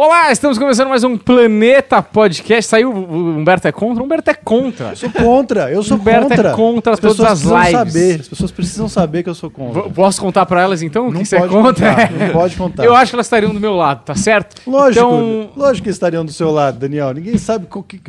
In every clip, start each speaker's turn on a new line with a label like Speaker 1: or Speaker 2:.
Speaker 1: Olá, estamos começando mais um Planeta Podcast. Saiu o Humberto é contra? O Humberto é contra.
Speaker 2: Eu sou contra, eu sou
Speaker 1: Humberto
Speaker 2: contra.
Speaker 1: é contra
Speaker 2: as
Speaker 1: todas
Speaker 2: pessoas
Speaker 1: as
Speaker 2: precisam
Speaker 1: lives.
Speaker 2: saber, as pessoas precisam saber que eu sou contra.
Speaker 1: V- Posso contar pra elas então
Speaker 2: não
Speaker 1: que você é
Speaker 2: pode
Speaker 1: contra?
Speaker 2: contar, não pode contar.
Speaker 1: Eu acho que elas estariam do meu lado, tá certo?
Speaker 2: Lógico,
Speaker 1: Então,
Speaker 2: lógico que estariam do seu lado, Daniel. Ninguém sabe que,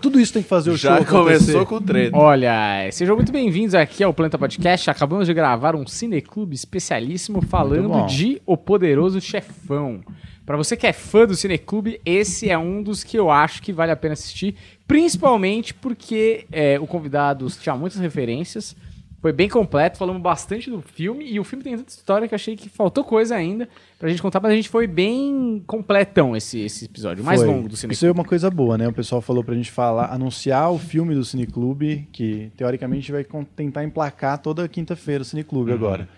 Speaker 2: tudo isso tem que fazer o
Speaker 3: Já
Speaker 2: show
Speaker 3: começou
Speaker 2: acontecer.
Speaker 3: com treta.
Speaker 1: olha, sejam muito bem-vindos aqui ao Planeta Podcast. Acabamos de gravar um cineclube especialíssimo falando de O Poderoso Chefão. Pra você que é fã do Cineclube, esse é um dos que eu acho que vale a pena assistir, principalmente porque é, o convidado tinha muitas referências, foi bem completo, falamos bastante do filme, e o filme tem tanta história que eu achei que faltou coisa ainda pra gente contar, mas a gente foi bem completão esse, esse episódio, mais
Speaker 2: Foi.
Speaker 1: longo do Cineclube.
Speaker 2: Isso é uma coisa boa, né? O pessoal falou pra gente falar, anunciar o filme do Cineclube, que teoricamente vai tentar emplacar toda quinta-feira o Cineclube
Speaker 1: Uhum.
Speaker 2: agora.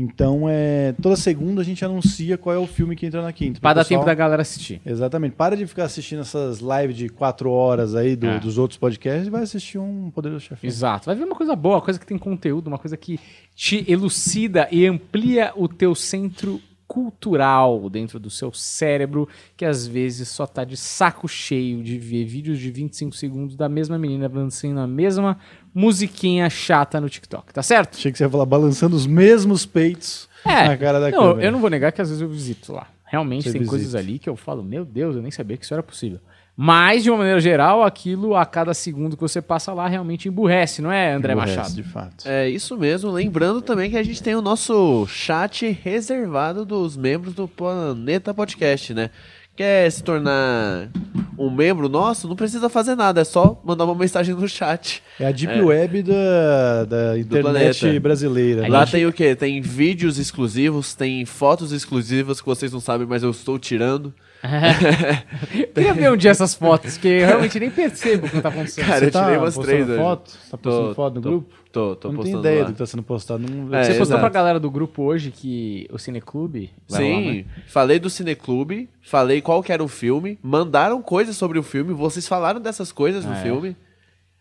Speaker 2: Então, é, toda segunda a gente anuncia qual é o filme que entra na quinta.
Speaker 1: Pra
Speaker 2: Pro
Speaker 1: dar
Speaker 2: pessoal-
Speaker 1: tempo da galera assistir.
Speaker 2: Exatamente. Para de ficar assistindo essas lives de quatro horas aí do-
Speaker 1: É.
Speaker 2: dos outros podcasts e vai assistir um Poderoso Chefão.
Speaker 1: Exato. Vai ver uma coisa boa, uma coisa que tem conteúdo, uma coisa que te elucida e amplia o teu centro cultural dentro do seu cérebro, que às vezes só tá de saco cheio de ver vídeos de 25 segundos da mesma menina dançando a mesma musiquinha chata no TikTok, tá certo?
Speaker 2: Achei que você ia falar balançando os mesmos peitos na cara da
Speaker 1: É. não,
Speaker 2: câmera.
Speaker 1: eu não vou negar que às vezes eu visito lá. Realmente
Speaker 2: Você
Speaker 1: tem
Speaker 2: visita.
Speaker 1: coisas ali que eu falo, meu Deus, eu nem sabia que isso era possível. Mas, de uma maneira geral, aquilo a cada segundo que você passa lá realmente emburrece, não é, André
Speaker 2: Aborrece,
Speaker 1: Machado?
Speaker 2: De fato.
Speaker 3: É isso mesmo. Lembrando também que a gente tem o nosso chat reservado dos membros do Planeta Podcast, né? Quer se tornar um membro nosso? Não precisa fazer nada, é só mandar uma mensagem no chat.
Speaker 2: É a Deep Web da, da internet brasileira. Né?
Speaker 3: Lá
Speaker 1: gente-
Speaker 3: tem o quê? Tem vídeos exclusivos, tem fotos exclusivas que vocês não sabem, mas eu estou tirando.
Speaker 1: Queria ver um dia essas fotos, que eu realmente nem percebo o que tá acontecendo.
Speaker 3: Cara,
Speaker 2: Você
Speaker 3: eu
Speaker 2: tá
Speaker 3: tirei umas
Speaker 2: postando
Speaker 3: três
Speaker 2: foto? Tá postando
Speaker 3: Tô-
Speaker 2: foto no
Speaker 3: tô-
Speaker 2: grupo?
Speaker 3: Tô, tô
Speaker 2: eu não tenho
Speaker 3: postando
Speaker 2: ideia
Speaker 3: lá.
Speaker 2: do que tá sendo postado. Não...
Speaker 3: É,
Speaker 1: Você postou
Speaker 3: exato.
Speaker 1: pra galera do grupo hoje que o Cineclube... vai lá,
Speaker 3: Sim,
Speaker 1: né?
Speaker 3: falei do Cineclube, falei qual que era o filme, mandaram coisas sobre o filme, vocês falaram dessas coisas no
Speaker 1: Ah, é?
Speaker 3: filme.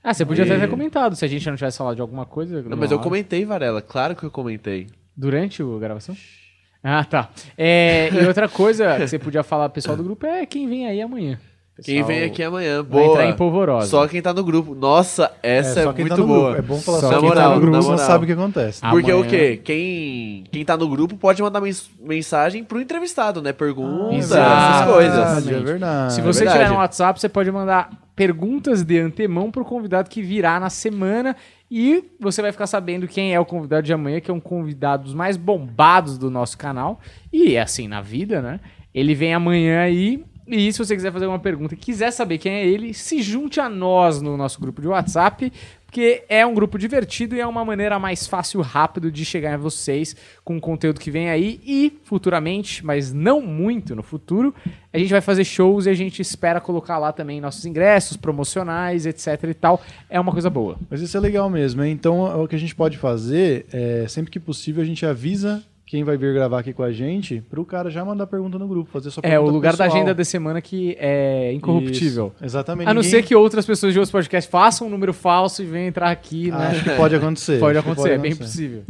Speaker 1: Ah, você podia
Speaker 3: E-
Speaker 1: até ter comentado, se a gente não tivesse falado de alguma coisa.
Speaker 3: Não, mas eu
Speaker 1: hora.
Speaker 3: comentei, Varela, claro que eu comentei.
Speaker 1: Durante a gravação? Ah, tá. É, e outra coisa que você podia falar pro pessoal do grupo é quem vem aí amanhã.
Speaker 3: Quem
Speaker 1: Pessoal
Speaker 3: vem aqui amanhã,
Speaker 1: Vai
Speaker 3: boa.
Speaker 1: entrar em polvorosa.
Speaker 3: Só quem tá no grupo. Nossa, essa é,
Speaker 2: só quem
Speaker 3: muito
Speaker 2: tá no
Speaker 3: boa.
Speaker 2: grupo. É bom falar
Speaker 1: Só
Speaker 2: só,
Speaker 1: quem
Speaker 2: quem
Speaker 1: tá
Speaker 2: tá
Speaker 1: no
Speaker 2: grupo, não sabe o
Speaker 3: moral.
Speaker 2: que acontece.
Speaker 1: Ah,
Speaker 3: Porque
Speaker 1: Amanhã-
Speaker 3: o quê? Quem, quem tá no grupo pode mandar mens- mensagem pro entrevistado, né? Perguntas,
Speaker 1: Exato.
Speaker 3: essas coisas.
Speaker 1: Exatamente.
Speaker 2: É verdade.
Speaker 1: Se você
Speaker 3: verdade.
Speaker 1: tiver no WhatsApp, você pode mandar perguntas de antemão pro convidado que virá na semana e você vai ficar sabendo quem é o convidado de amanhã, que é um convidado dos mais bombados do nosso canal. E é assim na vida, né? Ele vem amanhã aí. E se você quiser fazer uma pergunta e quiser saber quem é ele, se junte a nós no nosso grupo de WhatsApp, porque é um grupo divertido e é uma maneira mais fácil e rápido de chegar a vocês com o conteúdo que vem aí e futuramente, mas não muito no futuro, a gente vai fazer shows e a gente espera colocar lá também nossos ingressos promocionais, etc e tal. É uma coisa boa.
Speaker 2: Mas isso é legal mesmo. hein? Então, o que a gente pode fazer é, sempre que possível, a gente avisa quem vai vir gravar aqui com a gente, pro cara já mandar pergunta no grupo, fazer sua
Speaker 1: É o
Speaker 2: pergunta
Speaker 1: lugar da
Speaker 2: pessoal.
Speaker 1: agenda da semana que é incorruptível.
Speaker 2: Isso, exatamente.
Speaker 1: A não
Speaker 2: Ninguém-
Speaker 1: ser que outras pessoas de outros podcasts façam um número falso e venham entrar aqui, né?
Speaker 2: Acho que pode acontecer.
Speaker 1: Pode acontecer, é bem possível.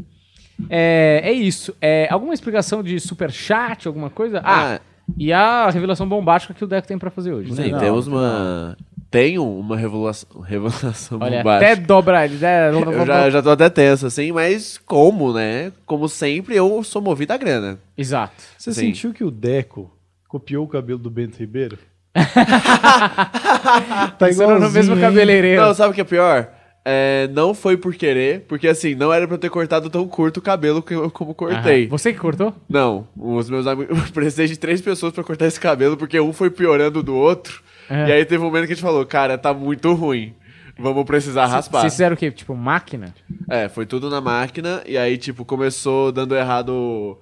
Speaker 1: É, é isso. É, alguma explicação de superchat, alguma coisa? Ah,
Speaker 3: Ah,
Speaker 1: e a revelação bombástica que o Deco tem pra fazer hoje.
Speaker 3: sim,
Speaker 1: né?
Speaker 3: temos uma. Tenho uma revelação, revelação
Speaker 1: Olha,
Speaker 3: bombástica.
Speaker 1: até dobra ele. né?
Speaker 3: Eu já, já tô até tenso, assim, mas como, né? Como sempre, eu sou movido à grana.
Speaker 1: Exato.
Speaker 2: Você
Speaker 3: Sim.
Speaker 2: sentiu que o Deco copiou o cabelo do Bento Ribeiro? tá
Speaker 1: Pensando no mesmo cabeleireiro.
Speaker 3: Não, sabe o que é pior? É, não foi por querer, porque assim, não era pra eu ter cortado tão curto o cabelo que eu- como cortei.
Speaker 1: Aham. Você que cortou?
Speaker 3: Não, os meus amigos. Eu precisei de três pessoas pra cortar esse cabelo, porque um foi piorando do outro.
Speaker 1: É.
Speaker 3: E aí teve um momento que a gente falou, cara, tá muito ruim. Vamos precisar raspar.
Speaker 1: Vocês fizeram o quê? Tipo, máquina?
Speaker 3: É, foi tudo na máquina, e aí, tipo, começou dando errado.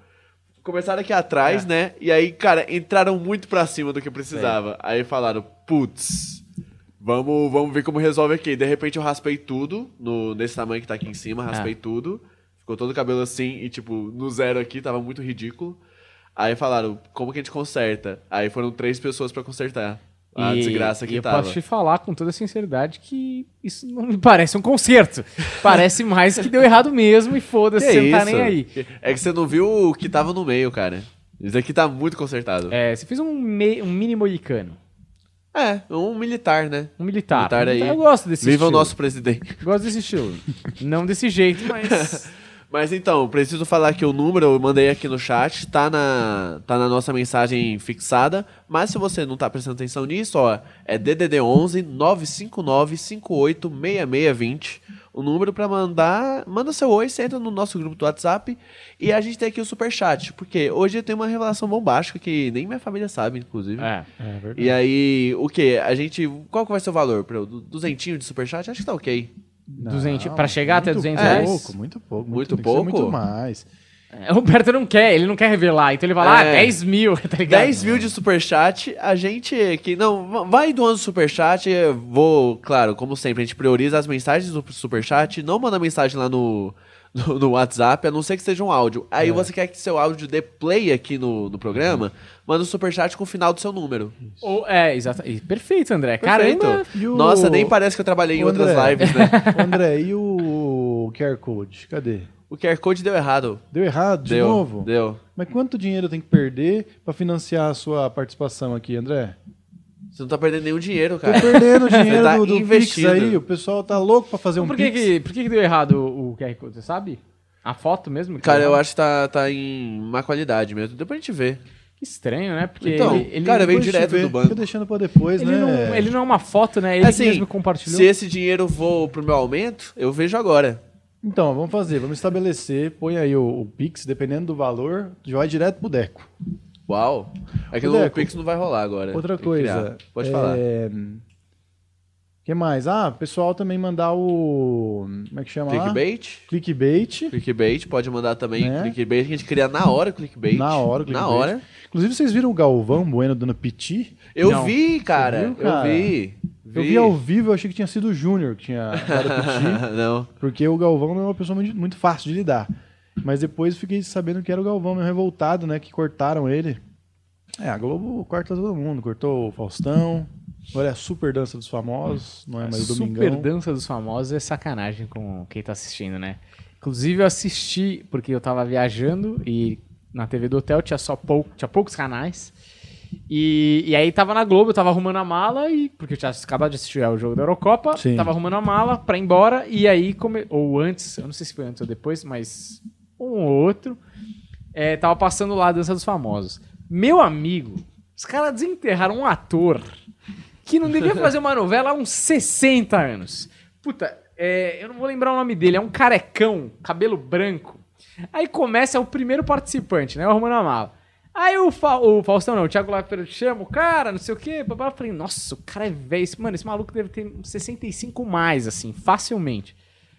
Speaker 3: Começaram aqui atrás,
Speaker 1: É.
Speaker 3: né? E aí, cara, entraram muito pra cima do que precisava. Aí falaram, putz, vamos, vamos ver como resolve aqui. De repente eu raspei tudo, no, nesse tamanho que tá aqui em cima, raspei
Speaker 1: É.
Speaker 3: tudo. Ficou todo o cabelo assim, e tipo, no zero aqui, tava muito ridículo. Aí falaram, como que a gente conserta? Aí foram três pessoas pra consertar. A
Speaker 1: E-
Speaker 3: desgraça
Speaker 1: e
Speaker 3: que
Speaker 1: eu
Speaker 3: tava.
Speaker 1: posso te falar com toda sinceridade que isso não me parece um concerto. parece mais que deu errado mesmo e foda-se, você não tá nem aí.
Speaker 3: É que você não viu o que tava no meio, cara. Isso aqui tá muito consertado. É,
Speaker 1: É, você fez um, me- um mini moicano.
Speaker 3: um militar, né?
Speaker 1: Um militar.
Speaker 3: Militar aí.
Speaker 1: Eu gosto desse
Speaker 3: Viva o
Speaker 1: estilo.
Speaker 3: nosso presidente.
Speaker 1: Gosto desse estilo. Não desse jeito, mas.
Speaker 3: Mas então, preciso falar que o número eu mandei aqui no chat, tá na, tá na nossa mensagem fixada, mas se você não tá prestando atenção nisso, ó, é DDD 11 959 58 6620. O número pra mandar, manda seu oi, você entra no nosso grupo do WhatsApp e a gente tem aqui o super chat, porque hoje tem uma revelação bombástica que nem minha família sabe, inclusive.
Speaker 1: É.
Speaker 2: É verdade.
Speaker 3: E aí, o que? A gente, qual que vai ser o valor? Pro duzentinho de superchat? Acho que tá ok.
Speaker 2: Não,
Speaker 1: 200 pra chegar até
Speaker 2: muito
Speaker 1: 200
Speaker 3: reais?
Speaker 2: Pouco, muito pouco.
Speaker 3: Muito
Speaker 2: que ser
Speaker 3: pouco?
Speaker 2: Muito mais.
Speaker 1: É, O Roberto não quer, ele não quer revelar. Então ele vai lá,
Speaker 3: É.
Speaker 1: ah, 10 mil, tá ligado?
Speaker 3: 10 mil de superchat, a gente que não va- vai doando superchat, vou, claro, como sempre, a gente prioriza as mensagens do superchat, não manda mensagem lá no, no, no WhatsApp, a não ser que seja um áudio. Aí você quer que seu áudio dê play aqui no, no programa, manda o superchat com o final do seu número.
Speaker 1: Ou, é, exato. e Perfeito, André.
Speaker 3: Perfeito.
Speaker 1: Caramba.
Speaker 2: O-
Speaker 3: Nossa, nem parece que eu trabalhei em
Speaker 2: o
Speaker 3: outras
Speaker 2: André.
Speaker 3: lives, né?
Speaker 2: André, e o QR Code? Cadê?
Speaker 3: O QR Code deu errado.
Speaker 2: Deu errado de
Speaker 3: deu,
Speaker 2: novo?
Speaker 3: Deu.
Speaker 2: Mas quanto dinheiro tem que perder pra financiar a sua participação aqui, André?
Speaker 3: Você não tá perdendo nenhum dinheiro,
Speaker 2: Tô
Speaker 3: cara.
Speaker 2: perdendo dinheiro
Speaker 3: tá
Speaker 2: do, do Pix aí. O pessoal tá louco pra fazer um
Speaker 1: Por que,
Speaker 2: Pix.
Speaker 1: que, por que, que deu errado o o QR Code, você sabe? A foto mesmo?
Speaker 3: Cara, eu acho que tá, tá em má qualidade mesmo. Depois a gente vê.
Speaker 1: Que estranho, né? Porque
Speaker 3: Então,
Speaker 1: ele, ele,
Speaker 3: cara, veio direto do banco.
Speaker 2: Fica deixando pra depois,
Speaker 1: ele
Speaker 2: né?
Speaker 1: não, ele não é uma foto, né? Ele
Speaker 3: Assim,
Speaker 1: mesmo compartilhou.
Speaker 3: Se esse dinheiro for pro meu aumento, eu vejo agora.
Speaker 2: Então, vamos fazer. Vamos estabelecer. Põe aí o, o Pix, dependendo do valor, já vai direto pro Deco.
Speaker 3: Uau. É que
Speaker 2: Deco,
Speaker 3: Pix não vai rolar agora.
Speaker 2: Outra coisa.
Speaker 3: Pode
Speaker 2: é...
Speaker 3: falar.
Speaker 2: que mais? Ah, pessoal também mandar o... Como é que chama lá?
Speaker 3: Clickbait.
Speaker 2: Clickbait.
Speaker 3: Clickbait, pode mandar também
Speaker 2: Né?
Speaker 3: clickbait, que a gente cria na hora o clickbait.
Speaker 2: Na hora o
Speaker 3: Na
Speaker 2: clickbait.
Speaker 3: hora.
Speaker 2: Inclusive, vocês viram o Galvão Bueno dando piti?
Speaker 3: Eu
Speaker 1: Não.
Speaker 3: vi, cara.
Speaker 2: viu, cara?
Speaker 3: Eu vi.
Speaker 2: Eu vi ao vivo, eu achei que tinha sido o Júnior que tinha dado piti.
Speaker 3: não.
Speaker 2: Porque o Galvão não é uma pessoa muito, muito fácil de lidar. Mas depois fiquei sabendo que era o Galvão meio revoltado, né? Que cortaram ele. É, a Globo corta todo mundo. Cortou o Faustão. Agora é a super dança dos famosos. Não é mais o Domingão.
Speaker 1: Super Dança dos Famosos é sacanagem com quem tá assistindo, né? Inclusive eu assisti porque eu tava viajando e na TV do hotel tinha só pou, tinha poucos canais. E, e aí tava na Globo, eu tava arrumando a mala e porque eu tinha acabado de assistir o jogo da Eurocopa,
Speaker 2: Sim.
Speaker 1: tava arrumando a mala pra ir embora e aí come, ou antes, eu não sei se foi antes ou depois, mas um ou outro, é, tava passando lá a Dança dos Famosos. Meu amigo, os caras desenterraram um ator que não devia fazer uma novela há uns 60 anos. Puta, é, eu não vou lembrar o nome dele, é um carecão, cabelo branco. Aí começa o primeiro participante, né? O Arrumando a Mala. Aí o, Fa o Faustão não, o Thiago Leifert chama o cara, não sei o quê. babá. Eu falei, nossa, o cara é velho. Mano, esse maluco deve ter uns 65 mais, assim, facilmente.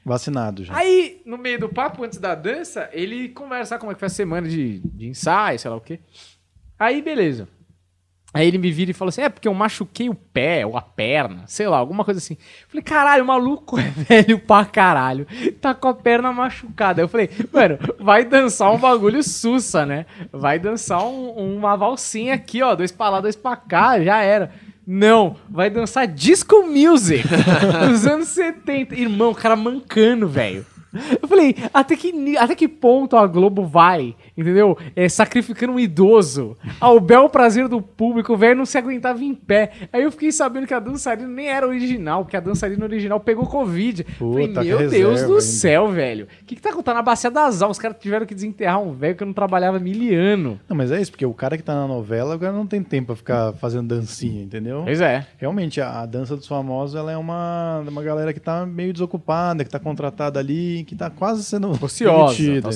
Speaker 2: Vacinado já.
Speaker 1: Aí, no meio do papo, antes da dança, ele conversa como é que foi a semana de, de ensaio, sei lá o quê. Aí, beleza. Aí ele me vira e fala assim: é porque eu machuquei o pé ou a perna, sei lá, alguma coisa assim. Falei, caralho, o maluco é velho pra caralho. Tá com a perna machucada. Eu falei, mano, vai dançar um bagulho sussa, né? Vai dançar um- uma valsinha aqui, ó, dois pra lá, dois pra cá, já era. Não, vai dançar disco music dos anos 70. Irmão, o cara mancando, velho. Eu falei, até que, até que ponto a Globo vai, entendeu? É, sacrificando um idoso ao bel prazer do público, o velho não se aguentava em pé. Aí eu fiquei sabendo que a dançarina nem era original, porque a dançarina original pegou Covid. falei,
Speaker 2: Puta, que
Speaker 1: meu Deus do
Speaker 2: ainda.
Speaker 1: céu, velho. O que, que tá acontecendo? Na Bacia das Almas, os caras tiveram que desenterrar um velho que não trabalhava miliano.
Speaker 2: Não, mas é isso, porque o cara que tá na novela agora não tem tempo pra ficar fazendo dancinha, entendeu?
Speaker 1: Pois é.
Speaker 2: Realmente, a, a dança dos famosos ela é uma, uma galera que tá meio desocupada, que tá contratada ali, que tá quase sendo
Speaker 1: Ociosa. tá?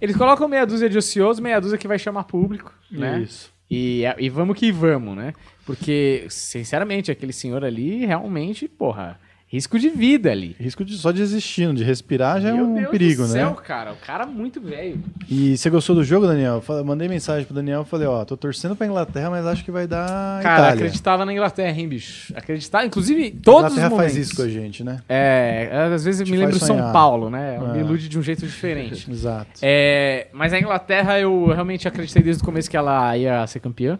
Speaker 1: Eles colocam meia dúzia de ociosos, meia dúzia que vai chamar público, né?
Speaker 2: Isso.
Speaker 1: E, e vamos que vamos, né? Porque, sinceramente, aquele senhor ali realmente, porra, risco de vida ali.
Speaker 2: Risco de só de existir, de respirar já é
Speaker 1: Meu
Speaker 2: um
Speaker 1: Deus
Speaker 2: perigo,
Speaker 1: do céu,
Speaker 2: né?
Speaker 1: cara. O cara é muito velho.
Speaker 2: E você gostou do jogo, Daniel? Fala- Mandei mensagem pro Daniel, falei, ó, tô torcendo pra Inglaterra, mas acho que vai dar
Speaker 1: Cara,
Speaker 2: Itália.
Speaker 1: acreditava na Inglaterra, hein, bicho? Acreditar, inclusive, todos
Speaker 2: a Inglaterra
Speaker 1: os
Speaker 2: faz isso com a gente, né?
Speaker 1: É, às vezes eu me lembro de São
Speaker 2: sonhar.
Speaker 1: Paulo, né? Me
Speaker 2: É.
Speaker 1: ilude de um jeito diferente.
Speaker 2: Exato.
Speaker 1: É, mas a Inglaterra eu realmente acreditei desde o começo que ela ia ser campeã.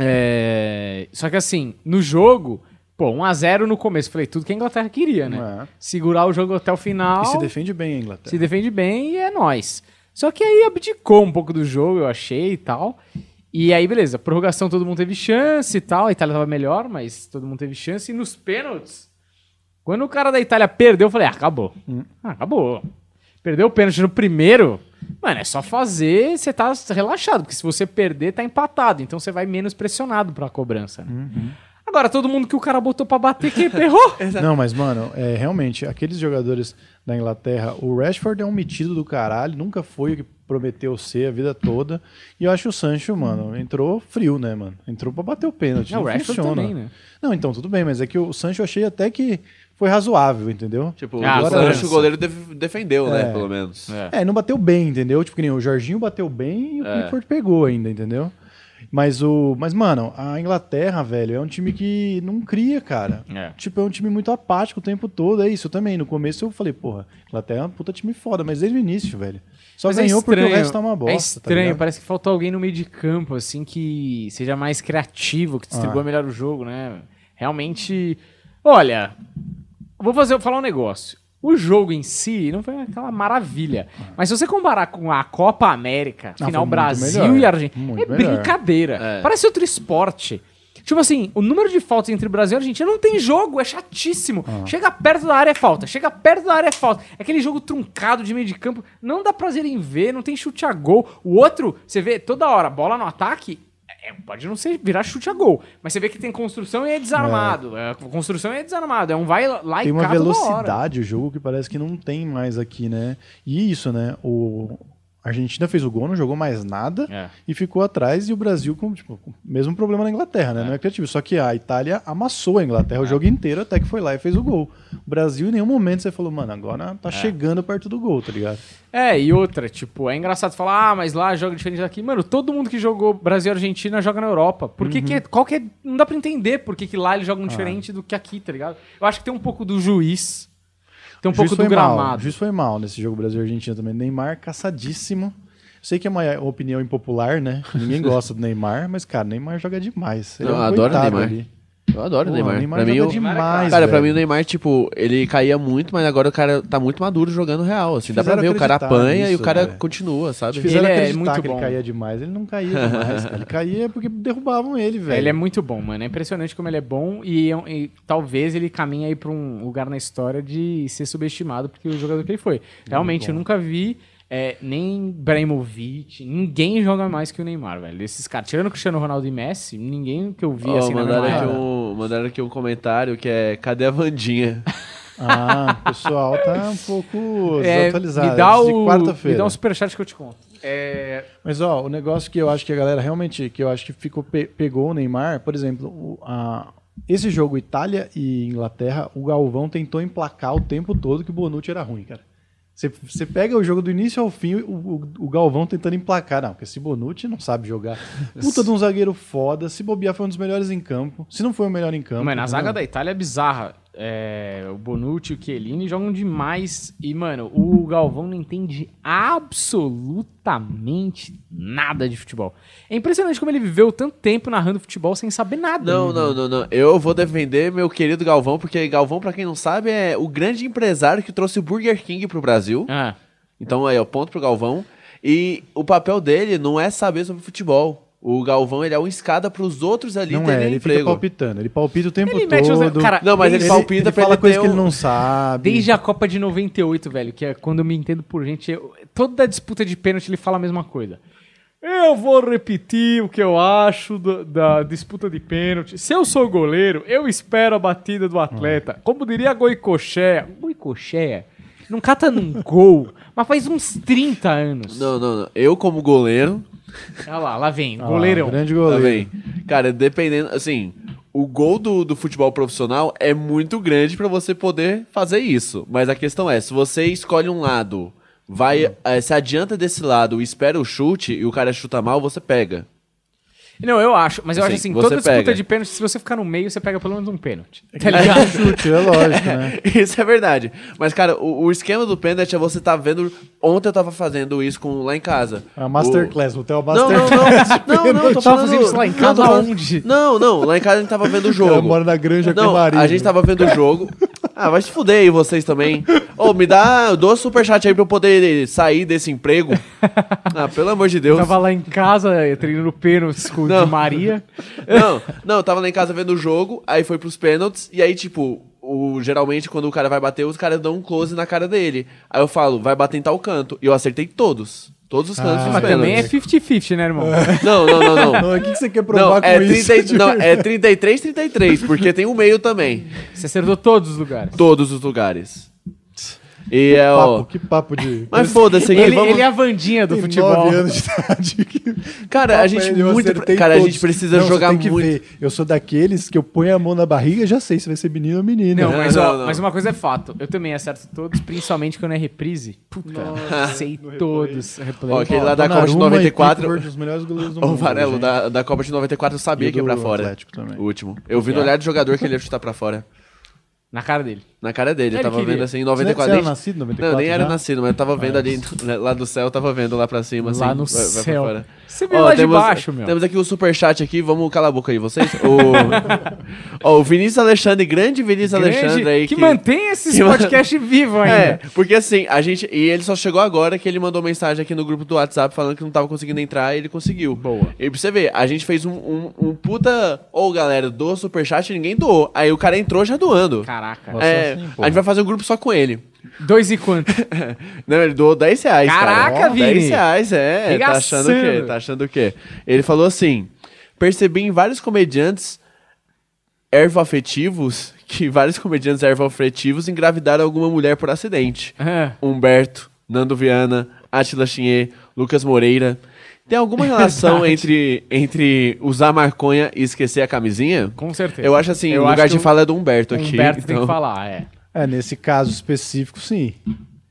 Speaker 1: É, só que assim, no jogo, pô, 1x0 no começo. Falei, tudo que a Inglaterra queria, né?
Speaker 2: É.
Speaker 1: Segurar o jogo até o final.
Speaker 2: E se defende bem a Inglaterra.
Speaker 1: se defende bem e é nóis. Só que aí abdicou um pouco do jogo, eu achei e tal. E aí, beleza, prorrogação todo mundo teve chance e tal. A Itália tava melhor, mas todo mundo teve chance. E nos pênaltis, quando o cara da Itália perdeu, eu falei, ah, acabou. Ah, acabou. Perdeu o pênalti no primeiro, mano, é só fazer, você tá relaxado, porque se você perder, tá empatado. Então você vai menos pressionado pra cobrança. né? Agora, todo mundo que o cara botou pra bater, que errou.
Speaker 2: Não, mas, mano, é, realmente, aqueles jogadores da Inglaterra, o Rashford é um metido do caralho, nunca foi o que prometeu ser a vida toda. E eu acho que o Sancho, mano, entrou frio, né, mano? Entrou pra bater o pênalti.
Speaker 1: Não,
Speaker 2: Não,
Speaker 1: o Rashford
Speaker 2: funciona.
Speaker 1: também, né?
Speaker 2: Não, então, tudo bem, mas é que o Sancho eu achei até que foi razoável, entendeu?
Speaker 3: Tipo,
Speaker 1: Ah,
Speaker 3: o
Speaker 1: agora
Speaker 3: Sancho, o goleiro def- defendeu, né?
Speaker 2: É.
Speaker 3: Pelo menos.
Speaker 2: É, não bateu bem, entendeu? Tipo, que nem o Jorginho bateu bem e o
Speaker 3: É.
Speaker 2: Pickford pegou ainda, entendeu? Mas o. Mas, mano, a Inglaterra, velho, é um time que não cria, cara.
Speaker 1: É.
Speaker 2: Tipo, é um time muito apático o tempo todo. É isso eu também. No começo eu falei, porra, Inglaterra é um puta time foda, mas desde o início, velho. Só
Speaker 1: Mas é
Speaker 2: ganhou porque o resto tá uma bosta.
Speaker 1: É
Speaker 2: tá
Speaker 1: estranho,
Speaker 2: ligado?
Speaker 1: parece que faltou alguém no meio de campo, assim, que seja mais criativo, que distribua
Speaker 2: Ah.
Speaker 1: melhor o jogo, né? Realmente. Olha, vou fazer, vou falar um negócio. O jogo em si não foi aquela maravilha. Mas se você comparar com a Copa América,
Speaker 2: Ah,
Speaker 1: final
Speaker 2: foi muito
Speaker 1: Brasil
Speaker 2: melhor.
Speaker 1: e Argentina,
Speaker 2: Muito
Speaker 1: é
Speaker 2: melhor.
Speaker 1: brincadeira.
Speaker 3: É.
Speaker 1: Parece outro esporte. Tipo assim, o número de faltas entre Brasil e Argentina não tem jogo, é chatíssimo.
Speaker 2: Ah.
Speaker 1: Chega perto da área é falta, chega perto da área é falta. É aquele jogo truncado de meio de campo, não dá prazer em ver, não tem chute a gol. O outro, você vê toda hora, bola no ataque, é, pode não ser virar chute a gol, mas você vê que tem construção e é desarmado. É. construção e é desarmado, é um vai lá
Speaker 2: Tem
Speaker 1: e
Speaker 2: uma
Speaker 1: toda hora.
Speaker 2: velocidade o jogo que parece que não tem mais aqui, né? E isso, né? O a Argentina fez o gol, não jogou mais nada
Speaker 1: É.
Speaker 2: e ficou atrás. E o Brasil com, tipo, o mesmo problema na Inglaterra, né? Não é criativo. Só que a Itália amassou a Inglaterra o jogo inteiro até que foi lá e fez o gol. O Brasil, em nenhum momento você falou, mano, agora tá chegando perto do gol, tá ligado?
Speaker 1: É, e outra, tipo, é engraçado falar, ah, mas lá joga diferente daqui. Mano, todo mundo que jogou Brasil e Argentina joga na Europa. Por que que é, qual que é, não dá pra entender por que que lá eles jogam diferente do que aqui, tá ligado? Eu acho que tem um pouco do juiz, tem um pouco do
Speaker 2: foi mal, O
Speaker 1: gramado.
Speaker 2: juiz foi mal nesse jogo Brasil e Argentina também. Neymar caçadíssimo. Sei que é uma opinião impopular, né? Ninguém gosta do Neymar, mas, cara, Neymar joga demais. Ele
Speaker 3: Não,
Speaker 2: é um
Speaker 3: eu adoro Neymar.
Speaker 2: ali.
Speaker 3: Eu adoro o
Speaker 2: Porra,
Speaker 3: Neymar.
Speaker 2: O Neymar
Speaker 3: pra mim,
Speaker 2: demais,
Speaker 3: Cara, pra
Speaker 2: velho.
Speaker 3: mim o Neymar, tipo, ele caía muito, mas agora o cara tá muito maduro jogando real. Assim, dá pra ver, o cara apanha e o cara
Speaker 2: velho.
Speaker 3: continua, sabe?
Speaker 1: Ele é muito
Speaker 2: que
Speaker 1: bom.
Speaker 2: ele caía demais. Ele não caía demais, cara. Ele caía porque derrubavam ele, velho.
Speaker 1: Ele é muito bom, mano. É impressionante como ele é bom e, e talvez ele caminhe aí pra um lugar na história de ser subestimado porque o jogador que ele foi. Realmente, eu nunca vi é, nem Ibrahimovic, ninguém joga mais que o Neymar, velho. Esses caras, tirando o Cristiano Ronaldo e Messi, ninguém que eu vi
Speaker 3: Ó,
Speaker 1: assim na
Speaker 3: mandaram,
Speaker 1: mesma
Speaker 3: aqui um, mandaram aqui um comentário que é Cadê a Vandinha?
Speaker 2: Ah, o pessoal tá um pouco
Speaker 1: É,
Speaker 2: desatualizado.
Speaker 1: me dá
Speaker 2: é de
Speaker 1: o, me
Speaker 2: quarta-feira.
Speaker 1: dá um superchat que eu te conto. É,
Speaker 2: Mas ó, o negócio que eu acho que a galera realmente, que eu acho que ficou pe- pegou o Neymar, por exemplo, o- a- esse jogo Itália e Inglaterra, o Galvão tentou emplacar o tempo todo que o Bonucci era ruim, cara. Você- Você pega o jogo do início ao fim, o, o- o Galvão tentando emplacar. Não, porque esse Bonucci não sabe jogar. Puta de um zagueiro foda. Se bobear, foi um dos melhores em campo. Se não foi o melhor em campo.
Speaker 1: Mano, a
Speaker 2: entendeu?
Speaker 1: zaga da Itália é bizarra. É, o Bonucci e o Chiellini jogam demais. E, mano, o Galvão não entende absolutamente nada de futebol. É impressionante como ele viveu tanto tempo narrando futebol sem saber nada.
Speaker 3: Não, não, não, não. Eu vou defender meu querido Galvão, porque Galvão, pra quem não sabe, é o grande empresário que trouxe o Burger King pro Brasil.
Speaker 1: Ah,
Speaker 3: Então aí, ó, ponto pro Galvão. E o papel dele não é saber sobre futebol. O Galvão, ele é uma escada pros outros ali
Speaker 2: Não
Speaker 3: terem
Speaker 2: é, ele fica
Speaker 3: emprego.
Speaker 2: palpitando. Ele palpita o tempo
Speaker 1: Ele mete os-
Speaker 2: todo.
Speaker 1: cara,
Speaker 3: Não, mas ele,
Speaker 1: Ele-
Speaker 3: palpita
Speaker 2: ele
Speaker 3: pra
Speaker 2: fala
Speaker 3: ele
Speaker 2: coisa
Speaker 3: ter
Speaker 2: que ele
Speaker 3: um-
Speaker 2: não sabe.
Speaker 1: desde a Copa de 98, velho, que é quando eu me entendo por gente, eu- toda disputa de pênalti ele fala a mesma coisa. Eu vou repetir o que eu acho do- da disputa de pênalti. Se eu sou goleiro, eu espero a batida do atleta. Como diria Goicocheia. Goicocheia não cata num gol, mas faz uns 30 anos.
Speaker 3: Não, não, não. Eu, como goleiro,
Speaker 1: Olha lá, lá vem,
Speaker 2: Ah,
Speaker 1: goleirão.
Speaker 2: grande goleiro.
Speaker 3: bem. Cara, dependendo, assim, o gol do, do futebol profissional é muito grande pra você poder fazer isso. Mas a questão é, se você escolhe um lado, vai, eh, se adianta desse lado e espera o chute e o cara chuta mal, você pega.
Speaker 1: Não, eu acho, mas eu
Speaker 3: Assim,
Speaker 1: acho assim, toda disputa
Speaker 3: pega.
Speaker 1: de pênalti, se você ficar no meio, você pega pelo menos um pênalti.
Speaker 2: É
Speaker 1: Tá ligado?
Speaker 2: é chute, é lógico, né?
Speaker 3: Isso é verdade. Mas, cara, o, o esquema do pênalti é você tá vendo. Ontem eu tava fazendo isso com, lá em casa.
Speaker 2: A Masterclass, o Theo
Speaker 3: O... Não,
Speaker 2: Masterclass.
Speaker 3: não, não. Não, não, tô
Speaker 1: Tava
Speaker 3: falando...
Speaker 1: fazendo isso lá em casa,
Speaker 3: não, tô
Speaker 1: aonde?
Speaker 3: Não, não, lá em casa a gente tava vendo o jogo.
Speaker 2: mora na granja com
Speaker 3: Não,
Speaker 2: o marido.
Speaker 3: a gente tava vendo o jogo. Ah, vai se fuder aí vocês também. Ô, me dá dois superchat aí pra eu poder sair desse emprego. Ah, pelo amor de Deus.
Speaker 1: Tava lá em casa eh, treinando pênaltis com o
Speaker 3: Não.
Speaker 1: Di Maria.
Speaker 3: Não, não, eu tava lá em casa vendo o jogo, aí foi pros pênaltis, e aí, tipo, o, geralmente quando o cara vai bater, os caras dão um close na cara dele. Aí eu falo, vai bater em tal canto. E eu acertei todos. Todos os cantos
Speaker 2: Ah,
Speaker 3: dos
Speaker 1: Mas também é
Speaker 3: pênaltis.
Speaker 1: 50-50, né, irmão?
Speaker 3: Não, não, não, não.
Speaker 2: Não, o que, que você quer provar
Speaker 3: Não,
Speaker 2: com
Speaker 3: é,
Speaker 2: isso?
Speaker 3: 30, não, é 33, 33, porque tem o meio também.
Speaker 1: Você acertou todos os lugares.
Speaker 3: Todos os lugares. E é,
Speaker 2: papo,
Speaker 3: ó.
Speaker 2: que papo de...
Speaker 3: Mas foda-se
Speaker 1: Ele,
Speaker 3: vamos.
Speaker 1: ele é a Vandinha do
Speaker 2: Tem
Speaker 1: futebol.
Speaker 2: nove anos de idade. que-
Speaker 3: Cara, a gente
Speaker 2: é,
Speaker 3: muito. Cara, a gente precisa
Speaker 2: Não,
Speaker 3: jogar
Speaker 2: tem que
Speaker 3: muito.
Speaker 2: ver. Eu sou daqueles que eu ponho a mão na barriga e já sei se vai ser menino ou menina.
Speaker 1: Não, mas,
Speaker 3: não,
Speaker 1: ó,
Speaker 3: não.
Speaker 1: mas uma coisa é fato. Eu também acerto todos, principalmente quando é reprise. Puta, sei todos. Replay.
Speaker 3: Ó, aquele lá da Copa de
Speaker 2: e
Speaker 3: 94.
Speaker 2: Pickford, os melhores goleiros do
Speaker 3: O. Varelo, da, da Copa de 94, eu sabia que ia pra fora. O último. Eu vi no olhar do jogador que ele ia chutar pra fora.
Speaker 1: Na cara dele.
Speaker 3: Na cara dele, eu
Speaker 1: Ele
Speaker 3: tava
Speaker 1: queria.
Speaker 3: vendo assim, em
Speaker 2: Você, você
Speaker 3: 94.
Speaker 2: era
Speaker 3: nem-
Speaker 2: nascido em
Speaker 3: Não,
Speaker 2: 94
Speaker 3: eu nem era
Speaker 2: já?
Speaker 3: nascido, mas eu tava vendo
Speaker 2: Ah,
Speaker 3: ali, né, lá do céu, eu tava vendo lá pra cima, assim.
Speaker 1: lá no
Speaker 3: vai- vai
Speaker 1: céu.
Speaker 3: fora.
Speaker 1: Você veio
Speaker 3: Ó,
Speaker 1: lá de
Speaker 3: temos,
Speaker 1: baixo, meu.
Speaker 3: Temos aqui o superchat aqui, vamos calar a boca aí, vocês. O, ó, o Vinícius Alexandre, grande Vinícius
Speaker 1: Grande,
Speaker 3: Alexandre aí.
Speaker 1: que, mantém esses
Speaker 3: que man-
Speaker 1: podcasts vivos ainda.
Speaker 3: É, porque assim, a gente. E ele só chegou agora que ele mandou mensagem aqui no grupo do WhatsApp falando que não tava conseguindo entrar e ele conseguiu.
Speaker 1: Boa.
Speaker 3: E pra você ver, a gente fez um, um, um puta. Ô, galera, doa superchat e ninguém doou. Aí o cara entrou já doando.
Speaker 1: Caraca.
Speaker 2: Nossa,
Speaker 3: É,
Speaker 2: assim,
Speaker 3: a gente vai fazer um grupo só com ele.
Speaker 1: Dois e quanto?
Speaker 3: Não, ele doou 10 reais.
Speaker 1: Caraca,
Speaker 3: cara.
Speaker 1: Vini.
Speaker 3: 10 reais, é. Tá achando o quê? Tá achando o quê? Ele falou assim: percebi em vários comediantes ervoafetivos que vários comediantes ervoafetivos engravidaram alguma mulher por acidente.
Speaker 1: Ah,
Speaker 3: Humberto, Nando Viana, Atila Chinhê, Lucas Moreira. Tem alguma relação
Speaker 1: Verdade.
Speaker 3: entre, entre usar maconha e esquecer a camisinha?
Speaker 1: com certeza.
Speaker 3: Eu acho assim,
Speaker 1: Eu
Speaker 3: o
Speaker 1: acho
Speaker 3: lugar de fala é do Humberto
Speaker 1: O
Speaker 3: aqui.
Speaker 1: Humberto tem
Speaker 3: então-
Speaker 1: que falar, é.
Speaker 2: É, nesse caso específico, sim.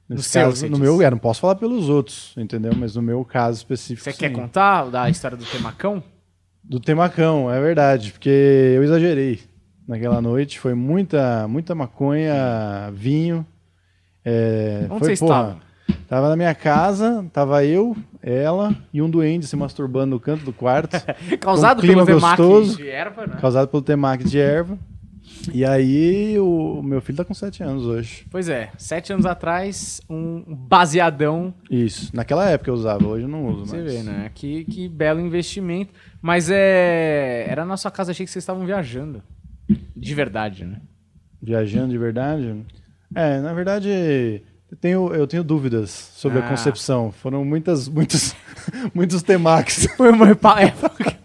Speaker 2: Nesse
Speaker 1: seu,
Speaker 2: caso,
Speaker 1: você
Speaker 2: no meu, é, não posso falar pelos outros, entendeu? Mas no meu caso específico,
Speaker 1: Você
Speaker 2: sim.
Speaker 1: quer contar da história do Temacão?
Speaker 2: Do temacão, é verdade, porque eu exagerei naquela noite. Foi muita, muita maconha, vinho. É,
Speaker 1: Onde
Speaker 2: foi,
Speaker 1: vocês
Speaker 2: porra,
Speaker 1: estavam?
Speaker 2: Tava na minha casa, tava eu, ela e um duende se masturbando no canto do quarto,
Speaker 1: Causado
Speaker 2: Um clima
Speaker 1: pelo
Speaker 2: gostoso.
Speaker 1: de erva, né?
Speaker 2: causado pelo temaki de erva. E aí, o, meu filho tá com 7 anos hoje.
Speaker 1: Pois é, sete anos atrás, um baseadão.
Speaker 2: Isso. Naquela época eu usava, hoje eu não uso
Speaker 1: Você
Speaker 2: mais.
Speaker 1: vê, né? Que, que belo investimento. Mas é. Era na sua casa, achei que vocês estavam viajando. De verdade, né?
Speaker 2: Viajando de verdade? É, na verdade, eu tenho, eu tenho dúvidas sobre
Speaker 1: Ah.
Speaker 2: a concepção. Foram muitas, muitos, muitos temakis.
Speaker 1: Foi uma época.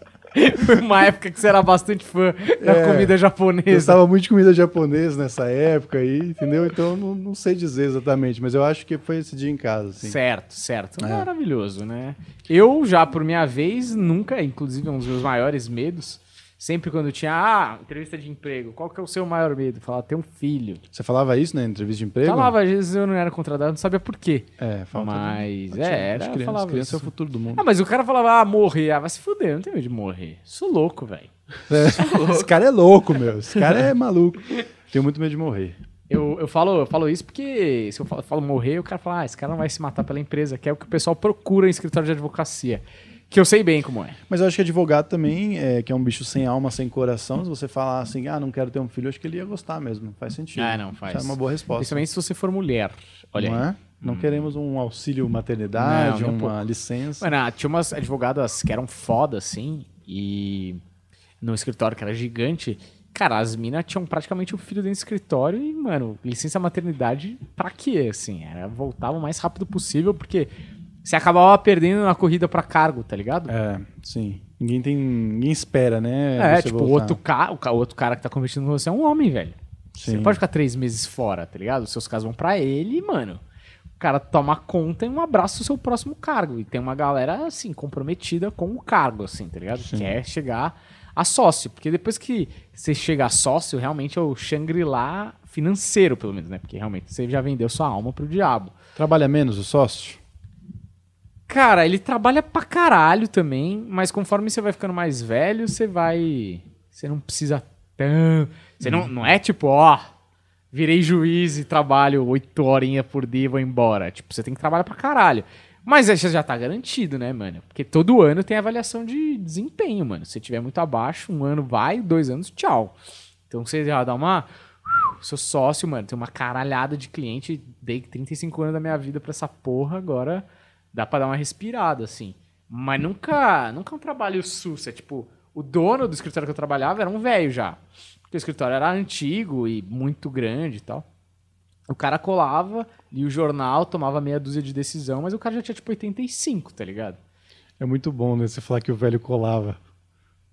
Speaker 1: Foi uma época que você era bastante fã da
Speaker 2: É,
Speaker 1: comida
Speaker 2: Eu
Speaker 1: japonesa.
Speaker 2: gostava muito de comida japonesa nessa época aí, entendeu? Então eu não, não sei dizer exatamente, mas eu acho que foi esse dia em casa, assim.
Speaker 1: Certo, certo.
Speaker 2: É.
Speaker 1: Maravilhoso, né? Eu já, por minha vez, nunca, inclusive, um dos meus maiores medos, sempre quando tinha, ah, entrevista de emprego, qual que é o seu maior medo? Falar, ter um filho.
Speaker 2: Você falava isso na entrevista de emprego?
Speaker 1: Falava, às vezes eu não era contratado, não sabia por quê.
Speaker 2: É, falta
Speaker 1: Mas,
Speaker 2: de-
Speaker 1: é,
Speaker 2: As
Speaker 1: era,
Speaker 2: crianças,
Speaker 1: falava
Speaker 2: criança é o
Speaker 1: isso.
Speaker 2: futuro do mundo.
Speaker 1: Ah, mas o cara falava, ah, morrer. Ah, vai se fuder, eu não tenho medo de morrer. Sou louco, velho.
Speaker 2: É, esse cara é louco, meu. Esse cara é maluco. Tenho muito medo de morrer.
Speaker 1: Eu, eu, falo, eu falo isso porque se eu falo, falo morrer, o cara fala, ah, esse cara não vai se matar pela empresa, que é o que o pessoal procura em escritório de advocacia. Que eu sei bem como é.
Speaker 2: Mas eu acho que advogado também, é, que é um bicho sem alma, sem coração, se você falar assim, ah, não quero ter um filho, eu acho que ele ia gostar mesmo. Faz sentido.
Speaker 1: Ah, não, faz.
Speaker 2: Isso é uma boa resposta.
Speaker 1: Principalmente se você for mulher. Olha
Speaker 2: não
Speaker 1: aí.
Speaker 2: é? Não queremos um auxílio maternidade,
Speaker 1: Não, um
Speaker 2: uma licença.
Speaker 1: Mano, tinha umas advogadas que eram foda, assim, e no escritório que era gigante. Cara, as minas tinham praticamente o filho dentro do escritório e, mano, licença maternidade pra quê, assim? Era voltava o mais rápido possível, porque você acabava perdendo na corrida pra cargo, tá ligado?
Speaker 2: É, sim. Ninguém tem. Ninguém espera, né?
Speaker 1: É,
Speaker 2: você
Speaker 1: tipo, o
Speaker 2: voltar.
Speaker 1: outro, ca o outro cara que tá competindo com você é um homem, velho. Você
Speaker 2: Sim.
Speaker 1: não pode ficar três meses fora, tá ligado? Os seus casos vão pra ele mano, o cara toma conta e um abraço o seu próximo cargo. E tem uma galera, assim, comprometida com o cargo, assim, tá ligado? Quer chegar a sócio. Porque depois que você chega a sócio, realmente é o Shangri-La financeiro, pelo menos, né? Porque realmente você já vendeu sua alma pro diabo.
Speaker 2: Trabalha menos o sócio?
Speaker 1: Cara, ele trabalha pra caralho também, mas conforme você vai ficando mais velho, você vai. Você não precisa tão. Você não, não é tipo, ó, virei juiz e trabalho oito horinhas por dia e vou embora. Tipo, você tem que trabalhar pra caralho. Mas você já tá garantido, né, mano? Porque todo ano tem avaliação de desempenho, mano. Se tiver muito abaixo, um ano vai, dois anos, tchau. Então você já dá uma. sou sócio, mano, tenho uma caralhada de cliente, dei 35 anos da minha vida pra essa porra, agora dá pra dar uma respirada, assim. Mas nunca, nunca um trabalho sus, é tipo, o dono do escritório que eu trabalhava era um velho já. Porque o escritório era antigo e muito grande e tal. O cara colava, lia o jornal, tomava meia dúzia de decisão, mas o cara já tinha tipo 85, tá ligado?
Speaker 2: É muito bom, né? Você falar que o velho colava.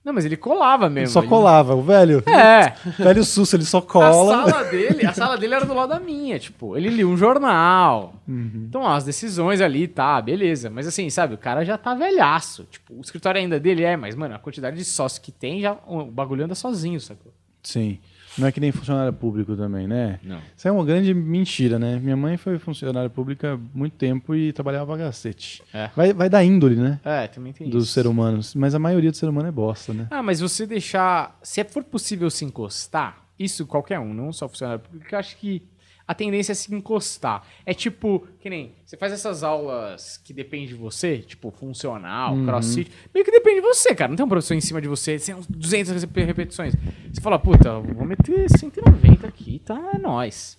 Speaker 1: Não, mas ele colava
Speaker 2: Ele
Speaker 1: mesmo.
Speaker 2: só
Speaker 1: ele-
Speaker 2: colava. O velho.
Speaker 1: É.
Speaker 2: Velho susto, ele só
Speaker 1: A
Speaker 2: cola.
Speaker 1: sala dele, a sala dele era do lado da minha, tipo, ele lia um jornal.
Speaker 2: Uhum.
Speaker 1: Então, ó, as decisões ali, tá, beleza. Mas assim, sabe, o cara já tá velhaço. Tipo, o escritório ainda dele é, mas, mano, a quantidade de sócios que tem, já o bagulho anda sozinho, sacou?
Speaker 2: Sim. Não é que nem funcionário público também, né?
Speaker 1: Não.
Speaker 2: Isso é uma grande mentira, né? Minha mãe foi funcionária pública há muito tempo e trabalhava pra cacete.
Speaker 1: É.
Speaker 2: Vai, vai da índole, né?
Speaker 1: É, também tem
Speaker 2: Dos seres humanos. Mas a maioria do ser humano é bosta, né?
Speaker 1: Ah, mas você deixar. Se for possível se encostar, isso qualquer um, não só funcionário público, porque eu acho que a tendência é se encostar. É tipo, que nem, você faz essas aulas que depende de você, tipo funcional, crossfit, meio que depende de você, cara. Não tem um professor em cima de você, tem uns 200 rep- repetições. Você fala, puta, vou meter 190 aqui, tá? É nóis.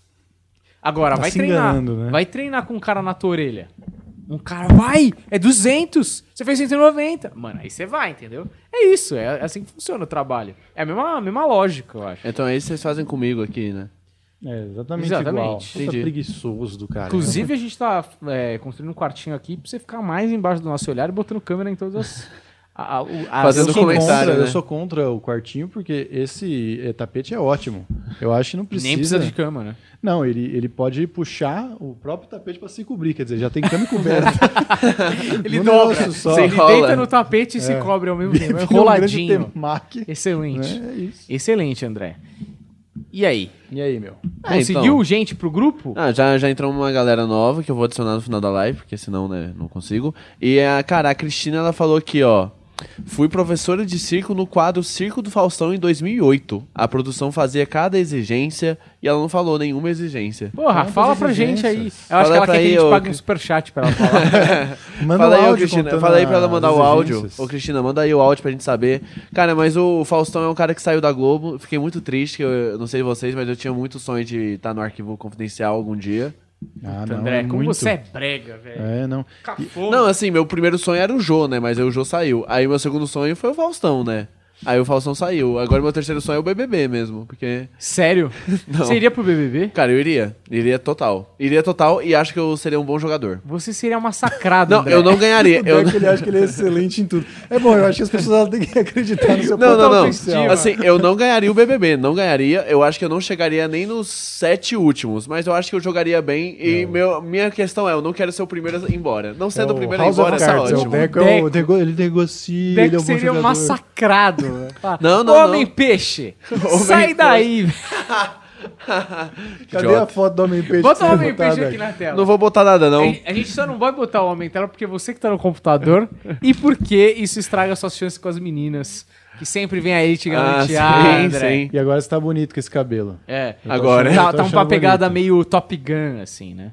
Speaker 1: Agora,
Speaker 2: Tá
Speaker 1: vai treinar.
Speaker 2: né?
Speaker 1: Vai treinar com um cara na tua orelha. Um cara, vai! É 200! Você fez 190. Mano, aí você vai, entendeu? É isso, é assim que funciona o trabalho. É a mesma, a mesma lógica, eu acho.
Speaker 3: Então é isso que vocês fazem comigo aqui, né?
Speaker 2: É exatamente,
Speaker 1: Exatamente.
Speaker 2: igual. Puta preguiçoso do cara.
Speaker 1: Inclusive, a gente tá é, construindo um quartinho aqui pra você ficar mais embaixo do nosso olhar e botando câmera em todas as. a- a-
Speaker 3: Fazendo comentário,
Speaker 2: contra,
Speaker 3: né?
Speaker 2: eu sou contra o quartinho porque esse eh, tapete é ótimo. Eu acho que não precisa.
Speaker 1: Nem precisa de cama, né?
Speaker 2: Não, ele, ele pode puxar o próprio tapete pra se cobrir, quer dizer, já tem cama e coberta.
Speaker 1: Ele
Speaker 2: No
Speaker 1: dobra.
Speaker 2: só.
Speaker 1: Ele
Speaker 3: Enrola.
Speaker 1: deita no tapete e se cobre ao mesmo tempo. É
Speaker 2: Vira um
Speaker 1: Excelente.
Speaker 2: né? É isso.
Speaker 1: Excelente, André. E aí?
Speaker 2: E aí, meu?
Speaker 3: É,
Speaker 1: Conseguiu
Speaker 3: então.
Speaker 1: gente pro grupo?
Speaker 3: Ah, já, já entrou uma galera nova que eu vou adicionar no final da live, porque senão, né, não consigo. E a, cara, a Cristina, ela falou aqui, ó. Fui professora de circo no quadro Circo do Faustão em 2008. A produção fazia cada exigência e ela não falou nenhuma exigência.
Speaker 1: Porra,
Speaker 2: Vamos
Speaker 1: fala pra gente aí. Eu
Speaker 2: exigências.
Speaker 1: acho
Speaker 3: Fala
Speaker 1: que ela quer que a gente
Speaker 3: ô,
Speaker 1: pague um superchat pra ela falar.
Speaker 2: Manda
Speaker 3: fala aí,
Speaker 2: áudio
Speaker 3: Cristina. Fala aí pra ela mandar o áudio. Ô, Cristina, manda aí o áudio pra gente saber. Cara, mas o Faustão é um cara que saiu da Globo. Fiquei muito triste, que eu, eu não sei vocês, mas eu tinha muito sonho de estar no arquivo confidencial algum dia.
Speaker 2: Ah, não,
Speaker 1: André,
Speaker 2: é
Speaker 1: como
Speaker 2: muito.
Speaker 1: você é brega, velho.
Speaker 2: É, não.
Speaker 1: Cafona.
Speaker 3: Não, assim, meu primeiro sonho era o Jô, né? Mas aí o Jô saiu. Aí meu segundo sonho foi o Faustão, né? Aí o Faustão saiu. Agora meu terceiro sonho é o BBB mesmo, porque...
Speaker 1: Sério?
Speaker 3: Não.
Speaker 1: Você iria pro BBB?
Speaker 3: Cara, eu iria. Iria total. Iria total e acho que eu seria um bom jogador.
Speaker 1: Você seria massacrado,
Speaker 3: Não,
Speaker 1: André.
Speaker 3: eu não ganharia.
Speaker 2: O
Speaker 3: Eu...
Speaker 2: Deck, ele acha que ele é excelente em tudo. É bom, eu acho que as pessoas elas têm que acreditar no seu
Speaker 3: Não, não, não. Assim, eu não ganharia o BBB, não ganharia. Eu acho que eu não chegaria nem nos sete últimos, mas eu acho que eu jogaria bem. E meu, minha questão é, eu não quero ser o primeiro a ir embora. Não sendo
Speaker 2: É
Speaker 3: o
Speaker 2: o
Speaker 3: primeiro a ir embora, tá
Speaker 2: Cards, é o
Speaker 3: ótimo.
Speaker 2: Deco, é o- nego- ele negocia,
Speaker 1: Deck
Speaker 2: ele é um bom
Speaker 1: seria um massacrado. Fala,
Speaker 3: Não, não,
Speaker 1: Homem
Speaker 3: não.
Speaker 1: peixe,
Speaker 3: Homem
Speaker 1: sai
Speaker 3: peixe.
Speaker 1: daí.
Speaker 2: Cadê
Speaker 3: Idiota.
Speaker 2: a foto do Homem-Peixe?
Speaker 1: Bota o Homem peixe aqui na tela.
Speaker 3: Não vou botar nada, não.
Speaker 1: A gente só não vai botar o homem em tela porque você que tá no computador e porque isso estraga suas chances com as meninas. Que sempre vem aí te
Speaker 3: Ah,
Speaker 1: galantear,
Speaker 3: sim,
Speaker 1: André.
Speaker 3: sim.
Speaker 2: E agora você tá bonito com esse cabelo.
Speaker 1: É.
Speaker 2: Eu
Speaker 3: Agora.
Speaker 2: achando-
Speaker 1: Tá, tá uma pegada
Speaker 2: bonito.
Speaker 1: meio Top Gun, assim, né?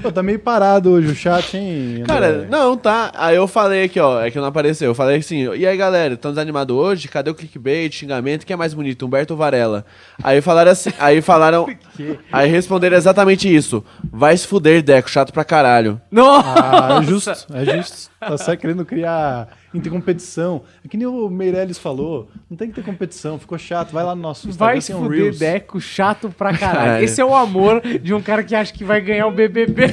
Speaker 2: Pô, tá meio parado hoje o chat, hein? André?
Speaker 3: Cara, não, tá. Aí eu falei aqui, ó, é que não apareceu. Eu falei assim, e aí galera, estão desanimados hoje? Cadê o clickbait, xingamento? Quem é mais bonito, Humberto ou Varela? Aí falaram assim, aí falaram, aí responderam exatamente isso. Vai se fuder, Deco, chato pra caralho.
Speaker 1: Nossa!
Speaker 2: Ah, é justo, é justo. Tá só querendo criar intercompetição. É que nem o Meirelles falou, não tem que ter competição, ficou chato. Vai lá no nosso
Speaker 1: Vai
Speaker 2: Instagram,
Speaker 1: se
Speaker 2: tem um
Speaker 1: fuder,
Speaker 2: Reels.
Speaker 1: Deco, chato pra caralho.
Speaker 3: Caralho.
Speaker 1: Esse é o amor de um cara que acha que vai ganhar o BBB.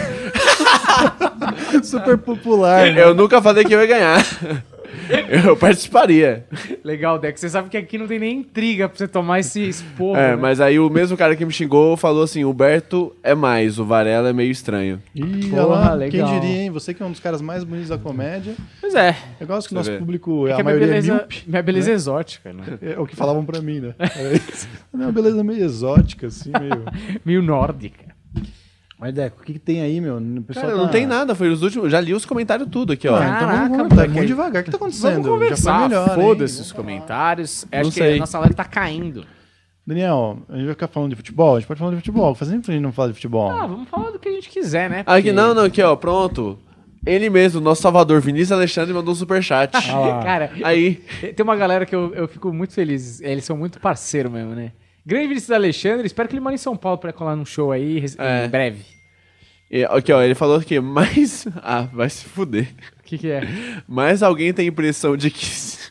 Speaker 2: Super popular, né?
Speaker 3: Eu nunca falei que eu ia ganhar. Eu participaria.
Speaker 1: Legal, Deco. Você sabe que aqui não tem nem intriga pra você tomar esse esporro.
Speaker 3: É,
Speaker 1: né?
Speaker 3: mas aí o mesmo cara que me xingou falou assim: o Humberto é mais, o Varela é meio estranho.
Speaker 2: Ih,
Speaker 1: Porra,
Speaker 2: olha lá,
Speaker 1: legal.
Speaker 2: quem diria, hein? Você que é um dos caras mais bonitos da comédia.
Speaker 1: Pois é.
Speaker 2: Eu gosto que o nosso
Speaker 3: vê.
Speaker 2: público,
Speaker 1: É
Speaker 2: a
Speaker 1: que a minha
Speaker 2: maioria é
Speaker 1: beleza,
Speaker 2: míope.
Speaker 1: minha beleza é exótica, né?
Speaker 2: É o que falavam pra mim, né? Era isso. É uma beleza meio exótica, assim, meio...
Speaker 1: Meio nórdica.
Speaker 2: Mas, Deco, o que, que tem aí, meu? O pessoal
Speaker 3: Cara,
Speaker 2: tá-
Speaker 3: não tem nada, foi os últimos. Já li os comentários tudo aqui, ó.
Speaker 2: Ah, então
Speaker 1: Caraca,
Speaker 2: vamos,
Speaker 1: moleque.
Speaker 2: vamos devagar. O que tá acontecendo?
Speaker 1: Vamos conversar.
Speaker 2: Já foi melhor, hein?
Speaker 1: Foda-se os comentários. Acho
Speaker 3: Não
Speaker 1: que a
Speaker 3: sei.
Speaker 1: nossa live tá caindo.
Speaker 2: Daniel, a gente vai ficar falando de futebol? A gente pode falar de futebol. Faz tempo que a gente não fala de futebol.
Speaker 1: Ah, vamos falar do que a gente quiser, né?
Speaker 3: Aqui,
Speaker 1: Porque-
Speaker 3: não, não, aqui, ó, pronto. Ele mesmo, nosso salvador, Vinícius Alexandre, mandou um superchat.
Speaker 2: Ah.
Speaker 1: Cara,
Speaker 3: Aí,
Speaker 1: tem uma galera que eu, eu fico muito feliz. Eles são muito parceiro mesmo, né? Grande Vinícius Alexandre, espero que ele mande em São Paulo pra colar num show aí
Speaker 3: É.
Speaker 1: em breve.
Speaker 3: e- aqui ó, ele falou que mais... Ah, vai se fuder.
Speaker 1: O que, que é?
Speaker 3: Mas alguém tem a impressão de que se-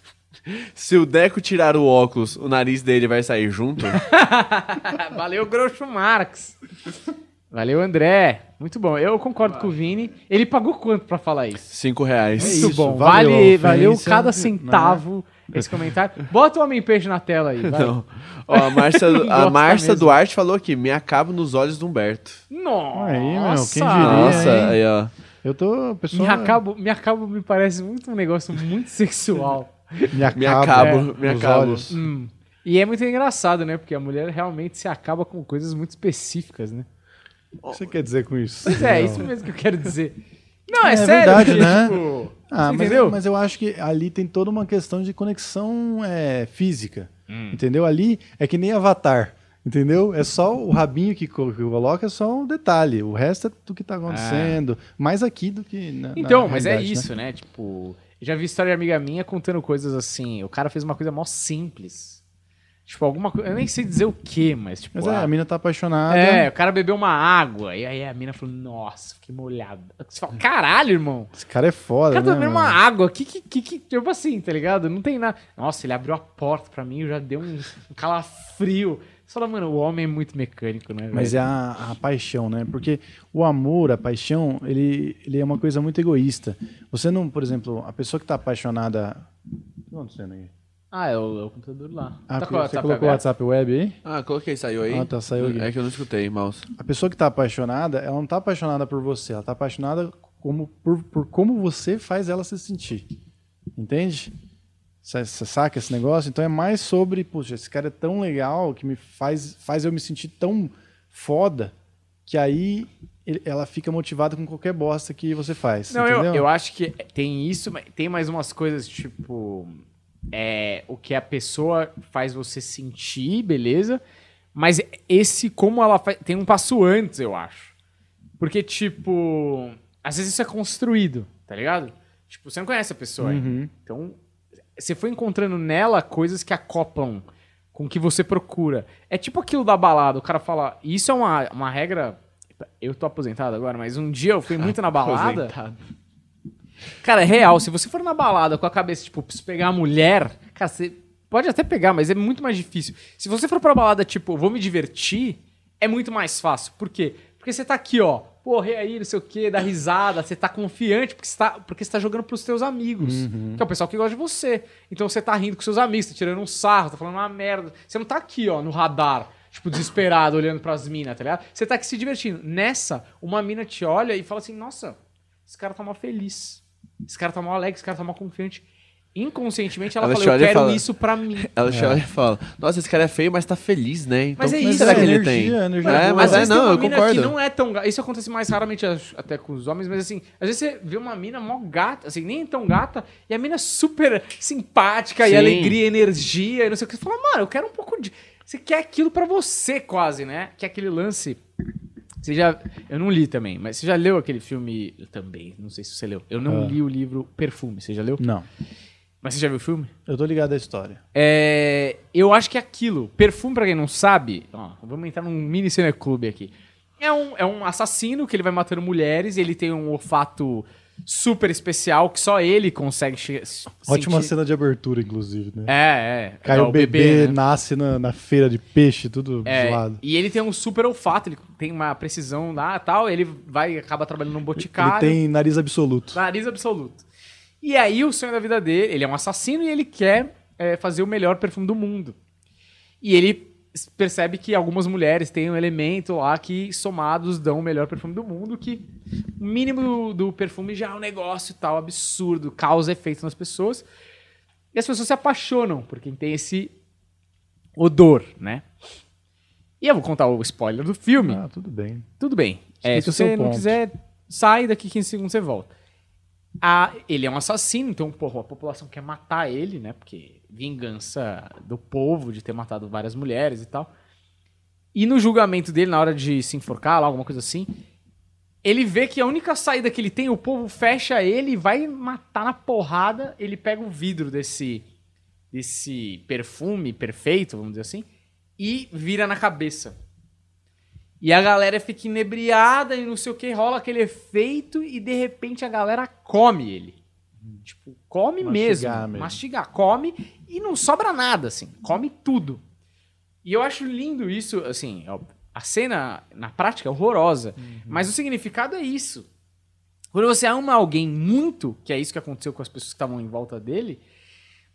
Speaker 3: se o Deco tirar o óculos, o nariz dele vai sair junto?
Speaker 1: Valeu, Groucho Marx. Valeu, André. Muito bom. Eu concordo com o Vini. Ele pagou quanto pra falar isso?
Speaker 3: Cinco reais.
Speaker 2: É
Speaker 1: Muito
Speaker 2: isso,
Speaker 1: bom.
Speaker 2: valeu
Speaker 1: Vale, valeu cada
Speaker 2: né?
Speaker 1: Esse comentário. Bota o Homem-Peixe na tela aí. Vai.
Speaker 3: Não. Ó, a Márcia, a Márcia. Duarte falou aqui, me acabo nos olhos do Humberto.
Speaker 1: Nossa.
Speaker 2: Aí, meu, quem diria?
Speaker 3: Nossa,
Speaker 2: hein?
Speaker 3: aí ó.
Speaker 2: Eu tô. Pessoal,
Speaker 1: Me acabo, me acabo me parece muito um negócio muito sexual.
Speaker 2: Me acabo.
Speaker 3: Me acabo,
Speaker 2: é,
Speaker 3: me acabo.
Speaker 2: olhos.
Speaker 1: Hum. E é muito engraçado, né? Porque a mulher realmente se acaba com coisas muito específicas, né?
Speaker 2: O que você quer dizer com isso?
Speaker 1: Pois é,
Speaker 2: Não.
Speaker 1: isso mesmo que eu quero dizer. Não, é,
Speaker 2: É
Speaker 1: sério.
Speaker 2: verdade,
Speaker 1: porque,
Speaker 2: né?
Speaker 1: tipo,
Speaker 2: Ah, mas,
Speaker 1: entendeu?
Speaker 2: mas eu acho que ali tem toda uma questão de conexão é, física.
Speaker 1: Hum.
Speaker 2: Entendeu? Ali é que nem Avatar. Entendeu? É só o rabinho que co- que coloca, é só um detalhe. O resto é do que tá acontecendo. Mais aqui do que na.
Speaker 1: Então,
Speaker 2: na
Speaker 1: mas é
Speaker 2: né?
Speaker 1: isso, né? Tipo, eu já vi história de amiga minha contando coisas assim. O cara fez uma coisa mó simples. Tipo, alguma coisa. Eu nem sei dizer o que, mas tipo.
Speaker 2: Mas é, a mina tá apaixonada.
Speaker 1: é, o cara bebeu uma água. E aí a mina falou, nossa, fiquei molhada. Você fala, caralho, irmão.
Speaker 2: Esse cara é
Speaker 1: O
Speaker 2: foda.
Speaker 1: cara tá
Speaker 2: né,
Speaker 1: bebendo uma água. Que, que, que, que, tipo assim, tá ligado? Não tem nada. Nossa, ele abriu a porta pra mim, já deu um, um calafrio. Você fala, mano, o homem é muito mecânico, né?
Speaker 2: Mas
Speaker 1: velho?
Speaker 2: é a, a paixão, né? Porque o amor, a paixão, ele, ele é uma coisa muito egoísta. Você não, por exemplo, a pessoa que tá apaixonada. O que tá acontecendo aí?
Speaker 1: Ah, é o, é o computador lá.
Speaker 2: Ah,
Speaker 1: Tá o
Speaker 2: você
Speaker 1: WhatsApp
Speaker 2: colocou o? WhatsApp web aí?
Speaker 3: Ah, coloquei, saiu aí?
Speaker 2: Ah, tá, saiu aqui.
Speaker 3: É que eu não escutei, mouse.
Speaker 2: A pessoa que tá apaixonada, ela não tá apaixonada por você, ela tá apaixonada como, por, por como você faz ela se sentir. Entende? Você você saca esse negócio? Então é mais sobre, puxa, esse cara é tão legal que me faz, faz eu me sentir tão foda que aí ele- ela fica motivada com qualquer bosta que você faz.
Speaker 1: Não, eu,
Speaker 2: entendeu?
Speaker 1: eu acho que tem isso, mas tem mais umas coisas, tipo. É, o que a pessoa faz você sentir, beleza? Mas esse, como ela faz. Tem um passo antes, eu acho. Porque, tipo. Às vezes isso é construído, tá ligado? Tipo, você não conhece a pessoa.
Speaker 2: Uhum.
Speaker 1: Então, você foi encontrando nela coisas que acoplam com o que você procura. É tipo aquilo da balada, o cara fala. Isso é uma, uma regra. Eu tô aposentado agora, mas um dia eu fui muito na balada. Cara, é real. Se você for na balada com a cabeça, tipo, preciso pegar a mulher, cara, você pode até pegar, mas é muito mais difícil. Se você for pra balada, tipo, vou me divertir, é muito mais fácil. Por quê? Porque você tá aqui, ó, porra, e aí, não sei o quê, dá risada, você tá confiante porque você tá, porque você tá jogando pros teus amigos, que é o pessoal que gosta de você. Então você tá rindo com seus amigos, tá tirando um sarro, tá falando uma merda. Você não tá aqui, ó, no radar, tipo, desesperado, olhando pras minas, tá ligado? Você tá aqui se divertindo. Nessa, uma mina te olha e fala assim, nossa, esse cara tá mal feliz. Esse cara tá mal alegre, esse cara tá mal confiante. Inconscientemente ela,
Speaker 3: Ela
Speaker 1: fala, eu
Speaker 3: e
Speaker 1: quero
Speaker 3: fala-
Speaker 1: isso pra mim.
Speaker 3: Ela chega e fala, nossa, esse cara é feio, mas tá feliz, né? Então,
Speaker 1: Mas é isso,
Speaker 3: será
Speaker 2: é
Speaker 3: que ele
Speaker 2: energia,
Speaker 3: tem?
Speaker 2: energia
Speaker 3: É, mas
Speaker 1: às
Speaker 3: é, não,
Speaker 1: uma
Speaker 3: eu
Speaker 1: mina
Speaker 3: concordo.
Speaker 1: que não é tão gata. Isso acontece mais raramente até com os homens, mas assim, às vezes você vê uma mina mó gata, assim, nem tão gata, e a mina é super simpática e
Speaker 3: Sim.
Speaker 1: alegria, energia, e não sei o que. Você fala, mano, eu quero um pouco de. Você quer aquilo pra você, quase, né? Que é aquele lance. Você já. Eu não li também, mas você já leu aquele filme. Também, não sei se você leu. Eu não
Speaker 2: Ah.
Speaker 1: li o livro Perfume, você já leu?
Speaker 2: Não.
Speaker 1: Mas você já viu o filme?
Speaker 2: Eu tô ligado à história.
Speaker 1: É, eu acho que é aquilo. Perfume, pra quem não sabe, ó, vamos entrar num mini cineclube aqui. É um, é um assassino que ele vai matando mulheres e ele tem um olfato super especial que só ele consegue che-
Speaker 2: Ótima
Speaker 1: sentir.
Speaker 2: cena de abertura, inclusive, né?
Speaker 1: É, é.
Speaker 2: Cai
Speaker 1: É
Speaker 2: o bebê,
Speaker 1: né?
Speaker 2: nasce na, na feira de peixe, tudo
Speaker 1: É,
Speaker 2: zoado.
Speaker 1: e ele tem um super olfato, ele tem uma precisão lá e tal, ele vai acaba trabalhando num
Speaker 2: Ele
Speaker 1: boticário.
Speaker 2: tem nariz absoluto.
Speaker 1: Nariz absoluto. E aí o sonho da vida dele, ele é um assassino e ele quer é, fazer o melhor perfume do mundo. E ele percebe que algumas mulheres têm um elemento lá que somados dão o melhor perfume do mundo, que o mínimo do, do perfume já é um negócio tal absurdo, causa efeito nas pessoas. E as pessoas se apaixonam por quem tem esse odor, né? E eu vou contar o spoiler do filme.
Speaker 2: Ah, tudo bem.
Speaker 1: Tudo bem. É, se você não
Speaker 2: ponto.
Speaker 1: quiser, sai daqui 15 segundos você volta. Ah, ele é um assassino, então, porra, a população quer matar ele, né? Porque vingança do povo de ter matado várias mulheres e tal. E no julgamento dele, na hora de se enforcar, lá, alguma coisa assim, ele vê que a única saída que ele tem, o povo fecha ele e vai matar na porrada. Ele pega o vidro desse, desse perfume perfeito, vamos dizer assim, e vira na cabeça. E a galera fica inebriada e não sei o que, rola aquele efeito e de repente a galera come ele. Tipo, come
Speaker 2: Mastigar
Speaker 1: mesmo.
Speaker 2: mesmo.
Speaker 1: Mastigar, come e não sobra nada, assim. Come tudo. E eu acho lindo isso, assim, a cena na prática é horrorosa, mas o significado é isso. Quando você ama alguém muito, que é isso que aconteceu com as pessoas que estavam em volta dele,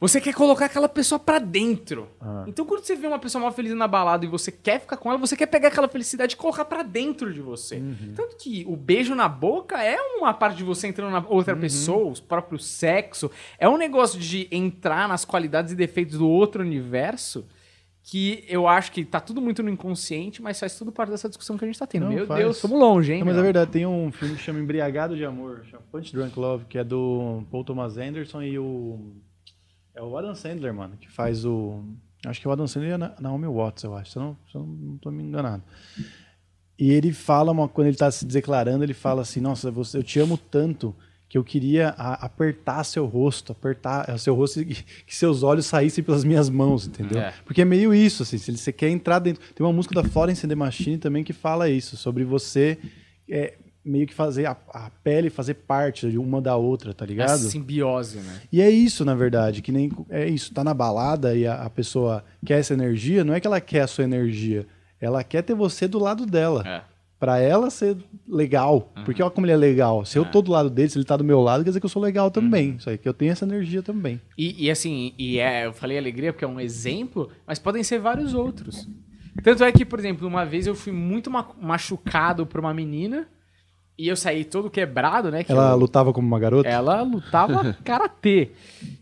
Speaker 1: você quer colocar aquela pessoa pra dentro.
Speaker 2: Ah.
Speaker 1: Então quando você vê uma pessoa mal feliz na balada e você quer ficar com ela, você quer pegar aquela felicidade e colocar pra dentro de você. Tanto que o beijo na boca é uma parte de você entrando na outra pessoa, o próprio sexo. É um negócio de entrar nas qualidades e defeitos do outro universo que eu acho que tá tudo muito no inconsciente, mas faz tudo parte dessa discussão que a gente tá tendo.
Speaker 2: Não,
Speaker 1: Meu
Speaker 2: faz.
Speaker 1: Deus, estamos longe, hein?
Speaker 2: Não, mas é verdade, tem um filme que chama Embriagado de Amor, chama Punch Drunk Love, que é do Paul Thomas Anderson e o. É o Adam Sandler, mano, que faz o. Acho que é o Adam Sandler e a Na- Naomi Watts, eu acho, se eu não, se eu não tô me enganado. E ele fala, uma, quando ele tá se declarando, ele fala assim: Nossa, você, eu te amo tanto que eu queria apertar seu rosto, apertar é, seu rosto e que seus olhos saíssem pelas minhas mãos, entendeu?
Speaker 1: É.
Speaker 2: Porque é meio isso, assim, se você quer entrar dentro. Tem uma música da Florence and the Machine também que fala isso, sobre você é, meio que fazer a, a pele fazer parte de uma da outra, tá ligado?
Speaker 1: Essa simbiose, né?
Speaker 2: E é isso, na verdade, que nem é isso, tá na balada e a, a pessoa quer essa energia, não é que ela quer a sua energia, ela quer ter você do lado dela.
Speaker 1: É.
Speaker 2: Pra ela ser legal. Porque olha como ele é legal. Se eu tô do lado dele, se ele tá do meu lado, quer dizer que eu sou legal também. Isso aí, que eu tenho essa energia também.
Speaker 1: E, e assim, e é, eu falei alegria porque é um exemplo, mas podem ser vários outros. Tanto é que, por exemplo, uma vez eu fui muito ma- machucado por uma menina e eu saí todo quebrado, né? que
Speaker 2: Ela
Speaker 1: eu-
Speaker 2: lutava como uma garota?
Speaker 1: ela lutava karatê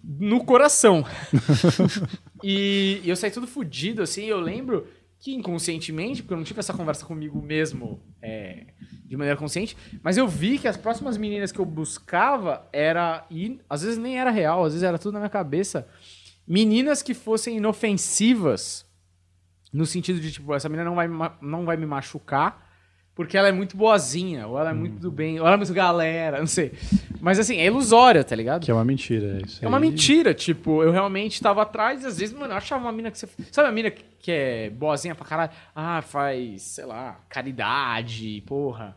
Speaker 1: no coração. e, e eu saí tudo fudido, assim. Eu lembro que inconscientemente, porque eu não tive essa conversa comigo mesmo é, de maneira consciente, mas eu vi que as próximas meninas que eu buscava era. E às vezes nem era real, às vezes era tudo na minha cabeça. Meninas que fossem inofensivas, no sentido de, tipo, essa menina não vai, não vai me machucar. Porque ela é muito boazinha, ou ela é muito do bem, ou ela é muito galera, não sei. Mas assim, é ilusória, tá ligado?
Speaker 2: Que é uma mentira. é Isso
Speaker 1: É uma
Speaker 2: aí.
Speaker 1: mentira, tipo, eu realmente tava atrás e às vezes, mano, eu achava uma mina que você. Sabe a mina que é boazinha pra caralho? Ah, faz, sei lá, caridade, porra.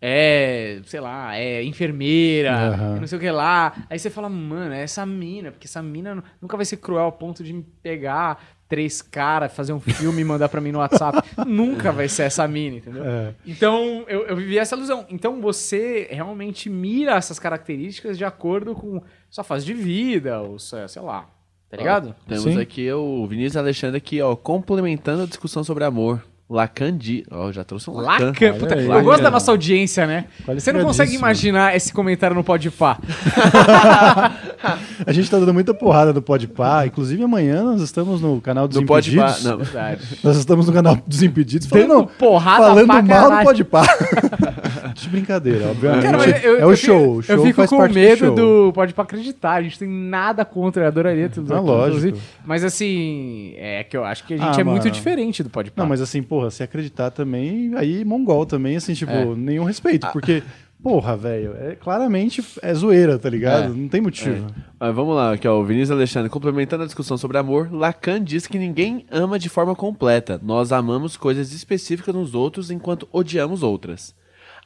Speaker 1: É, sei lá, é enfermeira, e não sei o que lá. Aí você fala, mano, é essa mina, porque essa mina nu- nunca vai ser cruel ao ponto de me pegar três caras, fazer um filme e mandar pra mim no WhatsApp. nunca vai ser essa mina, entendeu?
Speaker 2: É.
Speaker 1: Então, eu, eu vivi essa ilusão. Então, você realmente mira essas características de acordo com sua fase de vida, ou sei sei lá. Tá ligado?
Speaker 3: Temos
Speaker 2: Sim.
Speaker 3: aqui o Vinícius Alexandre aqui, ó, complementando a discussão sobre amor. Lacan di... Ó, já trouxe um Lacan.
Speaker 1: Lacan. Puta,
Speaker 2: aí.
Speaker 1: eu gosto da
Speaker 2: Lacan.
Speaker 1: nossa audiência, né? Você não consegue
Speaker 2: Qualificadíssimo.
Speaker 1: imaginar esse comentário no Podpah.
Speaker 2: A gente tá dando muita porrada no Podpah. Inclusive, amanhã nós estamos no canal dos
Speaker 3: Não pode
Speaker 2: Impedidos.
Speaker 3: Não.
Speaker 1: Verdade.
Speaker 2: Nós estamos no canal dos Impedidos falando,
Speaker 1: Dando porrada
Speaker 2: falando mal
Speaker 1: caralho.
Speaker 2: do Podpah. De brincadeira, obviamente.
Speaker 1: Cara, eu-
Speaker 2: é
Speaker 1: eu
Speaker 2: o
Speaker 1: fico-
Speaker 2: show. O show
Speaker 1: eu fico
Speaker 2: faz
Speaker 1: com
Speaker 2: parte
Speaker 1: medo
Speaker 2: do
Speaker 1: do Podpah acreditar. A gente tem nada contra, eu adoraria tudo
Speaker 2: Ah, lógico.
Speaker 1: Mas assim, é que eu acho que a gente
Speaker 2: Ah,
Speaker 1: é muito
Speaker 2: mano.
Speaker 1: diferente do Podpah.
Speaker 2: Não, mas assim, porra, se acreditar também, aí mongol também, assim, tipo,
Speaker 1: É.
Speaker 2: nenhum respeito. Porque, porra, velho, é, claramente é zoeira, tá ligado?
Speaker 3: É.
Speaker 2: Não tem motivo.
Speaker 3: Mas vamos lá, aqui ó, o Vinícius Alexandre, complementando a discussão sobre amor, Lacan diz que ninguém ama de forma completa. Nós amamos coisas específicas nos outros enquanto odiamos outras.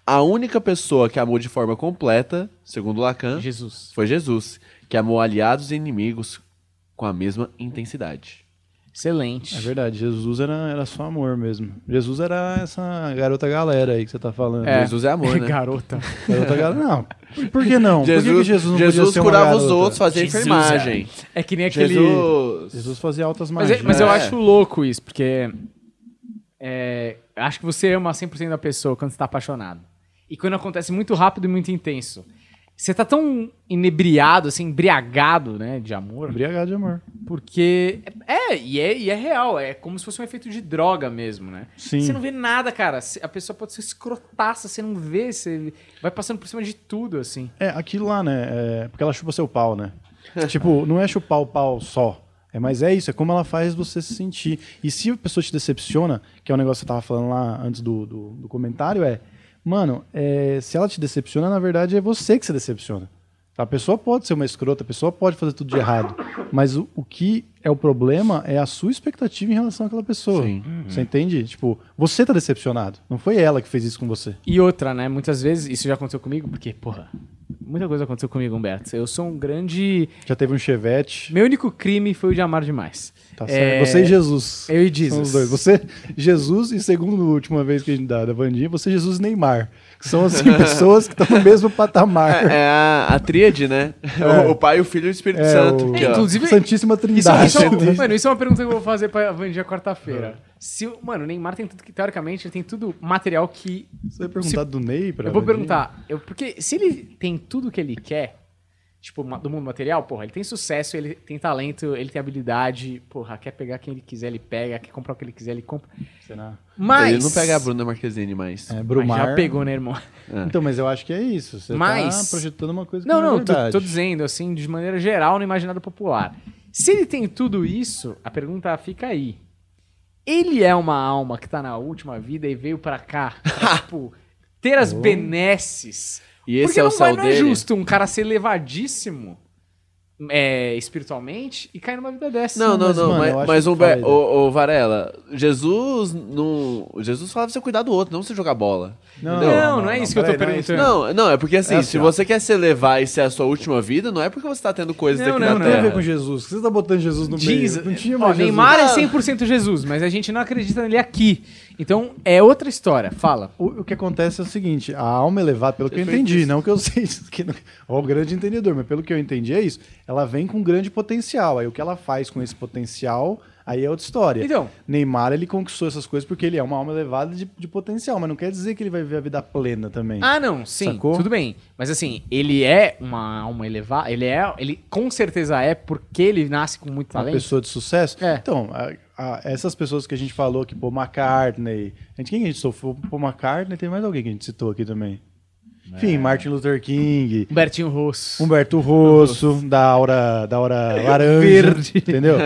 Speaker 3: A única pessoa que amou de forma completa, segundo Lacan,
Speaker 1: Jesus.
Speaker 3: foi Jesus, que amou aliados e inimigos com a mesma intensidade.
Speaker 1: Excelente.
Speaker 2: É verdade, Jesus era, era só amor mesmo. Jesus era essa garota galera aí que você tá falando.
Speaker 1: É.
Speaker 3: Jesus é amor, né?
Speaker 1: Garota.
Speaker 2: Garota galera. Não, por, por que não? por que
Speaker 3: Jesus,
Speaker 2: que Jesus não podia
Speaker 3: Jesus curava os outros, fazia
Speaker 1: Jesus
Speaker 3: enfermagem.
Speaker 1: É que nem aquele.
Speaker 3: Jesus...
Speaker 2: Jesus fazia altas
Speaker 1: Mas,
Speaker 2: magias.
Speaker 1: é- mas eu
Speaker 3: É.
Speaker 1: acho louco isso, porque é, acho que você ama 100% da pessoa quando você tá apaixonado. E quando acontece muito rápido e muito intenso. Você tá tão inebriado, assim, embriagado, né, de amor,
Speaker 2: Embriagado de amor.
Speaker 1: porque... É e, é, e é real, é como se fosse um efeito de droga mesmo, né?
Speaker 2: Sim.
Speaker 1: Você não vê nada, cara. A pessoa pode ser escrotaça, você não vê, você vai passando por cima de tudo, assim.
Speaker 2: É, aquilo lá, né? é, porque ela chupa seu pau, né? tipo, não é chupar o pau só. É, mas é isso, é como ela faz você se sentir. E se a pessoa te decepciona, que é o negócio que eu tava falando lá antes do, do, do comentário, é Mano, é, se ela te decepciona, na verdade é você que se decepciona. A pessoa pode ser uma escrota, a pessoa pode fazer tudo de errado. Mas o, o que é o problema é a sua expectativa em relação àquela pessoa.
Speaker 3: Sim.
Speaker 2: Você entende? Tipo, você tá decepcionado. Não foi ela que fez isso com você.
Speaker 1: E outra, né? Muitas vezes, isso já aconteceu comigo, porque, porra, muita coisa aconteceu comigo, Humberto. Eu sou um grande.
Speaker 2: Já teve um chevette.
Speaker 1: Meu único crime foi o de amar demais.
Speaker 2: Tá
Speaker 1: É,
Speaker 2: certo. Você e Jesus.
Speaker 1: Eu e
Speaker 2: São
Speaker 1: Jesus.
Speaker 2: os dois. Você, Jesus, e segundo a última vez que a gente dá da Vandinha, você, Jesus e Neymar. Que são, assim, pessoas que estão no mesmo patamar.
Speaker 3: É, é a, a tríade, né? O, o Pai, o Filho e o Espírito
Speaker 2: É,
Speaker 3: Santo.
Speaker 2: o-
Speaker 3: ó.
Speaker 1: Inclusive,
Speaker 2: Santíssima
Speaker 1: Isso,
Speaker 2: Trindade.
Speaker 1: isso é uma- mano, isso é uma pergunta que eu vou fazer pra Vandia quarta-feira.
Speaker 2: É.
Speaker 1: Se, mano, o Neymar tem tudo que, teoricamente, ele tem tudo material que.
Speaker 2: Você vai perguntar do Ney pra
Speaker 1: Eu vou
Speaker 2: Vandinha?
Speaker 1: perguntar, eu, porque se ele tem tudo que ele quer, tipo, do mundo material, porra, ele tem sucesso, ele tem talento, ele tem habilidade, porra, quer pegar quem ele quiser, ele pega, quer comprar o que ele quiser, ele compra.
Speaker 2: Será?
Speaker 1: Mas.
Speaker 3: Ele não pega a Bruna Marquezine mais.
Speaker 2: É,
Speaker 1: Mas
Speaker 2: Brumar.
Speaker 1: já pegou, né, irmão?
Speaker 2: Então, mas eu acho que é isso. Você
Speaker 1: Mas-
Speaker 2: tá projetando uma coisa que
Speaker 1: Não,
Speaker 2: não,
Speaker 1: não,
Speaker 2: é
Speaker 1: tô,
Speaker 2: verdade.
Speaker 1: tô dizendo, assim, de maneira geral, no imaginário popular. Se ele tem tudo isso, a pergunta fica aí. Ele é uma alma que tá na última vida e veio pra cá, pra, tipo, ter as benesses.
Speaker 3: E esse
Speaker 1: Porque
Speaker 3: é o
Speaker 1: não, vai,
Speaker 3: céu
Speaker 1: não é
Speaker 3: dele.
Speaker 1: justo um cara ser levadíssimo é, espiritualmente e cair numa vida dessa.
Speaker 3: Não, não,
Speaker 2: mas,
Speaker 3: não,
Speaker 2: mano,
Speaker 3: mas,
Speaker 2: acho
Speaker 3: mas
Speaker 2: faz, né?
Speaker 3: ô, ô, Varela, Jesus não. Jesus falava pra você cuidar do outro, não você jogar bola.
Speaker 1: Não, não, é isso que eu tô
Speaker 2: não é isso.
Speaker 1: perguntando.
Speaker 3: Não, não, é porque assim,
Speaker 2: É
Speaker 3: se
Speaker 2: assim, ó.
Speaker 3: você quer se levar e ser a sua última vida, não é porque você tá tendo coisas
Speaker 1: Não,
Speaker 3: aqui
Speaker 1: não,
Speaker 3: na
Speaker 2: Não tem a ver
Speaker 3: Terra.
Speaker 2: com Jesus. Você tá botando Jesus no
Speaker 1: Diz,
Speaker 2: meio. Não tinha
Speaker 1: ó,
Speaker 2: mais Jesus.
Speaker 1: Neymar é
Speaker 3: Ah.
Speaker 1: 100% Jesus, mas a gente não acredita nele aqui. Então é outra história. Fala.
Speaker 2: O, o que acontece é o seguinte, a alma elevada, pelo que eu entendi, não que eu sei, que não- ó, o grande entendedor, mas pelo que eu entendi é isso, ela vem com grande potencial, aí o que ela faz com esse potencial, aí é outra história.
Speaker 1: Então.
Speaker 2: Neymar, ele conquistou essas coisas porque ele é uma alma elevada de, de potencial, mas não quer dizer que ele vai viver a vida plena também.
Speaker 1: Ah, não, sim,
Speaker 2: Sacou?
Speaker 1: tudo bem. Mas assim, ele é uma alma elevada, ele é, ele com certeza é porque ele nasce com muito
Speaker 2: uma
Speaker 1: talento.
Speaker 2: pessoa de sucesso.
Speaker 1: É.
Speaker 2: Então, a- a- essas pessoas que a gente falou, que Paul McCartney, a gente, quem que a gente citou? Paul McCartney, tem mais alguém que a gente citou aqui também. Enfim, Martin Luther King,
Speaker 1: Humbertinho Rosso.
Speaker 2: Humberto Rosso, da Aura, da Aura Laranja,
Speaker 1: Verde.
Speaker 2: entendeu?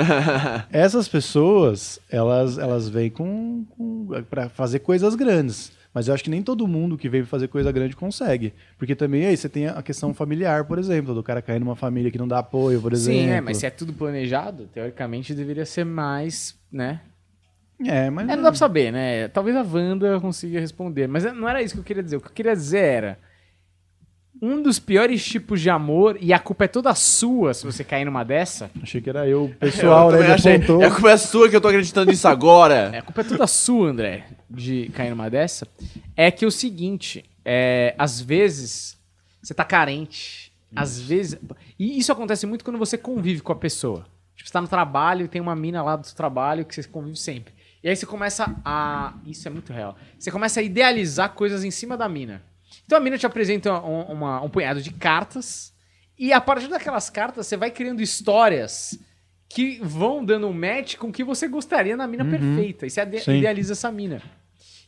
Speaker 2: Essas pessoas, elas, elas vêm com, com para fazer coisas grandes. Mas eu acho que nem todo mundo que veio fazer coisa grande consegue. Porque também aí você tem a questão familiar, por exemplo, do cara cair numa família que não dá apoio, por exemplo.
Speaker 1: Sim, é, mas se é tudo planejado, teoricamente deveria ser mais, né?
Speaker 2: É, mas
Speaker 1: É, não dá pra saber, né? Talvez a Wanda consiga responder, mas não era isso que eu queria dizer. O que eu queria dizer era um dos piores tipos de amor, e a culpa é toda sua se você cair numa dessa.
Speaker 2: achei que era eu, o pessoal,
Speaker 3: eu
Speaker 2: né?
Speaker 3: achei.
Speaker 2: apontou.
Speaker 3: É a culpa é sua que eu tô acreditando nisso agora.
Speaker 1: É, a culpa é toda sua, André, de cair numa dessa. É que é o seguinte, é, às vezes você tá carente, às vezes. E isso acontece muito quando você convive com a pessoa. Tipo, você tá no trabalho e tem uma mina lá do seu trabalho que você convive sempre. E aí você começa a. Isso é muito real. Você começa a idealizar coisas em cima da mina. Então a mina te apresenta um, uma- um punhado de cartas. E a partir daquelas cartas, você vai criando histórias que vão dando um match com o que você gostaria na mina perfeita. E você
Speaker 2: Sim.
Speaker 1: idealiza essa mina.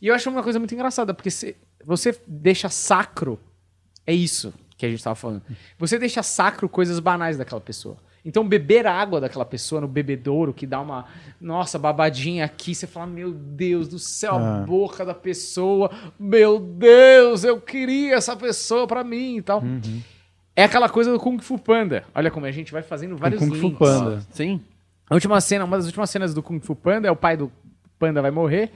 Speaker 1: E eu acho uma coisa muito engraçada, porque se- você deixa sacro. É isso que a gente tava falando. Você deixa sacro coisas banais daquela pessoa. Então, beber a água daquela pessoa no bebedouro, que dá uma, nossa, babadinha aqui, você fala, meu Deus do céu, a
Speaker 2: Ah.
Speaker 1: boca da pessoa, meu Deus, eu queria essa pessoa pra mim e tal. É aquela coisa do Kung Fu Panda. Olha como a gente vai fazendo vários
Speaker 2: Kung Fu
Speaker 1: links.
Speaker 2: Panda.
Speaker 3: Sim.
Speaker 1: A última cena, uma das últimas cenas do Kung Fu Panda é o pai do Panda vai morrer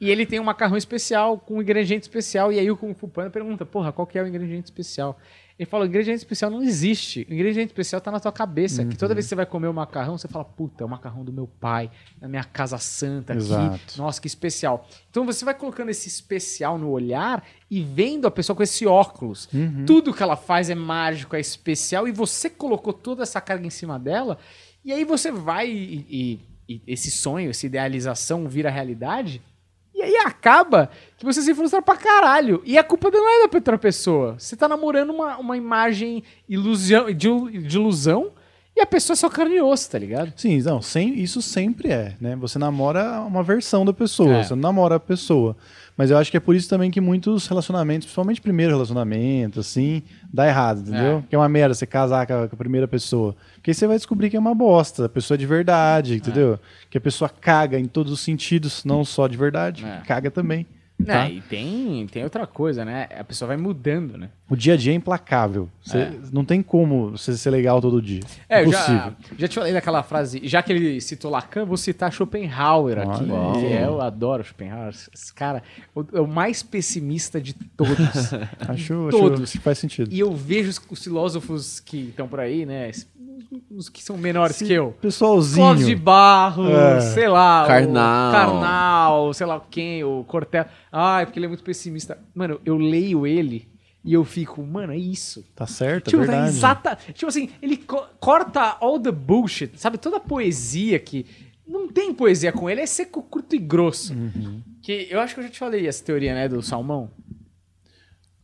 Speaker 1: e ele tem um macarrão especial com um ingrediente especial e aí o Kung Fu Panda pergunta, porra, qual que é o ingrediente especial? Ele fala, o ingrediente especial não existe. O ingrediente especial tá na tua cabeça. Que toda vez que você vai comer o macarrão, você fala, puta, é o macarrão do meu pai, na minha casa santa aqui.
Speaker 2: Exato.
Speaker 1: Nossa, que especial. Então você vai colocando esse especial no olhar e vendo a pessoa com esse óculos. Tudo que ela faz é mágico, é especial e você colocou toda essa carga em cima dela. E aí você vai e, e- e esse sonho, essa idealização vira realidade. E aí acaba que você se frustra pra caralho. E a culpa não é da outra pessoa. Você tá namorando uma, uma imagem ilusão, de, de ilusão e a pessoa é só carne e osso, tá ligado?
Speaker 2: Sim, não, sem, isso sempre é, né? Você namora uma versão da pessoa,
Speaker 1: É.
Speaker 2: você não namora a pessoa. Mas eu acho que é por isso também que muitos relacionamentos, principalmente primeiro relacionamento, assim, dá errado, entendeu?
Speaker 1: É.
Speaker 2: Que é uma merda você casar com a, com a primeira pessoa. Porque aí você vai descobrir que é uma bosta, a pessoa é de verdade, entendeu? Que a pessoa caga em todos os sentidos, não só de verdade,
Speaker 1: É.
Speaker 2: caga também. Tá?
Speaker 1: É, e tem, tem outra coisa, né? A pessoa vai mudando, né?
Speaker 2: O dia a dia é implacável. Você-
Speaker 1: É.
Speaker 2: Não tem como você ser legal todo dia.
Speaker 1: É, eu
Speaker 2: Impossível.
Speaker 1: já, já te falei daquela frase, já que ele citou Lacan, vou citar Schopenhauer aqui,
Speaker 2: Olha
Speaker 1: que
Speaker 2: aí.
Speaker 1: é, eu adoro Schopenhauer. Esse cara o, é o mais pessimista de todos.
Speaker 2: Acho,
Speaker 1: Todos.
Speaker 2: acho que faz sentido.
Speaker 1: e eu vejo os, os filósofos que estão por aí, né? Os- que são menores que eu.
Speaker 2: Pessoalzinho.
Speaker 1: Clóvis de Barros,
Speaker 2: É.
Speaker 1: sei lá. o
Speaker 3: Karnal.
Speaker 1: Karnal, sei lá quem, o Cortella. Ai, porque ele é muito pessimista. Mano, eu leio ele e eu fico, mano, é isso.
Speaker 2: Tá certo, é
Speaker 1: Tipo, tá
Speaker 2: verdade.
Speaker 1: exata. Tipo assim, ele co- corta all the bullshit, sabe? Toda a poesia que. Não tem poesia com ele, é seco, curto e grosso.
Speaker 2: Uhum.
Speaker 1: Que eu acho que eu já te falei essa teoria, né, do salmão.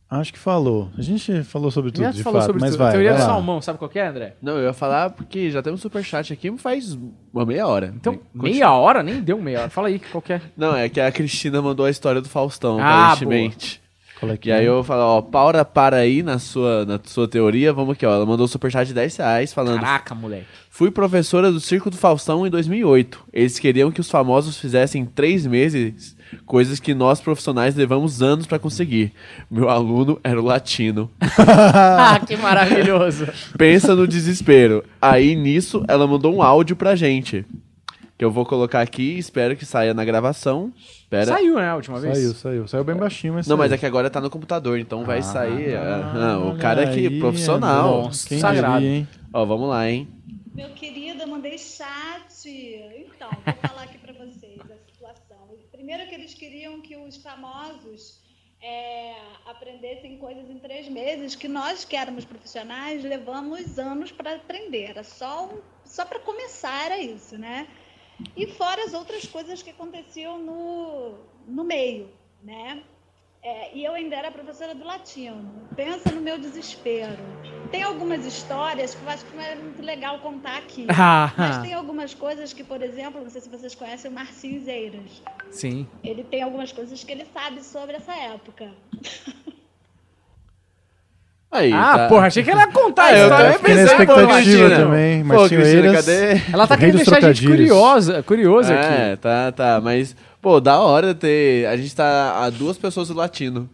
Speaker 2: Acho que falou. A gente falou sobre tudo,
Speaker 1: já
Speaker 2: de
Speaker 1: falou
Speaker 2: fato,
Speaker 1: sobre
Speaker 2: mas
Speaker 1: isso.
Speaker 2: vai,
Speaker 1: a teoria
Speaker 2: vai
Speaker 1: do
Speaker 2: lá.
Speaker 1: salmão, sabe qual que é, André?
Speaker 3: Não, eu ia falar porque já temos superchat aqui faz uma meia hora.
Speaker 1: Então,
Speaker 3: Continua.
Speaker 1: meia hora? Nem deu meia hora. Fala aí, qual que é?
Speaker 3: Não, é que a Cristina mandou a história do Faustão,
Speaker 1: Ah,
Speaker 3: aparentemente.
Speaker 2: Qual é
Speaker 3: E aí
Speaker 2: é?
Speaker 3: eu falo, ó, para, para aí na sua, na sua teoria, vamos aqui, ó. Ela mandou um superchat de 10 reais falando.
Speaker 1: Caraca, moleque.
Speaker 3: Fui professora do Circo do Faustão em 2008. Eles queriam que os famosos fizessem em três meses coisas que nós profissionais levamos anos pra conseguir. Meu aluno era o latino.
Speaker 1: ah, que maravilhoso.
Speaker 3: Pensa no desespero. Aí nisso ela mandou um áudio pra gente. Que eu vou colocar aqui, espero que saia na gravação. Espera.
Speaker 1: Saiu, né, a última vez?
Speaker 2: Saiu, saiu. Saiu bem baixinho, mas
Speaker 3: Não, mas é
Speaker 2: saiu.
Speaker 3: que agora tá no computador, então vai
Speaker 2: Ah,
Speaker 3: sair. ah,
Speaker 2: olha
Speaker 3: o cara aqui,
Speaker 2: aí,
Speaker 3: profissional.
Speaker 2: Quem
Speaker 1: Sagrado.
Speaker 2: diria, hein?
Speaker 3: Ó, vamos lá, hein?
Speaker 4: Meu querido, eu mandei chat. Então, vou falar aqui para vocês a situação. Primeiro que eles queriam que os famosos é, aprendessem coisas em três meses, que nós que éramos profissionais levamos anos para aprender. Era só, só para começar era isso, né? E fora as outras coisas que aconteciam no, no meio, né? É, e eu ainda era professora do latino. Pensa no meu desespero. Tem algumas histórias que eu acho que não é muito legal contar aqui.
Speaker 1: Ah,
Speaker 4: Mas tem algumas coisas que, por exemplo, não sei se vocês conhecem o Marcinho Eiras.
Speaker 1: sim.
Speaker 4: Ele tem algumas coisas que ele sabe sobre essa época.
Speaker 3: Aí,
Speaker 1: Ah,
Speaker 3: tá.
Speaker 1: porra, achei que ela ia contar
Speaker 3: Ah,
Speaker 1: a
Speaker 3: eu
Speaker 1: história.
Speaker 2: na
Speaker 3: pensei, pô,
Speaker 2: expectativa também.
Speaker 3: Pô,
Speaker 2: Marcinho
Speaker 3: Cristina,
Speaker 2: Eiras.
Speaker 3: cadê?
Speaker 1: Ela tá querendo deixar a gente curiosa, curiosa
Speaker 3: É,
Speaker 1: aqui.
Speaker 3: tá, tá. Mas, pô, da hora ter. A gente tá a duas pessoas do latino.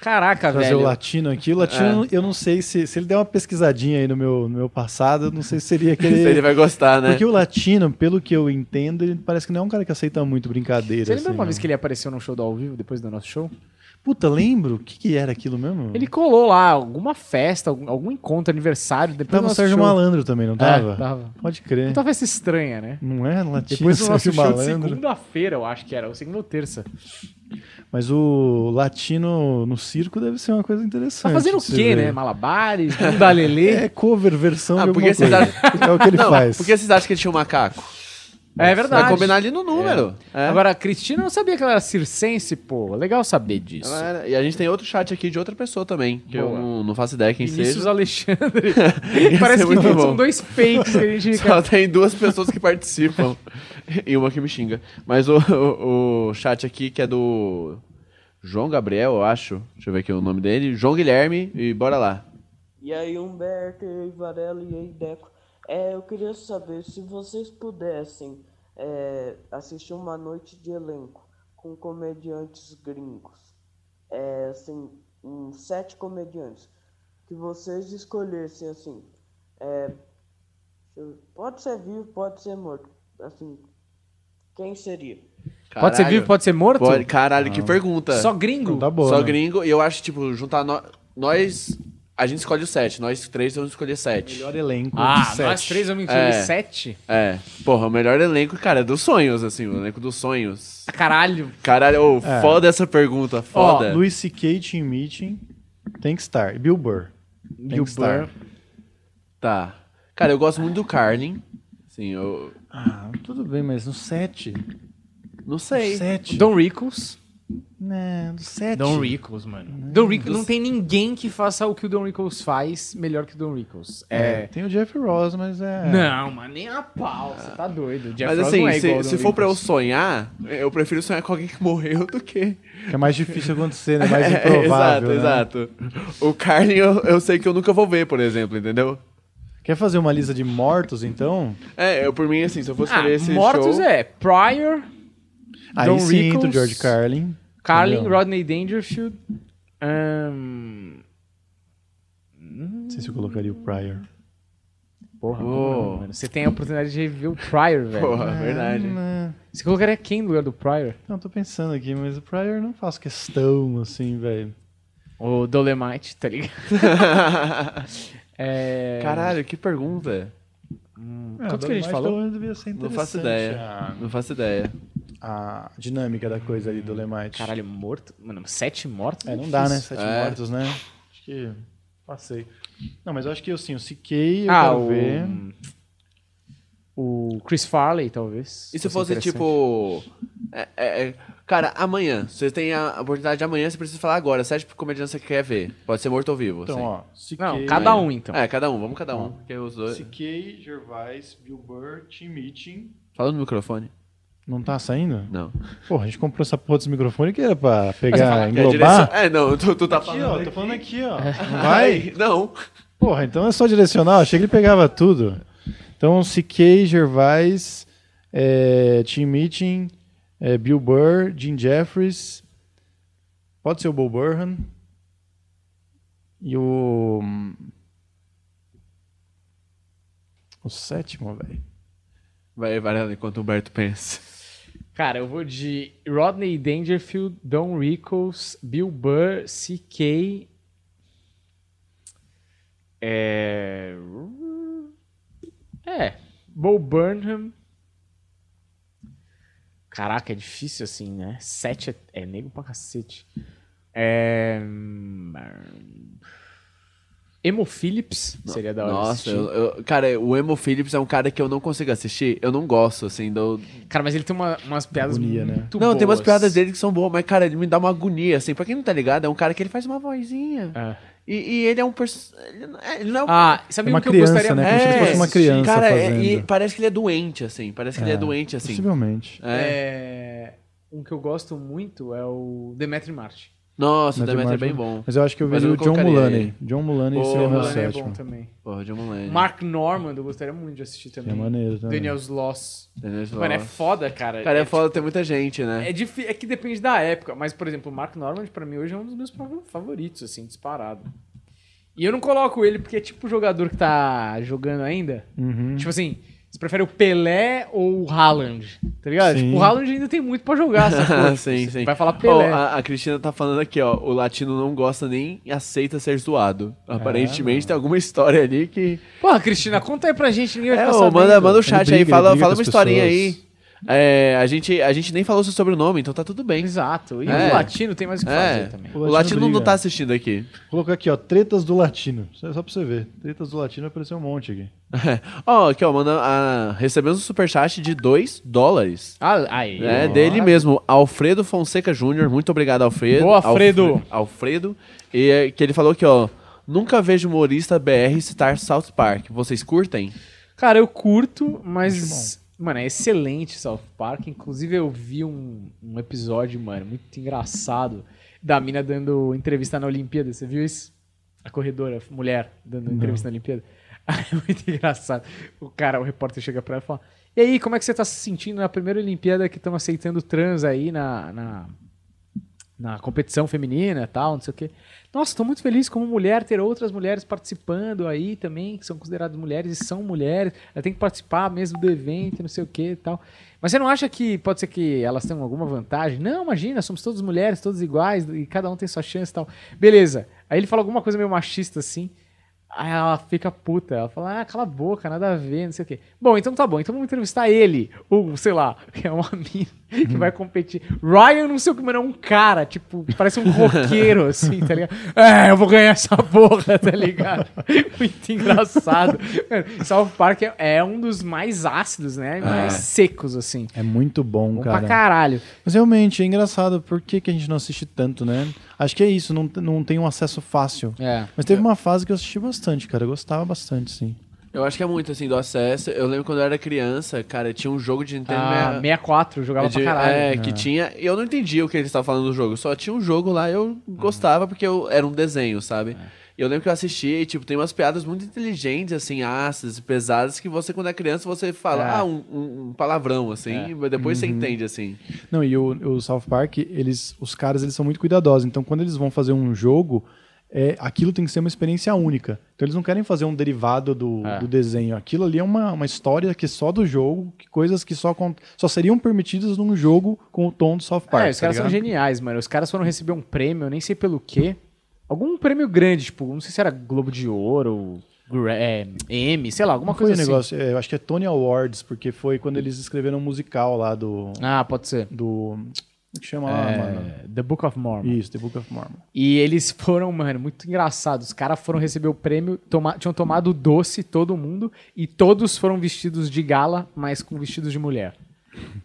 Speaker 1: Caraca,
Speaker 2: Trazer
Speaker 1: velho.
Speaker 2: o latino aqui. O
Speaker 3: É.
Speaker 2: latino, eu não sei se, se ele der uma pesquisadinha aí no meu, no meu passado, eu não sei se seria aquele.
Speaker 3: Se ele vai gostar, né?
Speaker 2: Porque o latino, pelo que eu entendo, ele parece que não é um cara que aceita muito brincadeira.
Speaker 1: Você lembra
Speaker 2: assim,
Speaker 1: uma vez
Speaker 2: né?
Speaker 1: que ele apareceu no show do ao vivo depois do nosso show?
Speaker 2: Puta, lembro? O que, que era aquilo mesmo?
Speaker 1: Ele colou lá alguma festa, algum, algum encontro, aniversário, depois
Speaker 2: Tava o Sérgio
Speaker 1: show.
Speaker 2: Malandro também, não
Speaker 1: É,
Speaker 2: tava?
Speaker 1: tava.
Speaker 2: Pode crer.
Speaker 1: Puta festa estranha, né?
Speaker 2: Não é latino,
Speaker 1: Depois do nosso
Speaker 2: Sérgio
Speaker 1: show
Speaker 2: Malandro.
Speaker 1: segunda-feira, eu acho que era, ou segunda ou terça.
Speaker 2: Mas o latino no circo deve ser uma coisa interessante.
Speaker 1: Tá fazendo o quê, né? Malabares, lelê.
Speaker 2: É cover versão
Speaker 3: Ah,
Speaker 2: de alguma coisa. É o que ele
Speaker 3: Não,
Speaker 2: faz.
Speaker 3: Por que vocês acham que ele tinha um macaco?
Speaker 1: É verdade.
Speaker 3: Vai combinar ali no número. É.
Speaker 1: Agora, a Cristina não sabia que ela era circense, pô. Legal saber disso.
Speaker 3: Era- E a gente tem outro chat aqui de outra pessoa também, que eu não, não faço ideia quem
Speaker 1: Vinícius
Speaker 3: seja.
Speaker 1: Alexandre. Parece
Speaker 3: ser
Speaker 1: que são
Speaker 3: bom.
Speaker 1: dois fakes que a gente
Speaker 3: Só tem duas pessoas que participam e uma que me xinga. Mas o, o, o chat aqui, que é do João Gabriel, eu acho. Deixa eu ver aqui o nome dele. João Guilherme, e bora lá.
Speaker 5: E aí, Humberto, e aí, Varela, e aí, Deco. É, eu queria saber se vocês pudessem é, assistir uma noite de elenco com comediantes gringos. É, assim, uns sete comediantes. Que vocês escolhessem, assim. É, pode ser vivo, pode ser morto. Assim, quem seria?
Speaker 1: Pode ser
Speaker 3: Caralho.
Speaker 1: vivo, pode ser morto?
Speaker 3: Pode- Caralho, que pergunta.
Speaker 1: Só gringo?
Speaker 2: Então tá bom.
Speaker 3: Só
Speaker 2: né?
Speaker 3: gringo. E eu acho, tipo, juntar nó- nós. A gente escolhe o sete. Nós três vamos escolher sete.
Speaker 2: Melhor elenco
Speaker 1: Ah,
Speaker 2: sete.
Speaker 1: nós três vamos incluir
Speaker 3: É.
Speaker 1: sete?
Speaker 3: É. Porra, o melhor elenco, cara, é dos sonhos, assim. O elenco dos sonhos.
Speaker 1: Caralho.
Speaker 3: Caralho, ô,
Speaker 2: É.
Speaker 3: foda essa pergunta. Foda.
Speaker 2: Louis C.K. Team Meeting tem que estar. Bill Burr. Tem
Speaker 1: Bill
Speaker 2: que estar.
Speaker 1: Burr.
Speaker 3: Tá. Cara, eu gosto muito do Carlin. Sim, eu.
Speaker 2: Ah, tudo bem, mas no 7.
Speaker 3: Não sei.
Speaker 2: 7.
Speaker 1: Don Rickles.
Speaker 2: Não, do 7.
Speaker 1: Don Rickles, mano. Don Rickles, não tem ninguém que faça o que o Don Rickles faz melhor que o Don Rickles.
Speaker 2: É,
Speaker 1: É.
Speaker 2: tem o Jeff Ross, mas é.
Speaker 1: Não, mas nem a pau. Você tá doido. O Jeff
Speaker 3: Mas
Speaker 1: Ross
Speaker 3: assim,
Speaker 1: não é
Speaker 3: se, se for pra eu sonhar, eu prefiro sonhar com alguém que morreu do que.
Speaker 2: Que é mais difícil acontecer, né? Mais
Speaker 3: É,
Speaker 2: improvável.
Speaker 3: exato,
Speaker 2: né?
Speaker 3: exato. O Carlin eu, eu sei que eu nunca vou ver, por exemplo, entendeu?
Speaker 2: Quer fazer uma lista de mortos, então?
Speaker 3: É, eu por mim, assim, se eu fosse
Speaker 1: Ah,
Speaker 3: escolher esse
Speaker 1: mortos
Speaker 3: show...
Speaker 1: é Pryor,
Speaker 2: Aí
Speaker 1: Don
Speaker 2: sim
Speaker 1: Rickles.
Speaker 2: George Carlin.
Speaker 1: Carlin,
Speaker 2: Entendeu?
Speaker 1: Rodney Dangerfield. ahn,
Speaker 2: Não sei se eu colocaria o Pryor.
Speaker 1: Porra,
Speaker 3: Oh.
Speaker 1: mano, você tem a oportunidade de rever o Pryor, velho.
Speaker 3: Porra, verdade.
Speaker 2: Não,
Speaker 1: Você colocaria quem no lugar do Pryor?
Speaker 2: não, tô pensando aqui, mas o Pryor não faço questão, assim, velho.
Speaker 1: O Dolemite, tá ligado? é...
Speaker 3: Caralho, que pergunta.
Speaker 1: hum,
Speaker 2: É,
Speaker 1: quanto que a gente falou?
Speaker 3: Não faço
Speaker 2: interessante
Speaker 3: ideia. Não faço ideia.
Speaker 2: A, dinâmica da coisa ali do Lemite.
Speaker 1: Caralho, morto? Mano, sete mortos?
Speaker 2: É, não dá, né? Sete
Speaker 3: É.
Speaker 2: mortos, né? Acho que passei. Não, mas eu acho que assim, o CK eu
Speaker 1: Ah,
Speaker 2: quero
Speaker 1: o...
Speaker 2: ver.
Speaker 1: O Chris Farley, talvez.
Speaker 3: E se
Speaker 1: Fosse
Speaker 3: tipo. é, é, é, cara, amanhã. Você tem a oportunidade de amanhã, você precisa falar agora. Sete comediantes você quer ver. Pode ser morto ou vivo.
Speaker 2: Então,
Speaker 3: assim.
Speaker 2: ó, CK.
Speaker 1: Não, cada um, então.
Speaker 3: É, cada um, vamos cada um.
Speaker 2: Ó.
Speaker 3: Porque os dois...
Speaker 2: CK, Gervais, Bill Burr, Tim Meeting.
Speaker 3: Fala no microfone.
Speaker 2: Não tá saindo?
Speaker 3: Não.
Speaker 2: Porra, a gente comprou essa porra desse microfone que era pra pegar,
Speaker 3: a
Speaker 2: englobar.
Speaker 3: direção- É, não, tu, tu tá
Speaker 2: Aqui,
Speaker 3: falando.
Speaker 2: ó, tô falando aqui, ó.
Speaker 1: É.
Speaker 2: Não vai?
Speaker 3: Ai, Não.
Speaker 2: Porra, então é só direcional. Achei que ele pegava tudo. Então, CK, Gervais, é, Tim Meeting, é, Bill Burr, Jim Jeffries. Pode ser o Bo Burhan. E o. O sétimo, velho.
Speaker 3: Vai, Varela, enquanto o Humberto pensa.
Speaker 1: Cara, eu vou de Rodney Dangerfield, Don Rickles, Bill Burr, C.K. É. É. Bo Burnham. Caraca, é difícil assim, né? Sete é, é nego pra cacete. É. Emo Phillips seria da hora.
Speaker 3: Nossa, eu, eu- cara, o Emo Phillips é um cara que eu não consigo assistir. Eu não gosto, assim, do...
Speaker 1: Cara, mas ele tem uma- umas piadas
Speaker 2: Agonia, né?
Speaker 3: Não, tem umas
Speaker 1: boas.
Speaker 3: piadas dele que são boas, mas, cara, ele me dá uma agonia, assim. Pra quem não tá ligado, é um cara que ele faz uma vozinha.
Speaker 1: É.
Speaker 3: E, e ele é um... Pers... Ele não é- ele não é um
Speaker 1: Ah, sabe
Speaker 2: É uma
Speaker 1: um que eu
Speaker 2: criança,
Speaker 1: gostaria
Speaker 2: né?
Speaker 1: muito
Speaker 2: Como se
Speaker 1: de
Speaker 2: fosse uma criança
Speaker 3: Cara, é-
Speaker 2: fazendo.
Speaker 3: e parece que ele é doente, assim. Parece que ele é doente, assim.
Speaker 2: Possivelmente.
Speaker 3: É.
Speaker 1: É, Um que eu gosto muito é o Demetri Martin.
Speaker 3: Nossa, o
Speaker 2: Demetri
Speaker 3: Demetri é bem bom.
Speaker 2: Mas eu acho que eu
Speaker 3: Mas eu
Speaker 2: o John
Speaker 3: colocaria
Speaker 2: Mulaney. John Mulaney
Speaker 3: Pô,
Speaker 2: seria o meu
Speaker 3: Mulaney
Speaker 1: é
Speaker 2: sétimo.
Speaker 1: bom também.
Speaker 3: Porra, de Mulaney.
Speaker 1: Mark Norman, eu gostaria muito de assistir
Speaker 2: Que é
Speaker 1: também.
Speaker 2: maneiro também.
Speaker 1: Daniel Sloss.
Speaker 3: Daniel Sloss.
Speaker 1: Mano, é foda, cara.
Speaker 3: Cara, é foda ter muita gente, né?
Speaker 1: É, difí- é que depende da época, mas, por exemplo, o Mark Norman, pra mim, hoje é um dos meus fav- favoritos, assim, disparado. E eu não coloco ele porque é tipo o jogador que tá jogando ainda.
Speaker 2: Uhum.
Speaker 1: Tipo assim, você prefere o Pelé ou o Haaland? Tá ligado? Tipo, o Haaland ainda tem muito pra jogar, sacou?
Speaker 3: sim, sim.
Speaker 1: Vai falar Pelé.
Speaker 3: a, a Cristina tá falando aqui, ó. O latino não gosta nem e aceita ser zoado. Aparentemente tem alguma história ali que.
Speaker 1: Porra, Cristina, conta aí pra gente, ninguém vai
Speaker 3: É,
Speaker 1: ficar
Speaker 3: ô,
Speaker 1: sabendo.
Speaker 3: manda, manda o chat
Speaker 2: Ele
Speaker 3: aí,
Speaker 2: briga,
Speaker 3: fala,
Speaker 2: briga
Speaker 3: fala uma historinha
Speaker 2: pessoas.
Speaker 3: aí. É, a, gente, a gente nem falou seu sobrenome, então tá tudo bem.
Speaker 1: Exato. E
Speaker 3: É.
Speaker 1: o latino tem mais o que
Speaker 3: É,
Speaker 1: fazer também.
Speaker 2: O
Speaker 3: o
Speaker 2: latino
Speaker 3: latino não
Speaker 2: briga.
Speaker 3: tá assistindo aqui.
Speaker 2: Vou colocar aqui, ó, tretas do latino. Só só pra você ver. Tretas do latino vai aparecer um monte aqui.
Speaker 3: Ó, aqui, ó, manda, a, recebemos um superchat de 2 dólares.
Speaker 1: Ah, aí.
Speaker 3: É, dele mesmo, Alfredo Fonseca Júnior. Muito obrigado, Alfredo.
Speaker 1: Boa, Alfredo.
Speaker 3: Alfre- Alfredo. E é, que ele falou aqui, ó. Nunca vejo humorista BR citar South Park. Vocês curtem?
Speaker 1: Cara, eu curto, mas. Mano, é excelente South Park. Inclusive, eu vi um, um episódio, mano, muito engraçado da mina dando entrevista na Olimpíada. Você viu isso? A corredora, a mulher, dando entrevista na Olimpíada. É muito engraçado. O cara, o repórter chega pra ela e fala: E aí, como é que você tá se sentindo na primeira Olimpíada que estão aceitando trans aí na, na, na competição feminina tal, não sei o quê. Nossa, tô muito feliz como mulher ter outras mulheres participando aí também, que são consideradas mulheres e são mulheres. Ela tem que participar mesmo do evento, não sei o que e tal. Mas você não acha que pode ser que elas tenham alguma vantagem? Não, imagina, somos todas mulheres, todas iguais, e cada um tem sua chance e tal. Beleza. Aí ele fala alguma coisa meio machista assim. Aí ela fica puta. Ela fala, ah, cala a boca, nada a ver, não sei o quê. Bom, então tá bom. Então vamos entrevistar ele. Ou, sei lá, que é uma mina que vai competir. Ryan, não sei o que, mano, é um cara, tipo, parece um roqueiro, assim, tá ligado? É, eu vou ganhar essa porra, tá ligado? Muito engraçado. Mano, South Park é, é um dos mais ácidos, né? Mais secos, assim.
Speaker 2: É muito bom,
Speaker 1: Bom
Speaker 2: cara.
Speaker 1: pra caralho.
Speaker 2: Mas realmente é engraçado. Por que, que a gente não assiste tanto, né? Acho que é isso, não, não tem um acesso fácil.
Speaker 1: É.
Speaker 2: Mas teve uma fase que eu assisti bastante, cara. Eu gostava bastante, sim.
Speaker 3: Eu acho que é muito, assim, do acesso. Eu lembro quando eu era criança, cara, tinha um jogo de Nintendo...
Speaker 1: Ah, 64, eu jogava
Speaker 3: de-
Speaker 1: pra caralho.
Speaker 3: É, que tinha. Eu não entendia o que eles estavam falando do jogo. Só tinha um jogo lá, eu gostava porque eu, era um desenho, sabe? E eu lembro que eu assisti e, tipo, tem umas piadas muito inteligentes, assim, ácidas e pesadas, que você, quando é criança, você fala,
Speaker 1: É.
Speaker 3: ah, um, um- palavrão, assim, mas depois você entende, assim.
Speaker 2: Não, e o, o South Park, eles, os caras eles são muito cuidadosos. Então, quando eles vão fazer um jogo, é, aquilo tem que ser uma experiência única. Então, eles não querem fazer um derivado do,
Speaker 1: É.
Speaker 2: do desenho. Aquilo ali é uma, uma história que é só do jogo, que coisas que só, só seriam permitidas num jogo com o tom do South Park.
Speaker 1: É, os
Speaker 2: tá
Speaker 1: caras são
Speaker 2: ligado?
Speaker 1: geniais, mano. Os caras foram receber um prêmio, nem sei pelo quê. Algum prêmio grande, tipo, não sei se era Globo de Ouro, é, M, sei lá, alguma
Speaker 2: Foi
Speaker 1: coisa
Speaker 2: um
Speaker 1: assim.
Speaker 2: negócio, é, eu acho que é Tony Awards, porque foi quando eles escreveram um musical lá do.
Speaker 1: Ah, pode ser.
Speaker 2: do que chama lá, mano?
Speaker 1: É, The Book of Mormon.
Speaker 2: Isso, The Book of Mormon.
Speaker 1: E eles foram, mano, muito engraçados. Os caras foram receber o prêmio, toma- tinham tomado doce, todo mundo, e todos foram vestidos de gala, mas com vestidos de mulher.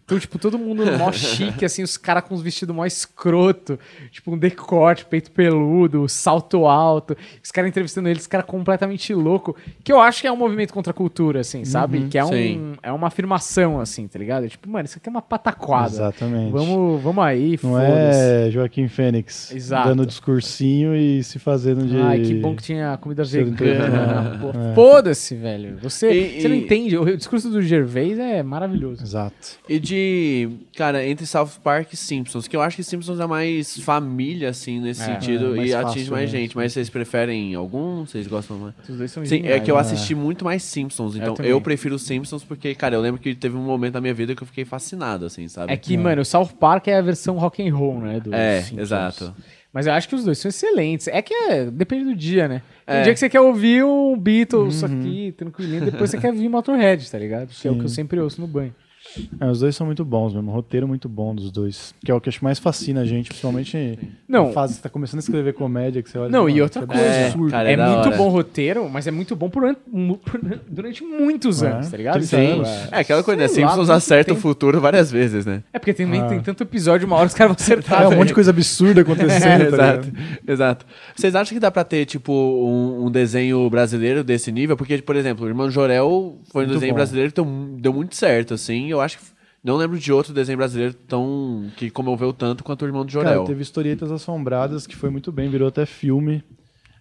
Speaker 1: Então, tipo, todo mundo mó chique, assim, os caras com os vestidos mó escroto, tipo, um decote, peito peludo, salto alto. Os caras entrevistando eles, os caras completamente louco. Que eu acho que é um movimento contra a cultura, assim, sabe? que é, um,
Speaker 3: sim.
Speaker 1: é uma afirmação, assim, tá ligado? É tipo, mano, isso aqui é uma pataquada.
Speaker 2: Exatamente.
Speaker 1: Vamos, vamos aí,
Speaker 2: Não
Speaker 1: foda-se.
Speaker 2: é Joaquim Fênix
Speaker 1: Exato.
Speaker 2: dando discursinho e se fazendo de.
Speaker 1: Ai, que bom que tinha comida vegana. Pô,
Speaker 2: É.
Speaker 1: Foda-se, velho. Você,
Speaker 3: E-
Speaker 1: você não
Speaker 3: e-
Speaker 1: entende. O discurso do Gervais é maravilhoso.
Speaker 2: Exato.
Speaker 3: E de, cara, entre South Park e Simpsons, que eu acho que Simpsons é mais família, assim, nesse
Speaker 1: É,
Speaker 3: sentido,
Speaker 2: é mais
Speaker 3: e atinge mais
Speaker 2: né?
Speaker 3: gente. Mas vocês preferem algum? Vocês gostam mais?
Speaker 1: Os dois são
Speaker 3: Sim, é
Speaker 1: geniais,
Speaker 3: que eu
Speaker 1: né?
Speaker 3: assisti muito mais Simpsons, então
Speaker 1: também.
Speaker 3: eu, prefiro Simpsons porque, cara, eu lembro que teve um momento da minha vida que eu fiquei fascinado, assim, sabe?
Speaker 1: É que, mano, o South Park é a versão rock and roll, né? do
Speaker 3: É,
Speaker 1: Simpsons.
Speaker 3: exato.
Speaker 1: Mas eu acho que os dois são excelentes. É que é- depende do dia, né? Tem
Speaker 3: É.
Speaker 1: dia que você quer ouvir um Beatles aqui, tranquilinho, depois você quer ouvir Motorhead, tá ligado? Que é o que eu
Speaker 2: Sim.
Speaker 1: sempre ouço no banho.
Speaker 2: É, os dois são muito bons mesmo. Um roteiro muito bom dos dois. Que é o que acho mais fascina a gente, principalmente
Speaker 1: Não.
Speaker 2: na fase que você tá começando a escrever comédia, que você olha.
Speaker 1: Não, e outra
Speaker 2: que
Speaker 1: coisa,
Speaker 2: absurdo.
Speaker 3: cara, é
Speaker 1: é muito
Speaker 3: hora.
Speaker 1: bom roteiro, mas é muito bom por, por- durante muitos
Speaker 2: É,
Speaker 1: anos, tá ligado?
Speaker 2: 30
Speaker 1: Então,
Speaker 2: anos.
Speaker 3: É aquela coisa, né? Simpsons acerta o
Speaker 1: tempo.
Speaker 3: futuro várias vezes, né?
Speaker 1: É porque também
Speaker 2: Ah.
Speaker 1: tem tanto episódio, uma hora os caras vão acertar.
Speaker 2: É um monte de coisa absurda acontecendo, tá
Speaker 3: exato, exato. Vocês acham que dá pra ter, tipo, um, um desenho brasileiro desse nível? Porque, por exemplo, o Irmão Jorel foi um desenho
Speaker 2: bom.
Speaker 3: brasileiro que deu, deu muito certo, assim. Eu acho que. Não lembro de outro desenho brasileiro tão. que comoveu tanto quanto o Irmão do Jorel.
Speaker 2: Cara, teve historietas assombradas que foi muito bem, virou até filme.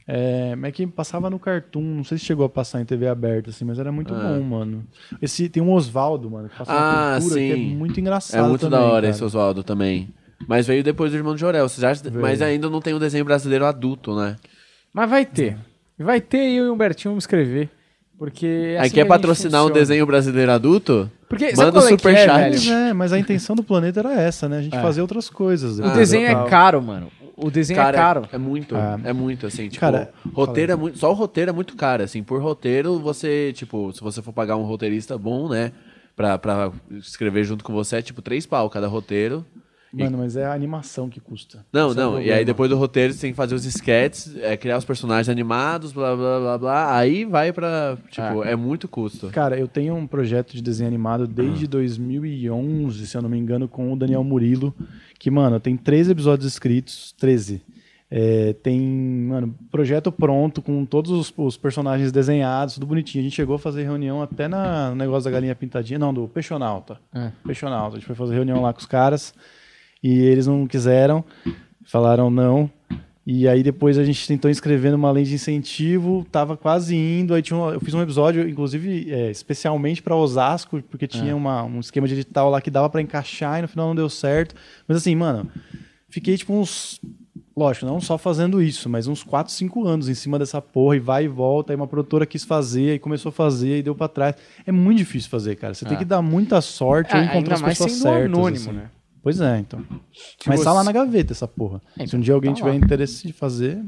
Speaker 2: É, mas é que passava no Cartoon, não sei se chegou a passar em TV aberta, assim, mas era muito
Speaker 3: Ah.
Speaker 2: bom, mano. Esse, tem um Oswaldo, mano, que passa
Speaker 3: Ah,
Speaker 2: cultura, que é
Speaker 3: sim.
Speaker 2: muito
Speaker 3: É
Speaker 2: engraçado
Speaker 3: muito
Speaker 2: também,
Speaker 3: da hora
Speaker 2: cara.
Speaker 3: esse Oswaldo também. Mas veio depois do Irmão do Jorel. Vocês acham...
Speaker 2: Veio.
Speaker 3: Mas ainda não tem um desenho brasileiro adulto, né?
Speaker 1: Mas vai ter. Vai ter e eu e o Humbertinho vamos escrever. Porque. é
Speaker 3: Aí
Speaker 1: assim que
Speaker 3: quer
Speaker 1: a gente
Speaker 3: patrocinar um desenho brasileiro adulto?
Speaker 1: Porque, sabe
Speaker 3: Manda
Speaker 1: é é,
Speaker 3: superchat.
Speaker 1: velho?
Speaker 2: Mas, é, mas a intenção do planeta era essa, né? A gente
Speaker 1: É.
Speaker 2: fazer outras coisas.
Speaker 1: O
Speaker 3: Ah,
Speaker 1: desenho é caro, mano. O desenho é caro.
Speaker 3: É muito,
Speaker 2: Ah.
Speaker 3: é muito, assim, tipo,
Speaker 2: Cara,
Speaker 3: roteiro é muito, só o roteiro é muito caro, assim, por roteiro você, tipo, se você for pagar um roteirista bom, né, pra, pra escrever junto com você, é tipo três pau cada roteiro.
Speaker 2: Mano, mas é a animação que custa.
Speaker 3: Não,
Speaker 2: Esse é
Speaker 3: não, e
Speaker 2: problema.
Speaker 3: aí depois do roteiro você tem que fazer os sketches, é, criar os personagens animados, blá, blá, blá, blá, aí vai pra, tipo, é muito custo.
Speaker 2: Cara, eu tenho um projeto de desenho animado desde 2011, se eu não me engano, com o Daniel Murilo, que, mano, tem 13 episódios escritos, 13. É, tem, mano, projeto pronto, com todos os, os personagens desenhados, tudo bonitinho. A gente chegou a fazer reunião até na, no negócio da galinha pintadinha, não, do Peixonauta.
Speaker 1: É.
Speaker 2: Peixonauta. A gente foi fazer reunião lá com os caras e eles não quiseram, falaram não. E aí depois a gente tentou inscrever numa lei de incentivo, tava quase indo, aí tinha um- eu fiz um episódio, inclusive, é, especialmente para Osasco, porque tinha uma- um esquema de edital lá que dava para encaixar e no final não deu certo. Mas assim, mano, fiquei tipo uns... Lógico, não só fazendo isso, mas uns 4, 5 anos em cima dessa porra e vai e volta. Aí uma produtora quis fazer, aí começou a fazer e deu pra trás. É muito difícil fazer, cara. Você tem
Speaker 1: É.
Speaker 2: que dar muita sorte ou
Speaker 1: Ah,
Speaker 2: encontrar as pessoas certas.
Speaker 1: anônimo,
Speaker 2: assim.
Speaker 1: né?
Speaker 2: Pois é, então. Mas tá lá na gaveta essa porra.
Speaker 1: É,
Speaker 2: Se um dia alguém
Speaker 1: tá
Speaker 2: tiver
Speaker 1: lá.
Speaker 2: interesse de fazer,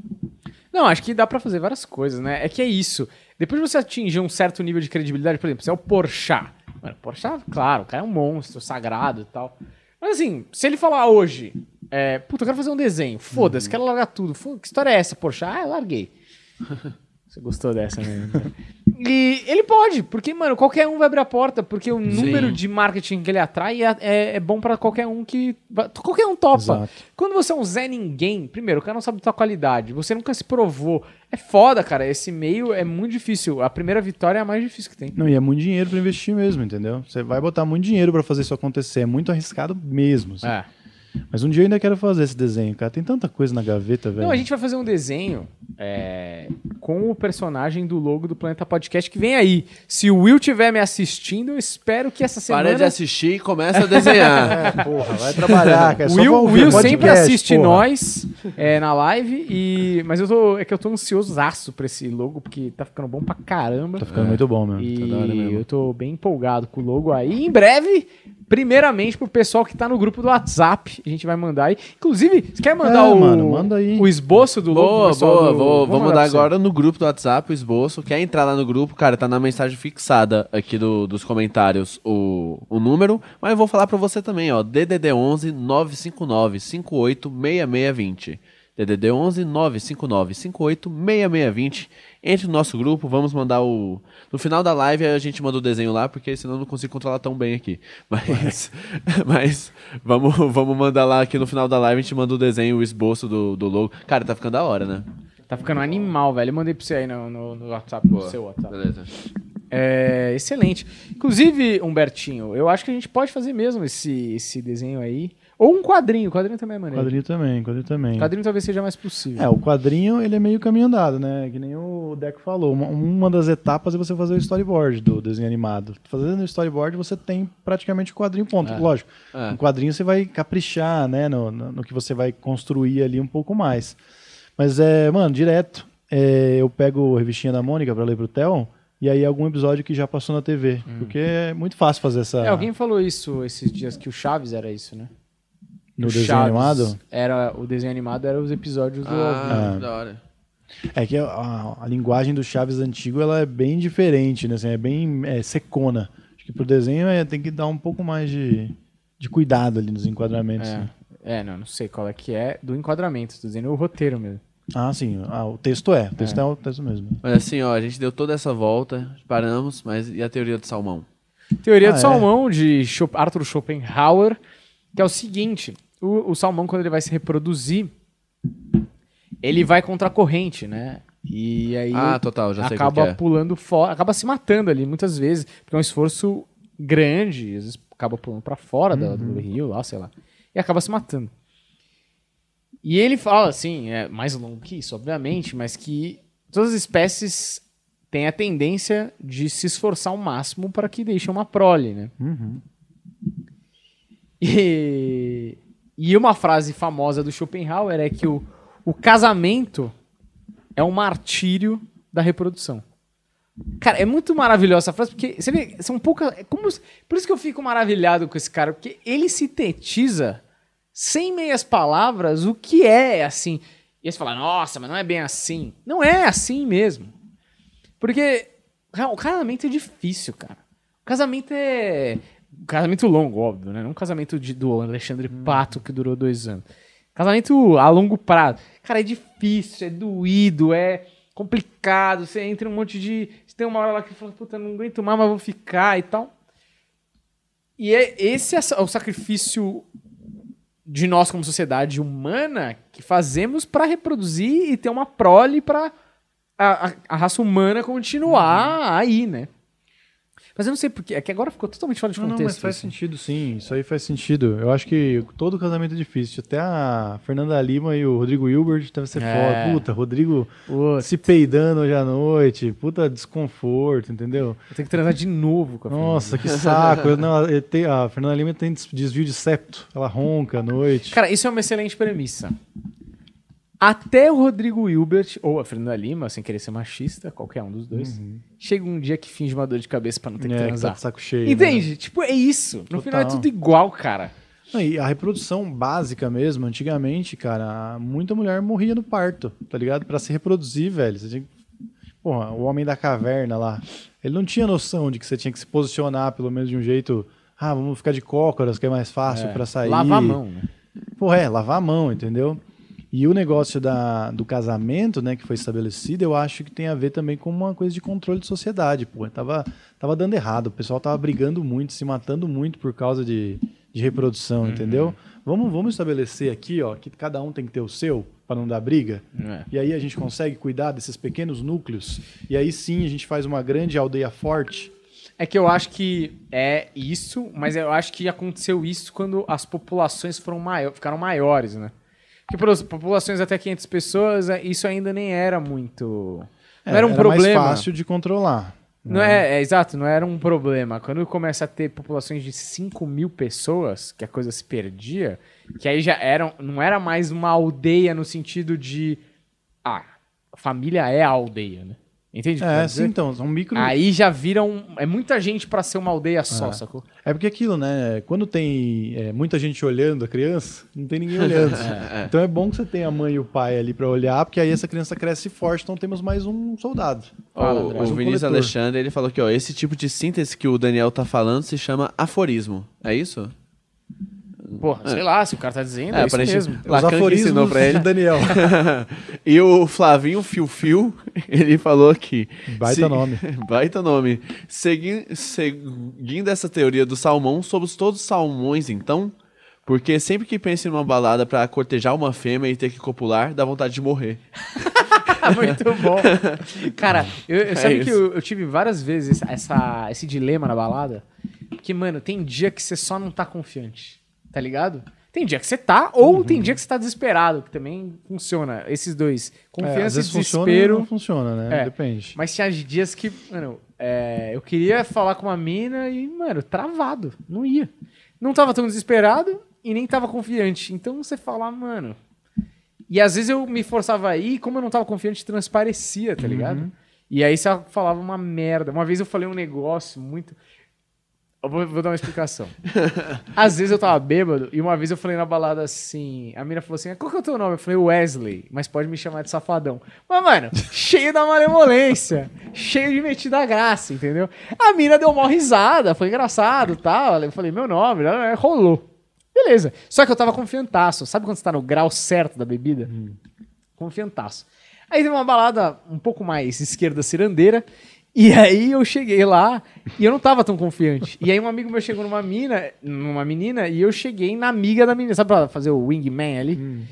Speaker 1: Não, acho que dá pra fazer várias coisas, né? É que é isso. Depois de você atingir um certo nível de credibilidade, por exemplo, você é o Porchat. Mano, Porchat, claro, o cara é um monstro, sagrado e tal. Mas assim, se ele falar hoje, é, puta, eu quero fazer um desenho, foda-se, quero largar tudo. Foda- que história é essa, Porchat? Ah, eu larguei. Você gostou dessa, né? E ele pode, porque, mano, qualquer um vai abrir a porta, porque o número de marketing que ele atrai é, é- é bom pra qualquer um que. Qualquer um topa.
Speaker 2: Exato.
Speaker 1: Quando você é um Zé Ninguém, primeiro, o cara não sabe da tua qualidade, você nunca se provou. É foda, cara. Esse meio é muito difícil. A primeira vitória é a mais difícil que tem.
Speaker 2: não, e é muito dinheiro pra investir mesmo, entendeu? Você vai botar muito dinheiro pra fazer isso acontecer. É muito arriscado mesmo. assim.
Speaker 1: É.
Speaker 2: Mas um dia eu ainda quero fazer esse desenho, cara. Tem tanta coisa na gaveta, velho.
Speaker 1: Não, a gente vai fazer um desenho é, com o personagem do logo do Planeta Podcast que vem aí. Se o Will estiver me assistindo, eu espero que essa semana...
Speaker 3: Para de assistir e começa a desenhar.
Speaker 2: É, porra, vai trabalhar, cara. É
Speaker 1: O
Speaker 2: só
Speaker 1: Will, Will
Speaker 2: podcast,
Speaker 1: sempre assiste
Speaker 2: porra.
Speaker 1: nós é, na live, e, mas eu tô, é que eu tô ansiosaço pra esse logo, porque tá ficando bom pra caramba.
Speaker 2: Tá ficando muito bom, mesmo.
Speaker 1: E
Speaker 3: da hora mesmo.
Speaker 1: eu tô bem empolgado com o logo aí. Em breve, primeiramente pro pessoal que tá no grupo do WhatsApp, a gente vai mandar aí. Inclusive, você quer mandar
Speaker 2: É,
Speaker 1: o,
Speaker 2: mano, manda aí.
Speaker 1: o esboço do logo?
Speaker 3: Boa, boa,
Speaker 1: do-
Speaker 3: vou, vou mandar agora no grupo do WhatsApp o esboço. Quer entrar lá no grupo, cara, tá na mensagem fixada aqui do- dos comentários o, o número, mas eu vou falar pra você também, ó, DDD 11 959 58 6620. DDD 11 959 58 6620. Entre no nosso grupo, vamos mandar o no final da live a gente manda o desenho lá, porque senão eu não consigo controlar tão bem aqui. Mas mas vamos vamos mandar lá aqui no final da live a gente manda o desenho, o esboço do, do logo. Cara, tá ficando da hora, né?
Speaker 1: Tá ficando animal, velho. Eu mandei pra você aí no, no, no WhatsApp, no seu WhatsApp.
Speaker 3: Beleza.
Speaker 1: É, excelente. Inclusive, Humbertinho, eu acho que a gente pode fazer mesmo esse, esse desenho aí. Ou um quadrinho. O quadrinho também é maneiro.
Speaker 2: Quadrinho também, quadrinho também.
Speaker 1: O quadrinho talvez seja mais possível.
Speaker 2: É, o quadrinho, ele é meio caminho andado, né? Que nem o Deco falou. Uma, uma das etapas é você fazer o storyboard do desenho animado. Fazendo o storyboard, você tem praticamente o quadrinho ponto. Lógico,
Speaker 3: É.
Speaker 2: no quadrinho você vai caprichar, né? No, no, no que você vai construir ali um pouco mais. Mas, é, mano, direto, é, eu pego a revistinha da Mônica pra ler pro Theo, e aí algum episódio que já passou na TV. Porque é muito fácil fazer essa...
Speaker 1: É, alguém falou isso esses dias, que o Chaves era isso, né?
Speaker 2: No desenho
Speaker 1: Chaves
Speaker 2: animado?
Speaker 1: Era, o desenho animado era os episódios do.
Speaker 3: Ah,
Speaker 2: Ah.
Speaker 3: da hora.
Speaker 2: É que a, a- linguagem do Chaves antigo ela é bem diferente, né? Assim, é bem é, secona. Acho que pro desenho é, tem que dar um pouco mais de, de cuidado ali nos enquadramentos. né?
Speaker 1: É. é, não, não sei qual é que é do enquadramento, tô dizendo o roteiro mesmo.
Speaker 2: Ah, sim. Ah, o texto é. O texto é, o texto mesmo.
Speaker 3: Mas assim, ó, a gente deu toda essa volta, paramos, mas e a teoria do salmão?
Speaker 1: Teoria
Speaker 2: Ah,
Speaker 1: do
Speaker 2: é?
Speaker 1: Salmão, de Arthur Schopenhauer, que é o seguinte: o, o salmão, quando ele vai se reproduzir, ele vai contra a corrente, né? E aí
Speaker 3: Ah, total,
Speaker 1: acaba
Speaker 3: é.
Speaker 1: pulando fora, acaba se matando ali muitas vezes, porque é um esforço grande, às vezes acaba pulando pra fora do,
Speaker 3: Uhum.
Speaker 1: do rio, lá, sei lá, e acaba se matando. E ele fala assim, é mais longo que isso, obviamente, mas que todas as espécies têm a tendência de se esforçar ao máximo para que deixem uma prole, né?
Speaker 2: Uhum.
Speaker 1: E, e uma frase famosa do Schopenhauer é que o, o casamento é um martírio da reprodução. Cara, é muito maravilhosa essa frase, porque você vê, são poucas. É como, por isso que eu fico maravilhado com esse cara, porque ele sintetiza, sem meias palavras, o que é assim. E aí você fala, nossa, mas não é bem assim. Não é assim mesmo. Porque o casamento é difícil, cara. O casamento é. Casamento longo, óbvio, né? Não um casamento de- do Alexandre Pato que durou dois anos. Casamento a longo prazo. Cara, é difícil, é doído, é complicado. Você entra em um monte de. Você tem uma hora lá que fala, puta, não aguento mais, mas vou ficar e tal. E é, esse é o sacrifício de nós como sociedade humana que fazemos para reproduzir e ter uma prole para a, a- a raça humana continuar aí, né? Mas eu não sei porque, é que agora ficou totalmente fora de
Speaker 2: Não, não,
Speaker 1: contexto.
Speaker 2: mas faz
Speaker 1: isso.
Speaker 2: sentido, sim. Isso aí faz sentido. Eu acho que todo casamento é difícil. Até a Fernanda Lima e o Rodrigo Hilbert deve ser
Speaker 1: É.
Speaker 2: foda. Puta, Rodrigo se peidando hoje à noite. Puta desconforto, entendeu?
Speaker 1: eu tenho que transar de novo com a
Speaker 2: Nossa, que saco. Eu- não, tem- a Fernanda Lima tem des- desvio de septo. Ela ronca à noite.
Speaker 1: Cara, isso é uma excelente premissa. Até o Rodrigo Hilbert, ou a Fernanda Lima, sem querer ser machista, qualquer um dos dois, chega um dia que finge uma dor de cabeça pra não ter que
Speaker 2: é, que tá
Speaker 1: transar.
Speaker 2: de saco cheio. né?
Speaker 1: Entende? Tipo, é isso. No
Speaker 2: Total.
Speaker 1: final é tudo igual, cara.
Speaker 2: Não, e a reprodução básica mesmo, antigamente, cara, muita mulher morria no parto, tá ligado? Pra se reproduzir, velho. Você tinha... que- Porra, o homem da caverna lá, ele não tinha noção de que você tinha que se posicionar pelo menos de um jeito. Ah, vamos ficar de cócoras, que é mais fácil
Speaker 1: É,
Speaker 2: pra sair.
Speaker 1: Lavar a mão, né?
Speaker 2: Pô, é, lavar a mão, entendeu? E o negócio da, do casamento, né, que foi estabelecido, eu acho que tem a ver também com uma coisa de controle de sociedade, pô. Tava, tava dando errado, o pessoal tava brigando muito, se matando muito por causa de, de reprodução, entendeu? Vamos, vamos estabelecer aqui, ó, que cada um tem que ter o seu, para não dar briga.
Speaker 1: É.
Speaker 2: E aí a gente consegue cuidar desses pequenos núcleos. E aí sim a gente faz uma grande aldeia forte.
Speaker 1: É que eu acho que é isso, mas eu acho que aconteceu isso quando as populações foram maior, ficaram maiores, né? Porque para as populações até 500 pessoas, é, isso ainda nem era muito... Não era um problema.
Speaker 2: mais fácil de controlar.
Speaker 1: Não é, é, exato, não era um problema. Quando começa a ter populações de 5 mil pessoas, que a coisa se perdia, que aí já eram, não era mais uma aldeia no sentido de. Ah, família é a aldeia, né? Entende?
Speaker 2: É, sim, então, são micro.
Speaker 1: Aí já viram. É muita gente pra ser uma aldeia só, sacou?
Speaker 2: É porque aquilo, né? Quando tem é, muita gente olhando a criança, não tem ninguém olhando. Então é bom que você tenha a mãe e o pai ali pra olhar, porque aí essa criança cresce forte, então temos mais um soldado.
Speaker 1: Fala,
Speaker 3: o,
Speaker 1: André.
Speaker 3: o
Speaker 2: Mais um
Speaker 3: Vinícius
Speaker 2: coletor.
Speaker 3: Alexandre, ele falou que, ó, esse tipo de síntese que o Daniel tá falando se chama aforismo. É isso?
Speaker 1: Porra, sei lá, se o cara tá dizendo,
Speaker 3: É,
Speaker 1: é, isso mesmo.
Speaker 3: Lacan que ensinou pra ele.
Speaker 2: de Daniel.
Speaker 3: e o Flavinho Fio Fio, ele falou que...
Speaker 2: Baita
Speaker 3: se-
Speaker 2: nome.
Speaker 3: Baita nome. Segui- seguindo essa teoria do salmão, somos todos salmões, então? Porque sempre que penso em uma balada pra cortejar uma fêmea e ter que copular, dá vontade de morrer.
Speaker 1: Muito bom. Cara, eu, eu sabe
Speaker 3: É
Speaker 1: que
Speaker 3: isso.
Speaker 1: eu, eu tive várias vezes essa, esse dilema na balada. Que, mano, tem dia que você só não tá confiante. Tá ligado? Tem dia que você tá, ou tem dia que você tá desesperado, que também funciona. Esses dois.
Speaker 2: É,
Speaker 1: Confiança e
Speaker 2: vezes funciona e
Speaker 1: desespero.
Speaker 2: não funciona, né?
Speaker 1: É.
Speaker 2: Depende.
Speaker 1: Mas tinha dias que, mano, é, eu queria falar com uma mina e, mano, travado. Não ia. Não tava tão desesperado e nem tava confiante. Então você fala, mano. E às vezes eu me forçava aí, e como eu não tava confiante, transparecia, tá ligado? E aí você falava uma merda. Uma vez eu falei um negócio muito. Eu vou, vou dar uma explicação. Às vezes eu tava bêbado e uma vez eu falei na balada assim. A mina falou assim: qual que é o teu nome? Eu falei Wesley, mas pode me chamar de safadão. Mas, mano, cheio da malemolência, cheio de metida graça, entendeu? A mina deu uma risada, foi engraçado tal. Eu falei: meu nome, né? rolou. Beleza. Só que eu tava confiantaço. Sabe quando você tá no grau certo da bebida? Confiantaço. Aí teve uma balada um pouco mais esquerda cirandeira. E aí eu cheguei lá e eu não tava tão confiante. E aí um amigo meu chegou numa mina, numa menina, e eu cheguei na amiga da menina, sabe pra fazer o wingman ali?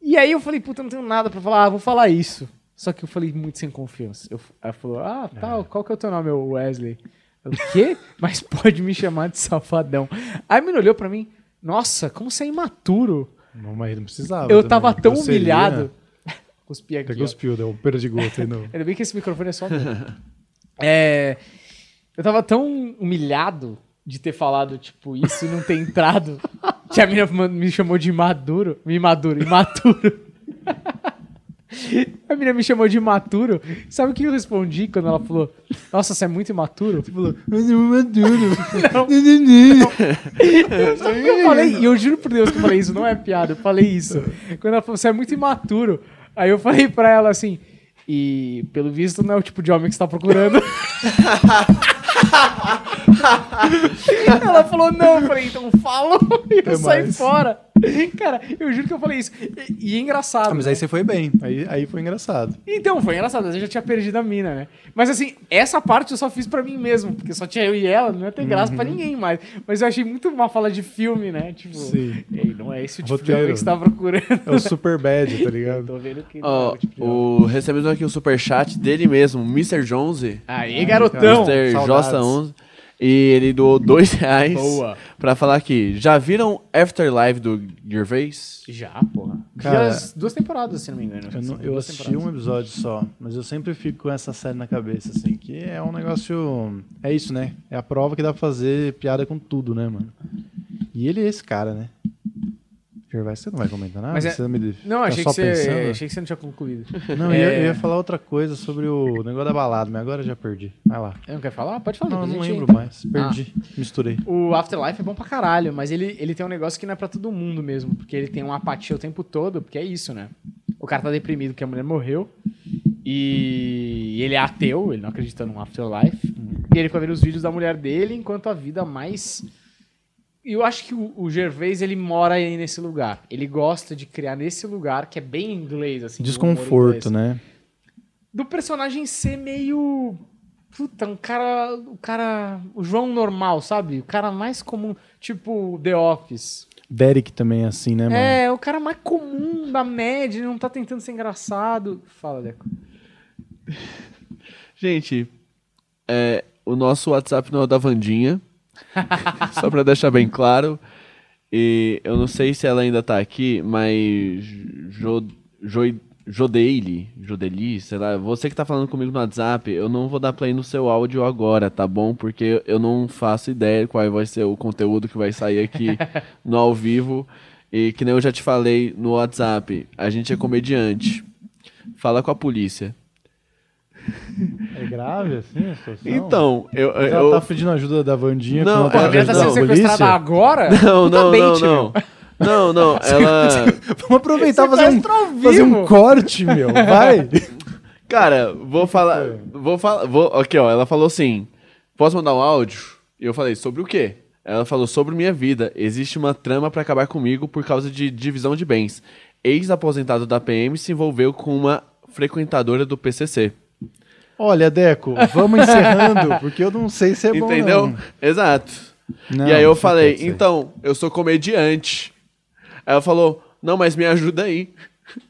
Speaker 1: E aí eu falei, puta, não tenho nada pra falar, ah, vou falar isso. Só que eu falei muito sem confiança. Eu, ela falou, ah, tal, qual que é o teu nome, Wesley? Eu, o quê? Mas pode me chamar de safadão. Aí a menina olhou pra mim, nossa, como você é imaturo.
Speaker 2: Não, mas não precisava.
Speaker 1: Eu
Speaker 2: também.
Speaker 1: tava tão
Speaker 2: Grosseria.
Speaker 1: humilhado. Cuspi aqui,
Speaker 2: cuspiu, deu um perdigoto aí no...
Speaker 1: Ainda bem que esse microfone é só meu. É, eu tava tão humilhado de ter falado, tipo, isso e não ter entrado, que a menina me chamou de imaduro. Imaduro, imaturo. A menina me chamou de imaturo. Sabe o que eu respondi quando ela falou, nossa, você é muito imaturo? Você falou, não. Eu falei, e eu juro por Deus que eu falei isso, não é piada, eu falei isso. Quando ela falou, você é muito imaturo. Aí eu falei pra ela assim, e pelo visto não é o tipo de homem que você tá procurando. ela falou, não, eu falei, então fala. E eu
Speaker 2: É
Speaker 1: saí
Speaker 2: mais.
Speaker 1: fora. Cara, eu juro que eu falei isso. E, e é engraçado.
Speaker 2: Ah, mas
Speaker 1: né?
Speaker 2: aí você foi bem. Aí, aí foi engraçado.
Speaker 1: Então, foi engraçado, eu já tinha perdido a mina, né? Mas assim, essa parte eu só fiz pra mim mesmo, porque só tinha eu e ela, não ia ter graça pra ninguém mais. Mas eu achei muito uma fala de filme, né? Tipo,
Speaker 2: Sim.
Speaker 1: ei, não é esse o tipo de
Speaker 2: Roteiro.
Speaker 1: homem que você tá procurando.
Speaker 2: É o super bad, tá ligado?
Speaker 1: Tô vendo que não é
Speaker 3: Ó,
Speaker 1: o tipo de
Speaker 3: o, recebemos aqui o superchat dele mesmo, Mr. Jonesy.
Speaker 1: Aí, garotão!
Speaker 3: Mr. Josta 11. E ele doou dois reais
Speaker 1: Boa.
Speaker 3: pra falar aqui. Já viram Afterlife do Gervais?
Speaker 1: Já, porra.
Speaker 2: Cara,
Speaker 1: Vi as duas temporadas, se não me engano.
Speaker 2: Eu, não-
Speaker 1: São
Speaker 2: eu
Speaker 1: duas
Speaker 2: assisti
Speaker 1: temporadas.
Speaker 2: um episódio só, mas eu sempre fico com essa série na cabeça, assim, que é um negócio. É isso, né? É a prova que dá pra fazer piada com tudo, né, mano? E ele é esse cara, né? Gervais, você não vai comentar nada?
Speaker 1: Mas é-
Speaker 2: Você me
Speaker 1: Não,
Speaker 2: tá
Speaker 1: achei
Speaker 2: só
Speaker 1: que, você,
Speaker 2: pensando?
Speaker 1: achei que você não tinha concluído.
Speaker 2: Não, eu, ia,
Speaker 1: É.
Speaker 2: eu ia falar outra coisa sobre o negócio da balada, mas agora eu já perdi. Vai lá.
Speaker 1: Eu não quer falar? Pode falar.
Speaker 2: Não, eu não lembro mais. Perdi. Misturei.
Speaker 1: O Afterlife é bom pra caralho, mas ele, ele tem um negócio que não é pra todo mundo mesmo, porque ele tem uma apatia o tempo todo, porque é isso, né? O cara tá deprimido porque a mulher morreu, e ele é ateu, ele não acredita num Afterlife, e ele fica vendo os vídeos da mulher dele enquanto a vida mais... E eu acho que o, o Gervais, ele mora aí nesse lugar. Ele gosta de criar nesse lugar, que é bem inglês, assim.
Speaker 2: Desconforto,
Speaker 1: inglês.
Speaker 2: né?
Speaker 1: Do personagem ser meio... Puta, um cara... O cara... O João normal, sabe? O cara mais comum, tipo The Office.
Speaker 2: Derek também é assim, né, mano?
Speaker 1: É, o cara mais comum da média, ele não tá tentando ser engraçado. Fala, Deco.
Speaker 3: Gente, é, o nosso WhatsApp não é o da Vandinha. Só pra deixar bem claro. E eu não sei se ela ainda tá aqui, mas. Jo, jo, Jodeile, Jodeli, sei lá, você que tá falando comigo no WhatsApp, eu não vou dar play no seu áudio agora, tá bom? Porque eu não faço ideia qual vai ser o conteúdo que vai sair aqui no ao vivo. E que nem eu já te falei no WhatsApp, a gente é comediante. Fala com a polícia.
Speaker 2: É grave assim a situação?
Speaker 3: Então, eu. Eu
Speaker 2: ela tá pedindo ajuda da Vandinha.
Speaker 3: Não, ela
Speaker 1: A menina tá sendo sequestrada agora?
Speaker 3: Não, não,
Speaker 1: bait,
Speaker 3: não,
Speaker 1: meu.
Speaker 3: não. Não, não, ela.
Speaker 2: Vamos aproveitar e fazer, um, fazer um corte, meu. Vai.
Speaker 3: Cara, vou falar. Vou falar. Vou, aqui, ó. Ela falou assim: posso mandar um áudio? E eu falei, sobre o quê? Ela falou sobre minha vida. Existe uma trama pra acabar comigo por causa de divisão de bens. Ex-aposentado da PM se envolveu com uma frequentadora do PCC.
Speaker 2: Olha, Deco, vamos encerrando, porque eu não sei se é bom.
Speaker 3: Entendeu? Exato.
Speaker 2: Não,
Speaker 3: e aí eu falei, então, eu sou comediante. Aí ela falou, não, mas me ajuda aí.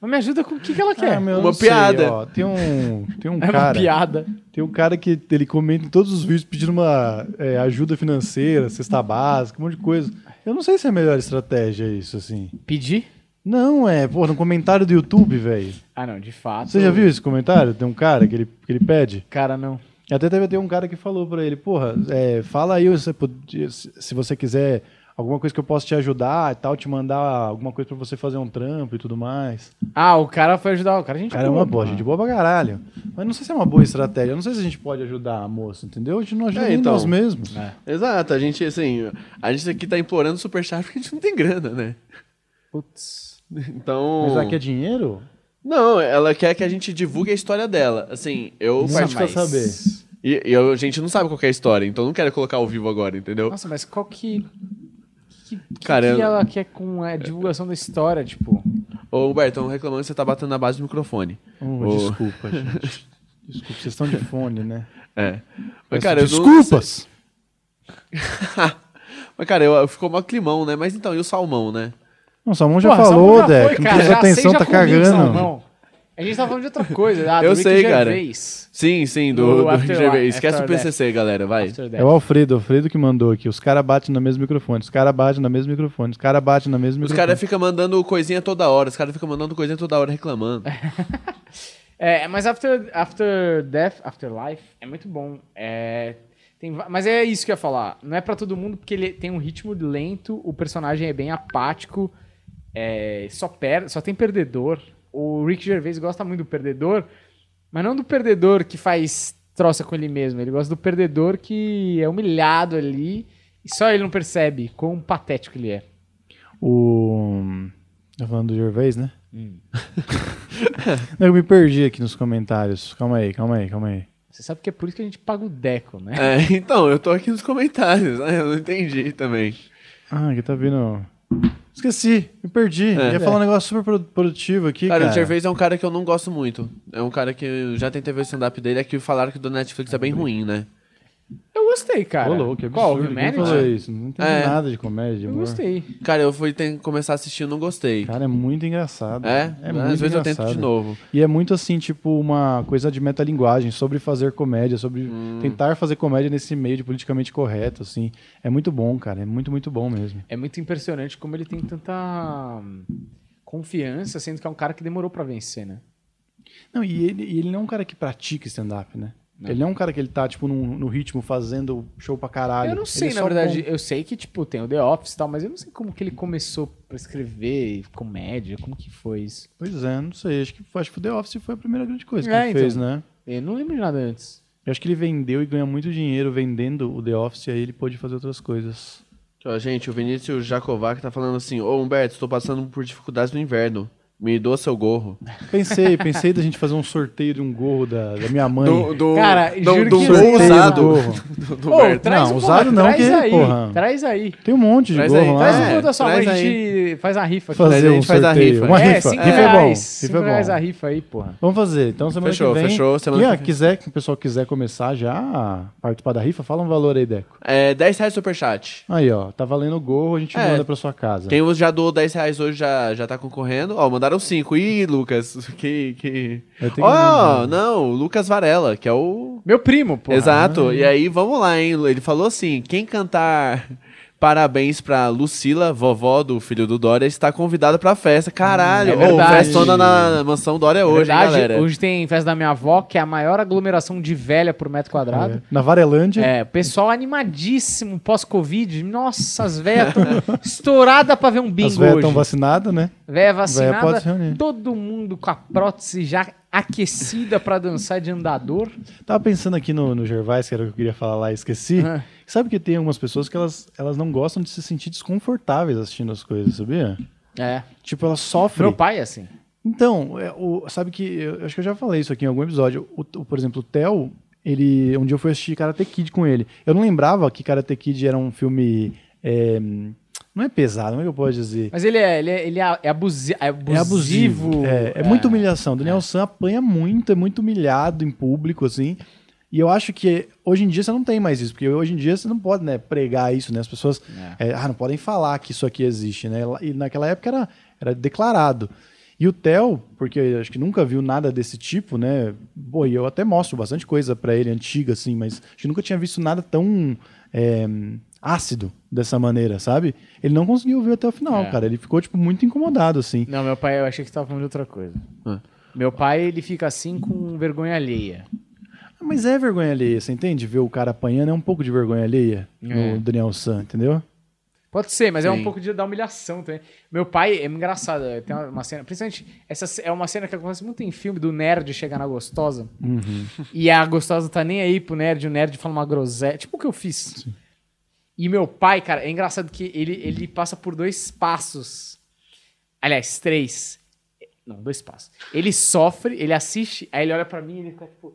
Speaker 1: Mas me ajuda com o que, que ela quer.
Speaker 2: Ah, meu,
Speaker 3: Uma
Speaker 2: não sei,
Speaker 3: piada.
Speaker 2: ó, tem um, tem um
Speaker 1: é uma
Speaker 2: cara,
Speaker 1: piada.
Speaker 2: tem um cara que ele comenta em todos os vídeos pedindo uma é, ajuda financeira, cesta básica, um monte de coisa. Eu não sei se é a melhor estratégia isso, assim.
Speaker 1: Pedir?
Speaker 2: Não, é, pô, no comentário do YouTube, velho.
Speaker 1: Ah, não, de fato.
Speaker 2: Você já viu esse comentário? Tem um cara que ele, que ele pede.
Speaker 1: Cara, não.
Speaker 2: Até teve ter um cara que falou pra ele, porra, é, fala aí se, se você quiser alguma coisa que eu possa te ajudar e tal, te mandar alguma coisa pra você fazer um trampo e tudo mais.
Speaker 1: Ah, o cara foi ajudar. O cara, a gente
Speaker 2: Cara, é uma boa, gente boa pra caralho. Mas não sei se é uma boa estratégia. Eu não sei se a gente pode ajudar a moça, entendeu? A gente não ajuda
Speaker 3: É, então.
Speaker 2: nós mesmos.
Speaker 3: Exato, a gente, assim, a gente aqui tá implorando superchat porque a gente não tem grana, né?
Speaker 1: Putz.
Speaker 3: Então.
Speaker 2: Mas aqui é dinheiro?
Speaker 3: Não, ela quer que a gente divulgue a história dela. Assim, eu.
Speaker 2: Nossa, saber.
Speaker 3: E, e eu- a gente não sabe qual que é a história, então eu não quero colocar ao vivo agora, entendeu?
Speaker 1: Nossa, mas qual que. Que, que,
Speaker 3: Cara,
Speaker 1: que
Speaker 3: eu-
Speaker 1: ela quer com a divulgação da história, tipo?
Speaker 3: Ô, Humberto, estão reclamando que você tá batendo na base do microfone.
Speaker 2: Oh. Desculpa, gente. Desculpa, vocês estão de fone, né?
Speaker 3: É. Mas, cara, eu não-
Speaker 2: desculpas!
Speaker 3: Mas, cara, eu, ficou mó climão, né? Mas então, e o salmão, né?
Speaker 2: Não, o Salmão já
Speaker 1: Porra,
Speaker 2: falou,
Speaker 1: Salmão já
Speaker 2: Deco.
Speaker 1: foi,
Speaker 2: Não
Speaker 1: cara,
Speaker 2: presta
Speaker 1: já
Speaker 2: atenção, tá cagando.
Speaker 1: salmão. A gente tá falando de outra coisa. Ah,
Speaker 3: Eu sei, cara.
Speaker 1: Gervais.
Speaker 3: Sim, sim,
Speaker 1: Do
Speaker 3: do, do
Speaker 1: After
Speaker 3: Rick Gervais.
Speaker 1: Life,
Speaker 3: Esquece o
Speaker 1: After
Speaker 3: PCC, galera, vai.
Speaker 1: After
Speaker 2: É
Speaker 1: Death.
Speaker 2: o Alfredo, o Alfredo que mandou aqui. Os caras batem no mesmo microfone, os caras batem no mesmo microfone, os caras batem no mesmo
Speaker 3: Os
Speaker 2: microfone.
Speaker 3: caras ficam mandando coisinha toda hora, os caras ficam mandando coisinha toda hora reclamando.
Speaker 1: É, mas After, After Death, Afterlife, é muito bom. É, tem, mas é isso que eu ia falar. Não é pra todo mundo, porque ele tem um ritmo lento, o personagem é bem apático, é, só, per, só tem perdedor. O Rick Gervais gosta muito do perdedor, mas não do perdedor que faz troça com ele mesmo. Ele gosta do perdedor que é humilhado ali e só ele não percebe quão patético ele é.
Speaker 2: O. Tá falando do Gervais, né?
Speaker 1: Hum.
Speaker 2: Eu me perdi aqui nos comentários. Calma aí, calma aí, calma aí.
Speaker 1: Você sabe que é por isso que a gente paga o Deco, né?
Speaker 3: É, então, eu tô aqui nos comentários, né? Eu não entendi também.
Speaker 2: Ah, aqui tá vindo. Esqueci, me perdi.
Speaker 3: É.
Speaker 2: Ia falar um negócio super produ- produtivo aqui,
Speaker 3: Cara,
Speaker 2: cara.
Speaker 3: o Gervais é um cara que eu não gosto muito. É um cara que eu já tentei ver o stand-up dele, é que falaram que o do Netflix é bem ruim, né?
Speaker 1: Eu gostei, cara.
Speaker 2: Ô, louco, que
Speaker 1: Qual?
Speaker 2: absurdo. Quem
Speaker 1: Humanity?
Speaker 2: falou isso? Não tem
Speaker 3: É.
Speaker 2: nada de comédia, de
Speaker 1: Eu
Speaker 2: humor.
Speaker 1: gostei.
Speaker 3: Cara, eu fui ten- começar a assistir e não gostei.
Speaker 2: Cara, é muito engraçado.
Speaker 3: É?
Speaker 2: É
Speaker 3: Às
Speaker 2: muito
Speaker 3: vezes eu tento
Speaker 2: engraçado.
Speaker 3: de novo.
Speaker 2: E é muito assim, tipo, uma coisa de metalinguagem, sobre fazer comédia, sobre
Speaker 3: Hum.
Speaker 2: tentar fazer comédia nesse meio de politicamente correto, assim. É muito bom, cara. É muito, muito bom mesmo.
Speaker 1: É muito impressionante como ele tem tanta hum, confiança, sendo que é um cara que demorou pra vencer, né?
Speaker 2: Não, e ele, e ele não é um cara que pratica stand-up, né? Ele não é um cara que ele tá, tipo, num- no ritmo fazendo show pra caralho.
Speaker 1: eu não
Speaker 2: Ele
Speaker 1: sei,
Speaker 2: é
Speaker 1: na verdade.
Speaker 2: bom.
Speaker 1: Eu sei que, tipo, tem o The Office e tal, mas eu não sei como que ele começou pra escrever comédia, como que foi isso.
Speaker 2: Pois é, não sei. Acho que, foi- acho que o The Office foi a primeira grande coisa que
Speaker 1: É,
Speaker 2: ele
Speaker 1: então.
Speaker 2: fez, né?
Speaker 1: Eu não lembro de nada antes.
Speaker 2: Eu acho que ele vendeu e ganha muito dinheiro vendendo o The Office, e aí ele pôde fazer outras coisas.
Speaker 3: Ó, gente, o Vinícius Jacovac tá falando assim: Ô Humberto, estou passando por dificuldades no inverno. Me doa seu gorro.
Speaker 2: Pensei, pensei da gente fazer um sorteio de um gorro da, da minha mãe.
Speaker 3: do,
Speaker 1: Cara, juro
Speaker 3: do
Speaker 1: que
Speaker 3: gorro
Speaker 1: eu-
Speaker 3: usado.
Speaker 2: do gorro.
Speaker 3: Do, do
Speaker 1: Ô, traz
Speaker 2: Não, usado não,
Speaker 1: traz
Speaker 2: que,
Speaker 1: aí,
Speaker 2: porra.
Speaker 1: Traz aí.
Speaker 2: Tem um monte de
Speaker 3: Traz
Speaker 2: gorro
Speaker 3: aí,
Speaker 2: lá.
Speaker 1: Traz
Speaker 3: É,
Speaker 1: o gorro da sua mãe, a gente faz a rifa aqui.
Speaker 2: fazer um
Speaker 3: gente faz a
Speaker 2: sorteio.
Speaker 3: rifa.
Speaker 2: Uma
Speaker 1: é,
Speaker 2: rifa.
Speaker 1: cinco
Speaker 2: rifa é bom.
Speaker 1: reais.
Speaker 2: Rifa é
Speaker 1: reais
Speaker 2: bom.
Speaker 1: a rifa aí, porra.
Speaker 2: Vamos fazer. Então semana
Speaker 3: Fechou,
Speaker 2: que vem.
Speaker 3: fechou, semana
Speaker 2: Quem,
Speaker 3: que vem.
Speaker 2: quiser que o pessoal quiser começar já a participar da rifa, fala um valor aí, Deco.
Speaker 3: É 10 reais superchat.
Speaker 2: Aí, ó, tá valendo o gorro, a gente
Speaker 3: É.
Speaker 2: manda pra sua casa.
Speaker 3: Quem já doou 10 reais hoje já, já tá concorrendo. Ó, mandar mandaram cinco. Ih, Lucas, que. que...
Speaker 2: Que-
Speaker 3: não, o Lucas Varela, que é o.
Speaker 1: Meu primo, pô.
Speaker 3: Exato. E aí, vamos lá, hein? Ele falou assim: quem cantar parabéns pra Lucila, vovó do filho do Dória, está convidada pra festa. Caralho,
Speaker 1: É
Speaker 3: ô,
Speaker 1: verdade.
Speaker 3: festona na mansão Dória
Speaker 1: É
Speaker 3: hoje, hein,
Speaker 1: verdade,
Speaker 3: galera.
Speaker 1: hoje tem festa da minha avó, que é a maior aglomeração de velha por metro quadrado.
Speaker 2: É. Na Varelândia,
Speaker 1: É, pessoal animadíssimo pós-Covid. Nossa, as velhas estão estouradas pra ver um bingo
Speaker 2: as velhas estão
Speaker 1: hoje.
Speaker 2: vacinadas, né?
Speaker 1: Véia
Speaker 2: Véia pode
Speaker 1: vacinada,
Speaker 2: reunir.
Speaker 1: todo mundo com a prótese já aquecida pra dançar de andador.
Speaker 2: Tava pensando aqui no, no Gervais, que era o que eu queria falar lá e esqueci.
Speaker 1: Ah.
Speaker 2: Sabe que tem algumas pessoas que elas, elas não gostam de se sentir desconfortáveis assistindo as coisas, sabia?
Speaker 1: É.
Speaker 2: Tipo, elas sofrem.
Speaker 1: Meu pai é assim.
Speaker 2: Então, é, o- sabe que eu, acho que eu já falei isso aqui em algum episódio. O, o- por exemplo, o Theo, ele, um dia eu fui assistir Karate Kid com ele. Eu não lembrava que Karate Kid era um filme. é, não é pesado, como é que eu posso dizer?
Speaker 1: Mas ele é, ele é, ele é abusi- é abusivo.
Speaker 2: É abusivo. É, é muita humilhação. Daniel San apanha muito, é muito humilhado em público, assim. E eu acho que hoje em dia você não tem mais isso, porque hoje em dia você não pode né, pregar isso, né? As pessoas é, ah, não podem falar que isso aqui existe, né? E naquela época era, era declarado. E o Theo, porque eu acho que nunca viu nada desse tipo, né? Pô, e eu até mostro bastante coisa pra ele antiga, assim, mas acho que nunca tinha visto nada tão é, ácido dessa maneira, sabe? Ele não conseguiu ver até o final,
Speaker 1: É.
Speaker 2: cara. Ele ficou, tipo, muito incomodado, assim.
Speaker 1: Não, meu pai, eu achei que você tava falando de outra coisa.
Speaker 3: Ah.
Speaker 1: Meu pai, ele fica assim com vergonha alheia.
Speaker 2: Mas é vergonha alheia, você entende? Ver o cara apanhando é um pouco de vergonha alheia
Speaker 1: É.
Speaker 2: no Daniel San, entendeu?
Speaker 1: Pode ser, mas é um
Speaker 3: Sim.
Speaker 1: pouco de da humilhação também. Meu pai é engraçado, é, tem uma- uma cena, principalmente essa é uma cena que acontece muito em filme do nerd chegar na gostosa. E a gostosa tá nem aí pro nerd, o nerd fala uma groselha, tipo o que eu fiz. E meu pai, cara, é engraçado que ele, ele passa por dois passos. Aliás, três. Não, dois passos. Ele sofre, ele assiste, aí ele olha pra mim e ele fica tipo.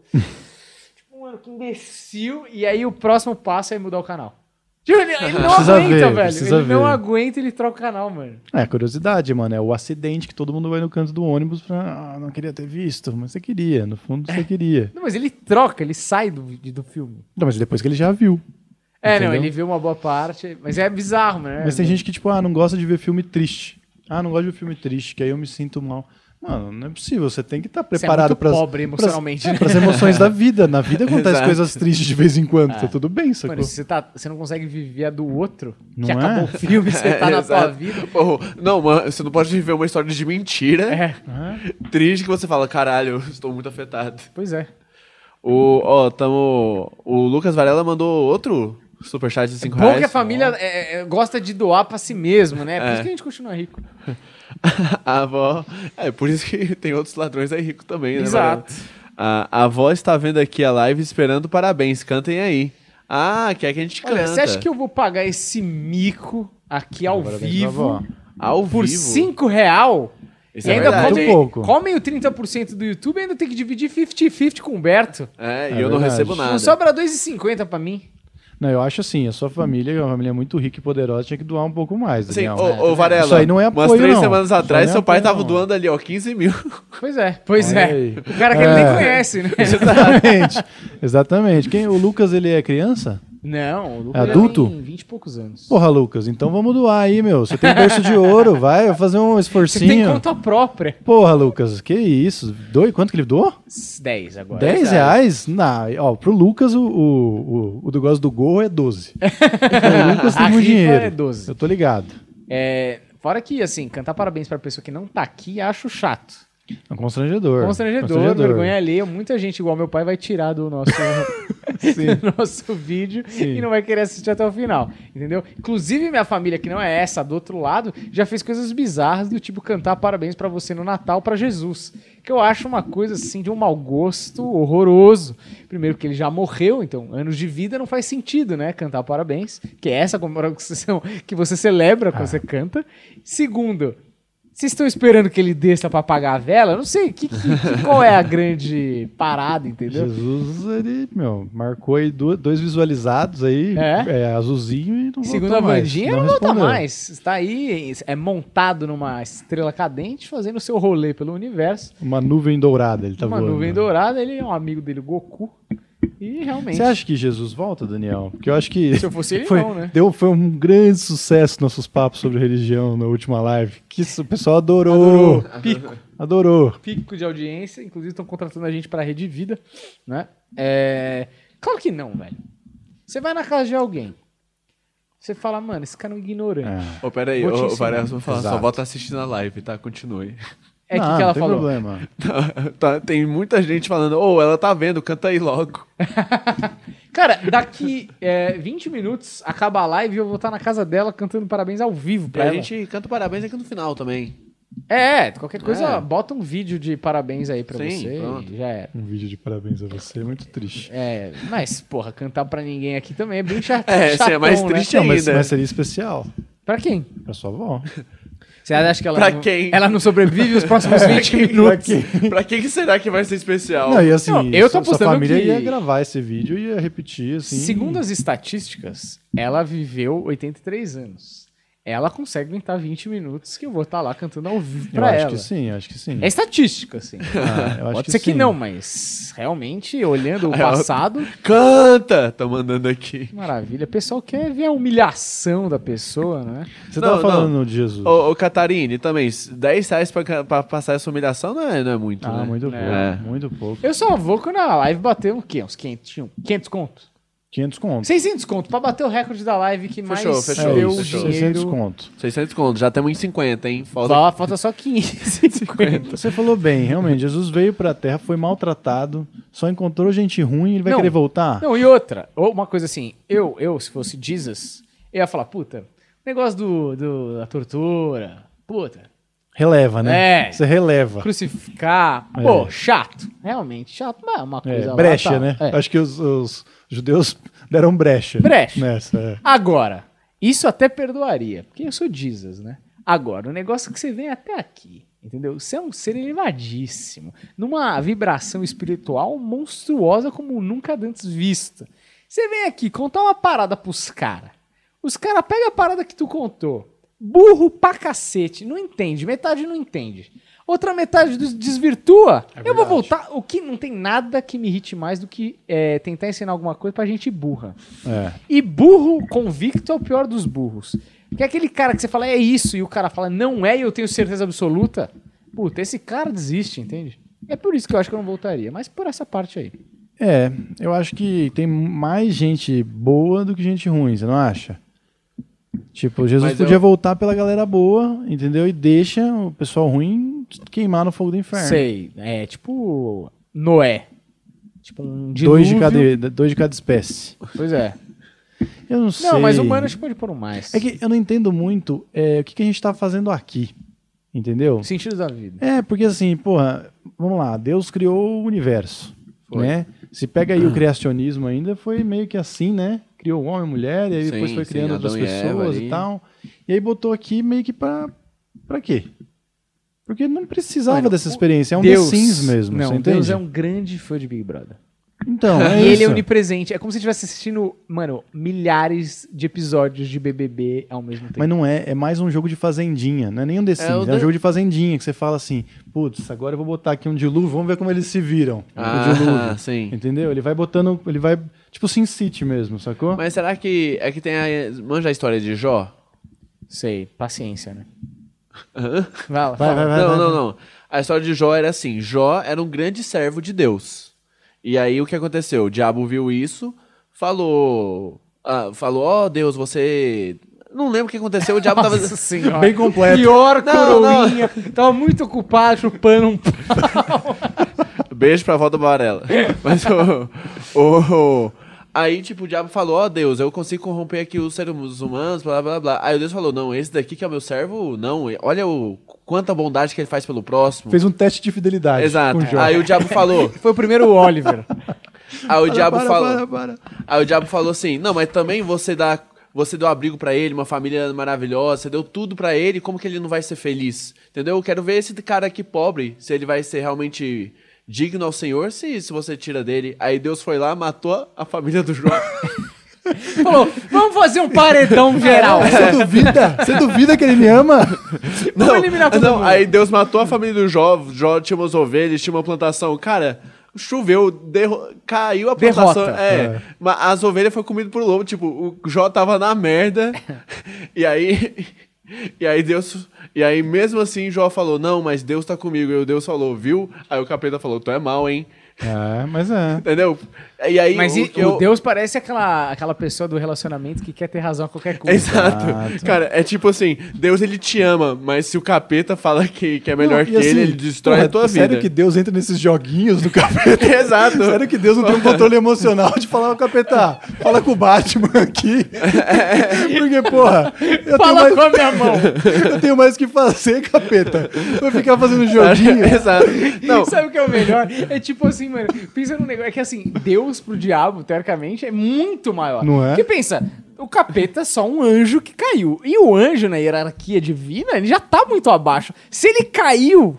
Speaker 1: Mano, que imbecil. E aí o próximo passo é mudar o canal. Ele, ele não
Speaker 2: Precisa
Speaker 1: aguenta,
Speaker 2: ver,
Speaker 1: velho. Ele não
Speaker 2: ver.
Speaker 1: aguenta, ele troca o canal, mano.
Speaker 2: É, curiosidade, mano. É o acidente que todo mundo vai no canto do ônibus pra. Ah, não queria ter visto, mas você queria. No fundo, você queria.
Speaker 1: Não, mas ele troca, ele sai do, do filme.
Speaker 2: Não, mas depois que ele já viu.
Speaker 1: É, não,
Speaker 2: Entendeu?
Speaker 1: ele vê uma boa parte, mas é bizarro, né?
Speaker 2: Mas tem gente que, tipo, ah, não gosta de ver filme triste. Ah, não gosto de ver filme triste, que aí eu me sinto mal. Mano, não é possível. Você tem que estar
Speaker 1: Você é
Speaker 2: preparado para
Speaker 1: pobre emocionalmente, né?
Speaker 2: as emoções da vida. Na vida acontecem
Speaker 3: Exato.
Speaker 2: coisas tristes de vez em quando. Tá tudo bem, sacou?
Speaker 1: Mano, você, tá, você não consegue viver a do outro,
Speaker 2: Não
Speaker 1: que
Speaker 2: é?
Speaker 1: acabou o filme, você tá na tua
Speaker 3: exato.
Speaker 1: vida.
Speaker 3: Pô, não, mano, você não pode viver uma história de mentira
Speaker 1: É,
Speaker 3: triste que você fala, caralho, eu estou muito afetado.
Speaker 1: pois é.
Speaker 3: O, ó, tamo. O Lucas Varela mandou outro superchat de 5
Speaker 1: Bom
Speaker 3: reais.
Speaker 1: que a família é, é, gosta de doar pra si mesmo, né? Por
Speaker 3: É.
Speaker 1: isso que a gente continua rico.
Speaker 3: A avó. É, por isso que tem outros ladrões aí ricos também, né?
Speaker 1: Exato.
Speaker 3: A, a avó está vendo aqui a live esperando parabéns. Cantem aí. Ah, quer que a gente
Speaker 1: Olha,
Speaker 3: canta.
Speaker 1: você acha que eu vou pagar esse mico aqui ao
Speaker 2: Parabéns
Speaker 1: vivo
Speaker 2: avó.
Speaker 3: Ao
Speaker 1: por
Speaker 3: vivo?
Speaker 1: 5 real?
Speaker 3: Isso
Speaker 1: e
Speaker 3: é
Speaker 1: ainda
Speaker 3: verdade?
Speaker 2: Pouco.
Speaker 1: comem o 30% do YouTube e ainda tem que dividir 50-50 com o Humberto.
Speaker 3: É, e
Speaker 2: É
Speaker 3: eu não
Speaker 2: verdade.
Speaker 3: recebo nada.
Speaker 1: Não sobra 2,50 pra mim.
Speaker 2: Não, eu acho assim, a sua família, é uma família muito rica e poderosa, tinha que doar um pouco mais.
Speaker 3: Sim, ô, ô, Varela,
Speaker 2: Isso aí não é
Speaker 3: umas
Speaker 2: apoio,
Speaker 3: três
Speaker 2: não.
Speaker 3: semanas atrás,
Speaker 2: é
Speaker 3: seu pai
Speaker 2: apoio,
Speaker 3: tava
Speaker 2: não.
Speaker 3: doando ali, ó, 15 mil.
Speaker 1: Pois é, pois é. O cara que ele nem
Speaker 2: É.
Speaker 1: conhece, né?
Speaker 2: Exatamente. Exatamente. Quem, o Lucas, ele é criança?
Speaker 1: Não, o Lucas
Speaker 2: É adulto?
Speaker 1: tem 20 e poucos anos.
Speaker 2: Porra, Lucas, então vamos doar aí, meu. Você tem berço de ouro, vai, fazer um
Speaker 1: Você tem
Speaker 2: esforcinho.
Speaker 1: conta própria.
Speaker 2: Porra, Lucas, que isso? Dois, quanto que ele doou?
Speaker 1: 10 agora.
Speaker 2: 10 reais? Não, ó, pro Lucas o, o, o, o negócio do gorro é 12. o Lucas tem muito
Speaker 1: rifa
Speaker 2: dinheiro.
Speaker 1: é 12.
Speaker 2: Eu tô ligado.
Speaker 1: É, fora que, assim, cantar parabéns pra pessoa que não tá aqui, acho chato.
Speaker 2: É um constrangedor.
Speaker 1: Constrangedor, vergonha alheia. Muita gente, igual meu pai, vai tirar do nosso, do nosso vídeo
Speaker 2: Sim.
Speaker 1: e não vai querer assistir até o final. Entendeu? Inclusive, minha família, que não é essa, do outro lado, já fez coisas bizarras do tipo cantar parabéns pra você no Natal pra Jesus. Que eu acho uma coisa assim de um mau gosto horroroso. Primeiro, que ele já morreu, então anos de vida não faz sentido, né? Cantar parabéns, que é essa comemoração que você celebra quando você canta. Segundo, vocês estão esperando que ele desça pra apagar a vela? Eu não sei, que, que- que- qual é a grande parada, entendeu?
Speaker 2: Jesus, ele, meu, marcou aí dois visualizados aí,
Speaker 1: É?
Speaker 2: é, azulzinho e não
Speaker 1: Segundo a
Speaker 2: mais.
Speaker 1: Vandinha, não, volta mais. Está aí, é montado numa estrela cadente, fazendo o seu rolê pelo universo.
Speaker 2: Uma nuvem dourada ele tá
Speaker 1: uma
Speaker 2: voando.
Speaker 1: nuvem dourada, ele é um amigo dele, Goku. E realmente.
Speaker 2: Você acha que Jesus volta, Daniel? Porque eu acho que
Speaker 1: Se eu fosse ele,
Speaker 2: foi,
Speaker 1: não, né?
Speaker 2: deu, foi um grande sucesso nossos papos sobre religião na última live. Que isso, o pessoal adorou.
Speaker 1: Adorou. Pico.
Speaker 2: Adorou.
Speaker 1: Pico de audiência. Inclusive, estão contratando a gente pra Rede Vida, né? É... Claro que não, velho. Você vai na casa de alguém. Você fala, mano, esse cara é um ignorante.
Speaker 2: É.
Speaker 3: Ô, peraí, ô,
Speaker 1: ensinar.
Speaker 3: Varela, vou falar, só volta assistindo a live, tá? Continue.
Speaker 1: É o que, que ela
Speaker 2: tem
Speaker 1: falou.
Speaker 2: problema.
Speaker 3: Tá, tem muita gente falando, ô, ela tá vendo, canta aí logo.
Speaker 1: Cara, daqui é, 20 minutos acaba a live e eu vou estar na casa dela cantando parabéns ao vivo
Speaker 3: E
Speaker 1: pra
Speaker 3: a
Speaker 1: ela.
Speaker 3: gente canta parabéns aqui no final também.
Speaker 1: É, qualquer coisa,
Speaker 3: É.
Speaker 1: bota um vídeo de parabéns aí pra
Speaker 3: Sim,
Speaker 1: você
Speaker 3: pronto.
Speaker 1: e já era.
Speaker 2: Um vídeo de parabéns a você, muito triste.
Speaker 1: É, mas, porra, cantar pra ninguém aqui também é bem chato.
Speaker 3: É, esse é mais
Speaker 1: chatão, né?
Speaker 3: triste
Speaker 2: Não, mas,
Speaker 3: ainda.
Speaker 2: mas seria especial
Speaker 1: Pra quem?
Speaker 2: pra sua avó.
Speaker 1: Você acha que ela,
Speaker 3: Pra
Speaker 1: não,
Speaker 3: quem?
Speaker 1: ela não sobrevive os próximos 20
Speaker 2: Pra
Speaker 1: minutos?
Speaker 2: quem?
Speaker 3: pra que, que será que vai ser especial?
Speaker 2: Não, e assim,
Speaker 1: Não, eu tô
Speaker 2: sua-
Speaker 1: apostando
Speaker 2: família
Speaker 1: que-
Speaker 2: ia gravar esse vídeo e ia repetir, assim.
Speaker 1: Segundo as estatísticas, ela viveu 83 anos. Ela consegue aguentar 20 minutos que eu vou estar lá cantando ao vivo
Speaker 2: Eu
Speaker 1: pra
Speaker 2: acho
Speaker 1: ela.
Speaker 2: que sim, acho que sim.
Speaker 1: É estatística, assim.
Speaker 2: Ah, eu acho
Speaker 1: Pode
Speaker 2: que
Speaker 1: ser que
Speaker 2: sim.
Speaker 1: não, mas realmente, olhando o
Speaker 3: Ela-
Speaker 1: passado,
Speaker 3: Canta! Tá mandando aqui.
Speaker 1: que maravilha. O pessoal quer ver a humilhação da pessoa, né?
Speaker 2: Você
Speaker 3: Não,
Speaker 2: tava falando
Speaker 3: não.
Speaker 2: de Jesus.
Speaker 3: Ô, ô Catarine, também, 10 reais pra, pra passar essa humilhação não é, não é muito,
Speaker 2: ah,
Speaker 3: né?
Speaker 2: muito pouco,
Speaker 3: É.
Speaker 2: muito pouco.
Speaker 1: Eu só vou quando a live bater o quê? Uns 500, tinha um- 500 conto?
Speaker 2: 500 conto.
Speaker 1: 600 conto, pra bater o recorde da live que mais
Speaker 3: Fechou, fechou,
Speaker 1: deu
Speaker 3: fechou.
Speaker 1: dinheiro.
Speaker 2: 600 conto.
Speaker 3: 600 conto, já estamos em 50, hein? Falta...
Speaker 1: Só, falta só 550.
Speaker 2: Você falou bem, realmente. Jesus veio pra terra, foi maltratado, só encontrou gente ruim, ele vai
Speaker 1: Não.
Speaker 2: querer voltar?
Speaker 1: Não, e outra, ou uma coisa assim, eu, eu, se fosse Jesus, eu ia falar, puta, negócio do, do- da tortura, puta,
Speaker 2: Releva, né?
Speaker 1: É.
Speaker 2: Você releva.
Speaker 1: crucificar,
Speaker 2: É.
Speaker 1: pô, chato, realmente chato, mas é uma
Speaker 2: É,
Speaker 1: coisa lá,
Speaker 2: brecha,
Speaker 1: tal.
Speaker 2: né?
Speaker 1: É.
Speaker 2: Acho que os, os judeus deram brecha.
Speaker 1: Brecha.
Speaker 2: Nessa, é.
Speaker 1: Agora, isso até perdoaria, porque eu sou Jesus, né? Agora, o negócio é que você vem até aqui, entendeu? Você é um ser elevadíssimo, numa vibração espiritual monstruosa como nunca antes vista. Você vem aqui contar uma parada pros caras. Os caras pegam a parada que tu contou. Burro pra cacete, não entende, metade não entende. Outra metade des- desvirtua. eu vou voltar. O que não tem nada que me irrite mais do que é, tentar ensinar alguma coisa pra gente burra.
Speaker 2: É.
Speaker 1: E burro convicto é o pior dos burros. Porque é aquele cara que você fala é isso e o cara fala não é e eu tenho certeza absoluta. Puta, esse cara desiste, entende? É por isso que eu acho que eu não voltaria, mas por essa parte aí.
Speaker 2: É, eu acho que tem mais gente boa do que gente ruim, você não acha? Tipo, Jesus
Speaker 3: Mas
Speaker 2: podia
Speaker 3: eu-
Speaker 2: voltar pela galera boa, entendeu? E deixa o pessoal ruim queimar no fogo do inferno.
Speaker 1: Sei, é tipo Noé. Tipo um dilúvio.
Speaker 2: Dois de, cada, dois de cada espécie.
Speaker 1: Pois é.
Speaker 2: Eu não sei.
Speaker 1: Não, mas humano acho que pode pôr um mais.
Speaker 2: É que eu não entendo muito é, o que, que a gente tá fazendo aqui. Entendeu?
Speaker 1: O sentido da vida.
Speaker 2: É, porque assim, porra, vamos lá, Deus criou o universo,
Speaker 3: Foi.
Speaker 2: né? Se pega aí o criacionismo ainda, foi meio que assim, né? Criou o homem e a mulher, e aí
Speaker 3: Sim,
Speaker 2: depois foi
Speaker 3: sim,
Speaker 2: criando outras
Speaker 3: Adão e Eva
Speaker 2: pessoas
Speaker 3: ali.
Speaker 2: e tal. E aí botou aqui meio que pra, pra quê? Porque não precisava
Speaker 1: Mano,
Speaker 2: dessa experiência, é um
Speaker 1: Deus
Speaker 2: The Sims mesmo,
Speaker 1: Não? Deus é um grande fã de Big Brother.
Speaker 2: Então, é
Speaker 1: e ele é
Speaker 2: isso.
Speaker 1: onipresente. É como se estivesse assistindo, mano, milhares de episódios de BBB ao mesmo tempo.
Speaker 2: Mas não é, é mais um jogo de fazendinha, não é nem um The Sims, é,
Speaker 3: o
Speaker 2: um jogo de fazendinha, que você fala assim, putz, agora eu vou botar aqui um dilúvio, vamos ver como eles se viram
Speaker 3: Ah,
Speaker 2: dilúvio.
Speaker 3: sim.
Speaker 2: Entendeu? Ele vai botando, ele vai, tipo Sin City mesmo, sacou?
Speaker 3: Mas será que é que tem a... Manja a história de Jó?
Speaker 1: Sei, paciência, né?
Speaker 3: Hã?
Speaker 1: Vai,
Speaker 2: Vai, vai, vai.
Speaker 3: não, não, não. A história de Jó era assim: Jó era um grande servo de Deus. E aí o que aconteceu? O diabo viu isso, falou. ah, falou, ó Deus, você. Não lembro o que aconteceu, o diabo tava.
Speaker 1: Nossa senhora.
Speaker 2: Bem completo.
Speaker 1: Pior
Speaker 3: Não,
Speaker 1: coroinha. Tava muito ocupado chupando um
Speaker 3: Beijo pra volta Varela. Mas o, o- Aí, tipo, o diabo falou, ó Deus, eu consigo corromper aqui os seres humanos, blá blá blá. Aí o Deus falou, não, esse daqui que é o meu servo, não, olha o quanta bondade que ele faz pelo próximo.
Speaker 2: Fez um teste de fidelidade.
Speaker 3: Exato.
Speaker 2: o.
Speaker 3: Aí o diabo falou,
Speaker 1: Foi o primeiro Oliver.
Speaker 3: aí o
Speaker 2: Para,
Speaker 3: diabo
Speaker 2: para,
Speaker 3: falou.
Speaker 2: para, para.
Speaker 3: Aí o diabo falou assim: Não, mas também você dá. Você deu abrigo pra ele, uma família maravilhosa, você deu tudo pra ele, como que ele não vai ser feliz? Entendeu? Eu quero ver esse cara aqui pobre, se ele vai ser realmente digno ao Senhor, se, se você tira dele. Aí Deus foi lá, matou a família do Jó.
Speaker 1: Falou, vamos fazer um paredão geral.
Speaker 2: Você duvida? Você duvida que ele me ama?
Speaker 1: Vamos eliminar todo
Speaker 3: não,
Speaker 1: mundo.
Speaker 3: aí Deus matou a família do Jó. Jó tinha umas ovelhas, tinha uma plantação. Cara, choveu, derro- caiu a plantação. É,
Speaker 2: É.
Speaker 3: mas as ovelhas foram comidas por lobo. Tipo, o Jó tava na merda. e aí. E aí Deus. E aí, mesmo assim, Jó falou: Não, mas Deus tá comigo. E o Deus falou, viu? Aí o capeta falou: Tu é mal, hein?
Speaker 2: É, mas é.
Speaker 3: Entendeu? E aí.
Speaker 1: Mas
Speaker 3: o
Speaker 1: e-
Speaker 3: que
Speaker 1: o
Speaker 3: eu-
Speaker 1: Deus parece aquela, aquela pessoa do relacionamento que quer ter razão a qualquer coisa.
Speaker 3: Exato.
Speaker 2: Exato.
Speaker 3: Cara, é tipo assim, Deus ele te ama, mas se o capeta fala que, que é melhor
Speaker 2: Não,
Speaker 3: que
Speaker 2: assim,
Speaker 3: ele, ele destrói
Speaker 2: porra,
Speaker 3: a tua
Speaker 2: sério
Speaker 3: vida.
Speaker 2: que Deus entra nesses joguinhos do capeta?
Speaker 3: Exato.
Speaker 2: Sério que Deus não tem um controle emocional de falar, ô capeta, fala com o Batman aqui. Porque, porra, eu tenho,
Speaker 1: Fala
Speaker 2: mais,
Speaker 1: com a minha mão.
Speaker 2: eu tenho mais o que fazer, capeta. Vou ficar fazendo joguinho.
Speaker 3: Exato. Não,
Speaker 1: Sabe o que é o melhor? É tipo assim, mano, pensa num negócio. É que assim, Deus pro diabo, teoricamente, é muito maior.
Speaker 2: Não é?
Speaker 1: Porque pensa, o capeta é só um anjo que caiu. E o anjo, na hierarquia divina, ele já tá muito abaixo. Se ele caiu,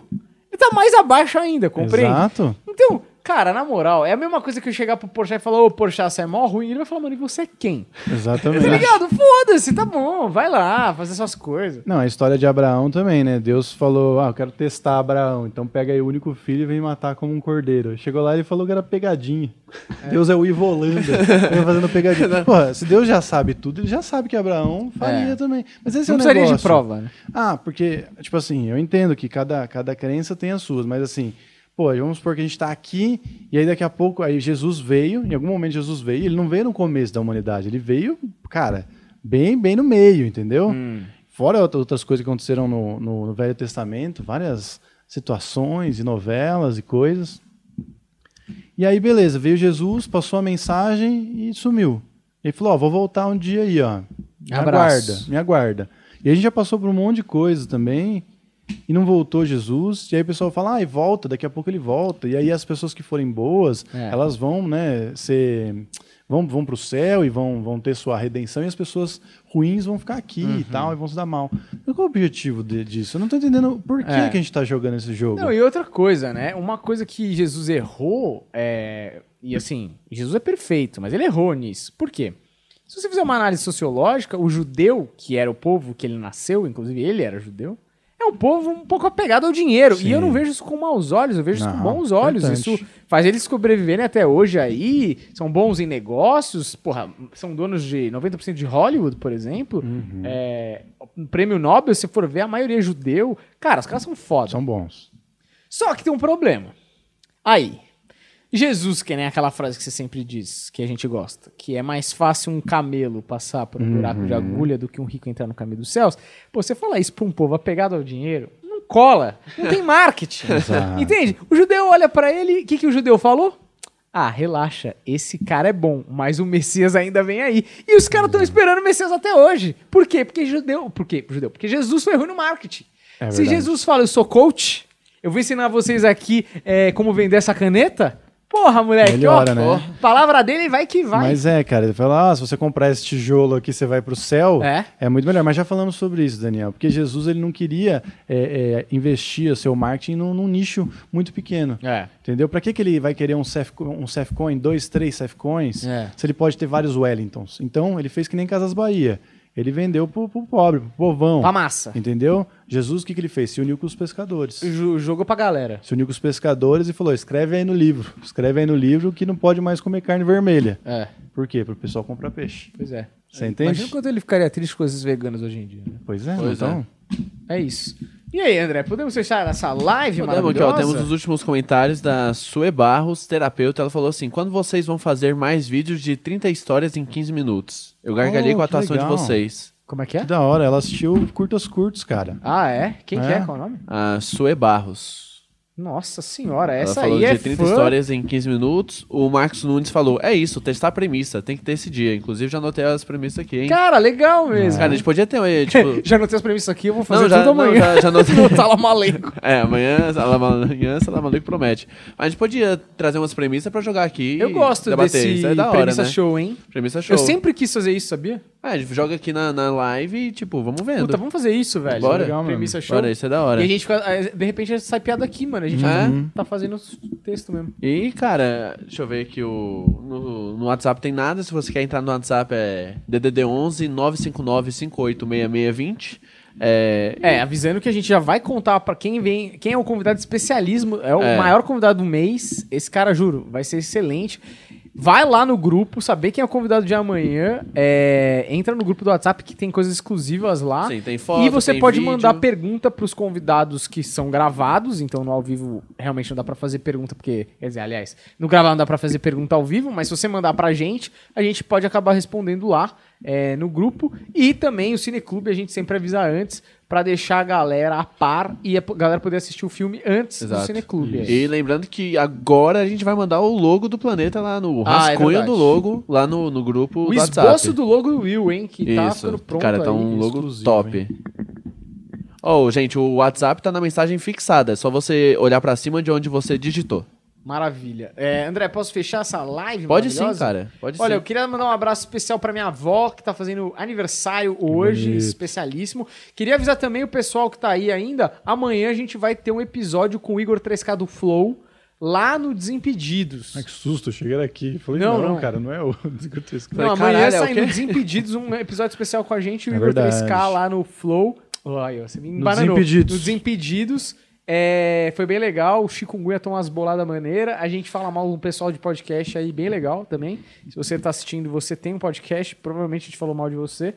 Speaker 1: ele tá mais abaixo ainda, compreende?
Speaker 2: Exato.
Speaker 1: Então, cara, na moral, é a mesma coisa que eu chegar pro Porchat e falar, ô Porchat, você é mó ruim. Ele vai falar, mano, e você é quem?
Speaker 2: Exatamente.
Speaker 1: Tá ligado? Foda-se, tá bom, vai lá, fazer suas coisas.
Speaker 2: Não, a história de Abraão também, né? Deus falou, ah, eu quero testar Abraão, então pega aí o único filho e vem matar como um cordeiro. Chegou lá e ele falou que era pegadinha. Deus é o Ivo Holanda, vem fazendo pegadinha. Porra, se Deus já sabe tudo, ele já sabe que Abraão faria
Speaker 1: É.
Speaker 2: também. Mas esse
Speaker 1: Não
Speaker 2: é o
Speaker 1: precisaria
Speaker 2: negócio.
Speaker 1: de prova, né?
Speaker 2: Ah, porque, tipo assim, eu entendo que cada, cada crença tem as suas, mas assim, pô, vamos supor que a gente tá aqui e aí daqui a pouco, aí Jesus veio, em algum momento Jesus veio, ele não veio no começo da humanidade, ele veio, cara, bem, bem no meio, entendeu?
Speaker 1: Hum.
Speaker 2: Fora outra- outras coisas que aconteceram no, no- no Velho Testamento, várias situações e novelas e coisas. E aí, beleza, veio Jesus, passou a mensagem e sumiu. Ele falou, ó, vou voltar um dia aí, ó. Me
Speaker 1: Abraço.
Speaker 2: aguarda, me aguarda. E a gente já passou por um monte de coisa também e não voltou Jesus. E aí o pessoal fala, ah, e volta, daqui a pouco ele volta. E aí as pessoas que forem boas,
Speaker 1: É.
Speaker 2: elas vão, né, ser... Vão, vão para o céu e vão, vão ter sua redenção, e as pessoas ruins vão ficar aqui
Speaker 1: Uhum.
Speaker 2: e tal, e vão se dar mal. Mas qual é o objetivo de- disso? Eu não tô entendendo por que,
Speaker 1: É.
Speaker 2: que a gente tá jogando esse jogo.
Speaker 1: Não, e outra coisa, né? Uma coisa que Jesus errou é. E assim, Jesus é perfeito, mas ele errou nisso. Por quê? Se você fizer uma análise sociológica, o judeu, que era o povo que ele nasceu, inclusive ele era judeu, é um povo um pouco apegado ao dinheiro. E
Speaker 2: Sim.
Speaker 1: eu não vejo isso com maus olhos, eu vejo isso com
Speaker 2: Não,
Speaker 1: bons olhos.
Speaker 2: importante.
Speaker 1: Isso faz eles sobreviverem até hoje aí, são bons em negócios, porra, são donos de 90% de Hollywood, por exemplo.
Speaker 2: Uhum.
Speaker 1: É, um prêmio Nobel, se for ver, a maioria é judeu. Cara, os caras são foda.
Speaker 2: São bons.
Speaker 1: Só que tem um problema. Aí, Jesus, que nem aquela frase que você sempre diz, que a gente gosta, que é mais fácil um camelo passar por um buraco de agulha do que um rico entrar no caminho dos céus. Pô, você falar isso pra um povo apegado ao dinheiro, não cola, não tem marketing. Entende? O judeu olha pra ele, o que, que o judeu falou? Ah, relaxa, esse cara é bom, mas o Messias ainda vem aí. E os caras estão esperando o Messias até hoje. Por quê? Porque judeu. Por quê? Judeu? Porque Jesus foi ruim no marketing.
Speaker 2: É
Speaker 1: Se. Jesus fala, eu sou coach, eu vou ensinar vocês aqui é, como vender essa caneta. Porra, moleque,
Speaker 2: Melhora,
Speaker 1: ó,
Speaker 2: né?
Speaker 1: ó, palavra dele vai que vai.
Speaker 2: Mas é, cara, ele fala, ah, se você comprar esse tijolo aqui, você vai pro céu.
Speaker 1: É.
Speaker 2: muito melhor. Mas já falamos sobre isso, Daniel, porque Jesus ele não queria é, é, investir o seu marketing num, num nicho muito pequeno.
Speaker 1: É.
Speaker 2: Entendeu? Pra que, que ele vai querer um Cef- um Cefcoin, dois, três Cefcoins,
Speaker 1: É.
Speaker 2: se ele pode ter vários Wellingtons? Então, ele fez que nem Casas Bahia. Ele vendeu pro, pro pobre, pro povão.
Speaker 1: Pra massa.
Speaker 2: Entendeu? Jesus, o que, que ele fez? Se uniu com os pescadores.
Speaker 1: Ju- Jogou pra galera.
Speaker 2: Se uniu com os pescadores e falou: escreve aí no livro. Escreve aí no livro que não pode mais comer carne vermelha.
Speaker 1: É,
Speaker 2: Por quê? Para o pessoal comprar peixe.
Speaker 1: pois é.
Speaker 2: Você entende?
Speaker 1: Imagina quanto ele ficaria triste com esses veganos hoje em dia. né?
Speaker 2: Pois é,
Speaker 3: Pois
Speaker 2: então.
Speaker 1: É isso. E aí, André, podemos fechar essa live
Speaker 3: Podemos aqui,
Speaker 1: maravilhosa?
Speaker 3: ó, temos os últimos comentários da Sue Barros, terapeuta. Ela falou assim: quando vocês vão fazer mais vídeos de 30 histórias em 15 minutos? Eu gargalhei
Speaker 2: Oh,
Speaker 3: com a atuação de
Speaker 2: legal.
Speaker 3: vocês.
Speaker 1: Como é que é?
Speaker 2: Que da hora. Ela assistiu Curtas Curtos, cara.
Speaker 1: Ah, é? Quem que
Speaker 2: É.
Speaker 1: é? Qual é o nome?
Speaker 3: A Sue Barros.
Speaker 1: Nossa senhora,
Speaker 3: Ela
Speaker 1: essa aí
Speaker 3: de
Speaker 1: é
Speaker 3: 30
Speaker 1: fã.
Speaker 3: histórias em 15 minutos. O Marcos Nunes falou: é isso, testar a premissa. Tem que ter esse dia. Inclusive, já anotei as premissas aqui, hein?
Speaker 1: Cara, legal mesmo.
Speaker 3: Cara, a gente podia ter, eh, tipo.
Speaker 1: Já anotei as premissas aqui, eu vou fazer
Speaker 3: Não, já-
Speaker 1: tudo
Speaker 3: não,
Speaker 1: amanhã.
Speaker 3: já- já anotei.
Speaker 1: no Talamalenco.
Speaker 3: É, amanhã, amanhã, Salamaluco promete. Mas a gente podia trazer umas premissas pra jogar aqui.
Speaker 1: Eu gosto
Speaker 3: debater.
Speaker 1: desse
Speaker 3: Isso é da hora,
Speaker 1: premissa
Speaker 3: né?
Speaker 1: show, hein?
Speaker 3: Premissa show.
Speaker 1: Eu sempre quis fazer isso, sabia?
Speaker 3: É, a gente joga aqui na, na live e, tipo, vamos vendo.
Speaker 1: Puta, vamos fazer isso, velho.
Speaker 3: Bora.
Speaker 1: Legal, premissa show.
Speaker 3: Bora, isso é da hora.
Speaker 1: E a gente fica, eh, de repente, sai piada aqui, mano. A gente
Speaker 3: É?
Speaker 1: tá- fazendo texto mesmo.
Speaker 3: E, cara, deixa eu ver aqui o. No, no WhatsApp tem nada. Se você quer entrar no WhatsApp é DDD11 959 586620. É,
Speaker 1: É, avisando que a gente já vai contar pra quem vem, quem é o convidado especialismo, é o
Speaker 3: É.
Speaker 1: maior convidado do mês. Esse cara, juro, vai ser excelente. Vai lá no grupo, saber quem é o convidado de amanhã. é, entra no grupo do WhatsApp que tem coisas exclusivas lá.
Speaker 3: sim, tem foto,
Speaker 1: e você pode
Speaker 3: vídeo.
Speaker 1: mandar pergunta pros convidados que são gravados, então no ao vivo realmente não dá pra fazer pergunta, porque, quer dizer, aliás, no gravado não dá pra fazer pergunta ao vivo, mas se você mandar pra gente, a gente pode acabar respondendo lá é, no grupo. E também o Cineclube a gente sempre avisa antes pra deixar a galera a par e a galera poder assistir o filme antes do
Speaker 3: Exato.
Speaker 1: Cineclube. aí.
Speaker 3: E lembrando que agora a gente vai mandar o logo do planeta lá no
Speaker 1: Ah, é
Speaker 3: rascunho
Speaker 1: verdade.
Speaker 3: do logo, lá no, no grupo
Speaker 1: O
Speaker 3: do
Speaker 1: esboço
Speaker 3: WhatsApp.
Speaker 1: do logo do Will, hein, que tá
Speaker 3: Isso.
Speaker 1: ficando pronto
Speaker 3: Cara, tá
Speaker 1: aí.
Speaker 3: um logo
Speaker 2: exclusivo,
Speaker 3: top. Oh, gente, o WhatsApp tá na mensagem fixada. É só você olhar pra cima de onde você digitou.
Speaker 1: Maravilha. É, André, posso fechar essa live
Speaker 3: Pode sim, cara. Pode
Speaker 1: Olha,
Speaker 3: sim.
Speaker 1: eu queria mandar um abraço especial pra minha avó, que tá fazendo aniversário hoje,
Speaker 2: bonito.
Speaker 1: especialíssimo. Queria avisar também o pessoal que tá aí ainda, amanhã a gente vai ter um episódio com o Igor 3K do Flow, lá no Desimpedidos.
Speaker 2: Ai, que susto, eu cheguei aqui. Falei,
Speaker 1: Não,
Speaker 2: não,
Speaker 1: não.
Speaker 2: cara, não é o Desgotesco.
Speaker 1: Não,
Speaker 3: Falei,
Speaker 1: amanhã
Speaker 3: caralho, é
Speaker 1: sai
Speaker 3: quê?
Speaker 1: no Desimpedidos um episódio especial com a gente, o
Speaker 2: É
Speaker 1: Igor
Speaker 2: verdade.
Speaker 1: 3K lá no Flow. Ai, ó, você me embananou.
Speaker 2: Desimpedidos.
Speaker 1: No Desimpedidos. É, foi bem legal, o Chikungunya tomou umas boladas maneira. A gente fala mal do pessoal de podcast aí, bem legal também. Se você tá assistindo e você tem um podcast, provavelmente a gente falou mal de você.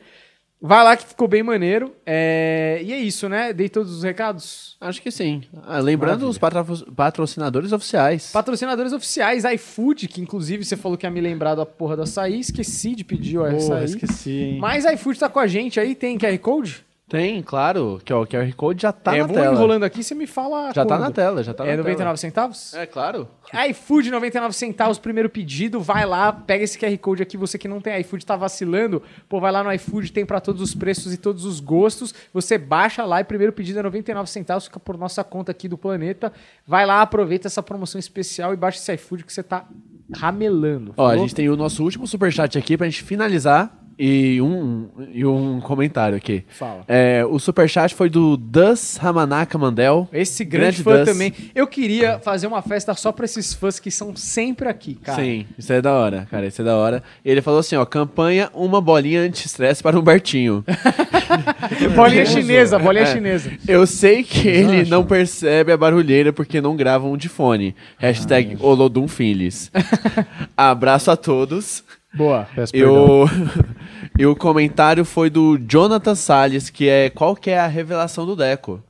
Speaker 1: Vai lá que ficou bem maneiro. É, e é isso, né? Dei todos os recados.
Speaker 3: Acho que sim. Ah, lembrando
Speaker 1: Maravilha.
Speaker 3: os patro- patrocinadores oficiais.
Speaker 1: Patrocinadores oficiais, iFood, que inclusive você falou que ia me lembrar da porra do açaí. Esqueci de pedir o
Speaker 2: Porra,
Speaker 1: açaí.
Speaker 2: esqueci, hein?
Speaker 1: Mas iFood tá com a gente aí, tem QR Code?
Speaker 3: Tem, claro, que ó, o QR Code já tá
Speaker 1: é,
Speaker 3: na
Speaker 1: vou
Speaker 3: tela.
Speaker 1: enrolando aqui, você me fala.
Speaker 3: Já tá
Speaker 1: quando.
Speaker 3: na tela, já tá
Speaker 1: é
Speaker 3: na
Speaker 1: 99
Speaker 3: tela.
Speaker 1: centavos?
Speaker 3: É, claro.
Speaker 1: iFood 99 centavos, primeiro pedido, vai lá, pega esse QR Code aqui, você que não tem iFood, tá vacilando, pô, vai lá no iFood, tem pra todos os preços e todos os gostos, você baixa lá e primeiro pedido é 99 centavos, fica por nossa conta aqui do planeta, vai lá, aproveita essa promoção especial e baixa esse iFood que você tá ramelando.
Speaker 3: Ó, a gente tem o nosso último superchat aqui pra gente finalizar e um, e um comentário aqui.
Speaker 1: Fala.
Speaker 3: É, o superchat foi do Dus Ramanaka Mandel.
Speaker 1: Esse grande,
Speaker 3: Grande
Speaker 1: fã
Speaker 3: Dus.
Speaker 1: também. Eu queria fazer uma festa só pra esses fãs que são sempre aqui, cara.
Speaker 3: Sim, isso é da hora, cara, isso é da hora. Ele falou assim, ó, campanha uma bolinha anti-estresse para o Humbertinho.
Speaker 1: Bolinha chinesa, bolinha
Speaker 3: É.
Speaker 1: chinesa.
Speaker 3: Eu sei que ele
Speaker 2: acham?
Speaker 3: não percebe a barulheira porque não gravam de fone. Hashtag Olodum Filhos. Abraço a todos.
Speaker 1: Boa.
Speaker 2: Peço
Speaker 3: E
Speaker 2: perdão.
Speaker 3: o, e o comentário foi do Jonathan Salles, que é qual que é a revelação do Deco?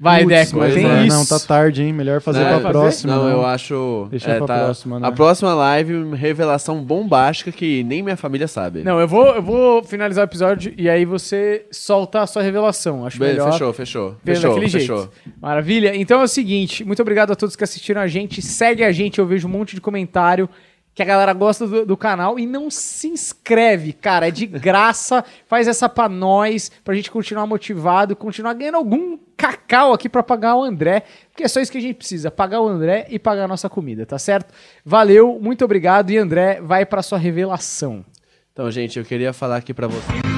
Speaker 1: Vai,
Speaker 2: Putz,
Speaker 1: Deco,
Speaker 2: mas
Speaker 1: tem
Speaker 2: é,
Speaker 1: isso.
Speaker 2: Não, tá tarde, hein? Melhor fazer
Speaker 3: Não,
Speaker 2: pra próxima.
Speaker 3: não,
Speaker 2: não.
Speaker 3: eu acho.
Speaker 2: Deixa
Speaker 3: é,
Speaker 2: pra
Speaker 3: tá-
Speaker 2: próxima, né?
Speaker 3: A próxima live, revelação bombástica que nem minha família sabe.
Speaker 1: Não, eu vou, eu vou finalizar o episódio e aí você solta a sua revelação. Acho
Speaker 3: Be-
Speaker 1: melhor.
Speaker 3: Fechou, fechou. Fechou, fechou.
Speaker 1: jeito. Maravilha. Então é o seguinte, muito obrigado a todos que assistiram a gente. Segue a gente, eu vejo um monte de comentário que a galera gosta do, do canal e não se inscreve, cara. É de graça. Faz essa pra nós, pra gente continuar motivado, continuar ganhando algum cacau aqui pra pagar o André, porque é só isso que a gente precisa, pagar o André e pagar a nossa comida, tá certo? Valeu, muito obrigado e André, vai pra sua revelação.
Speaker 3: Então, gente, eu queria falar aqui pra vocês.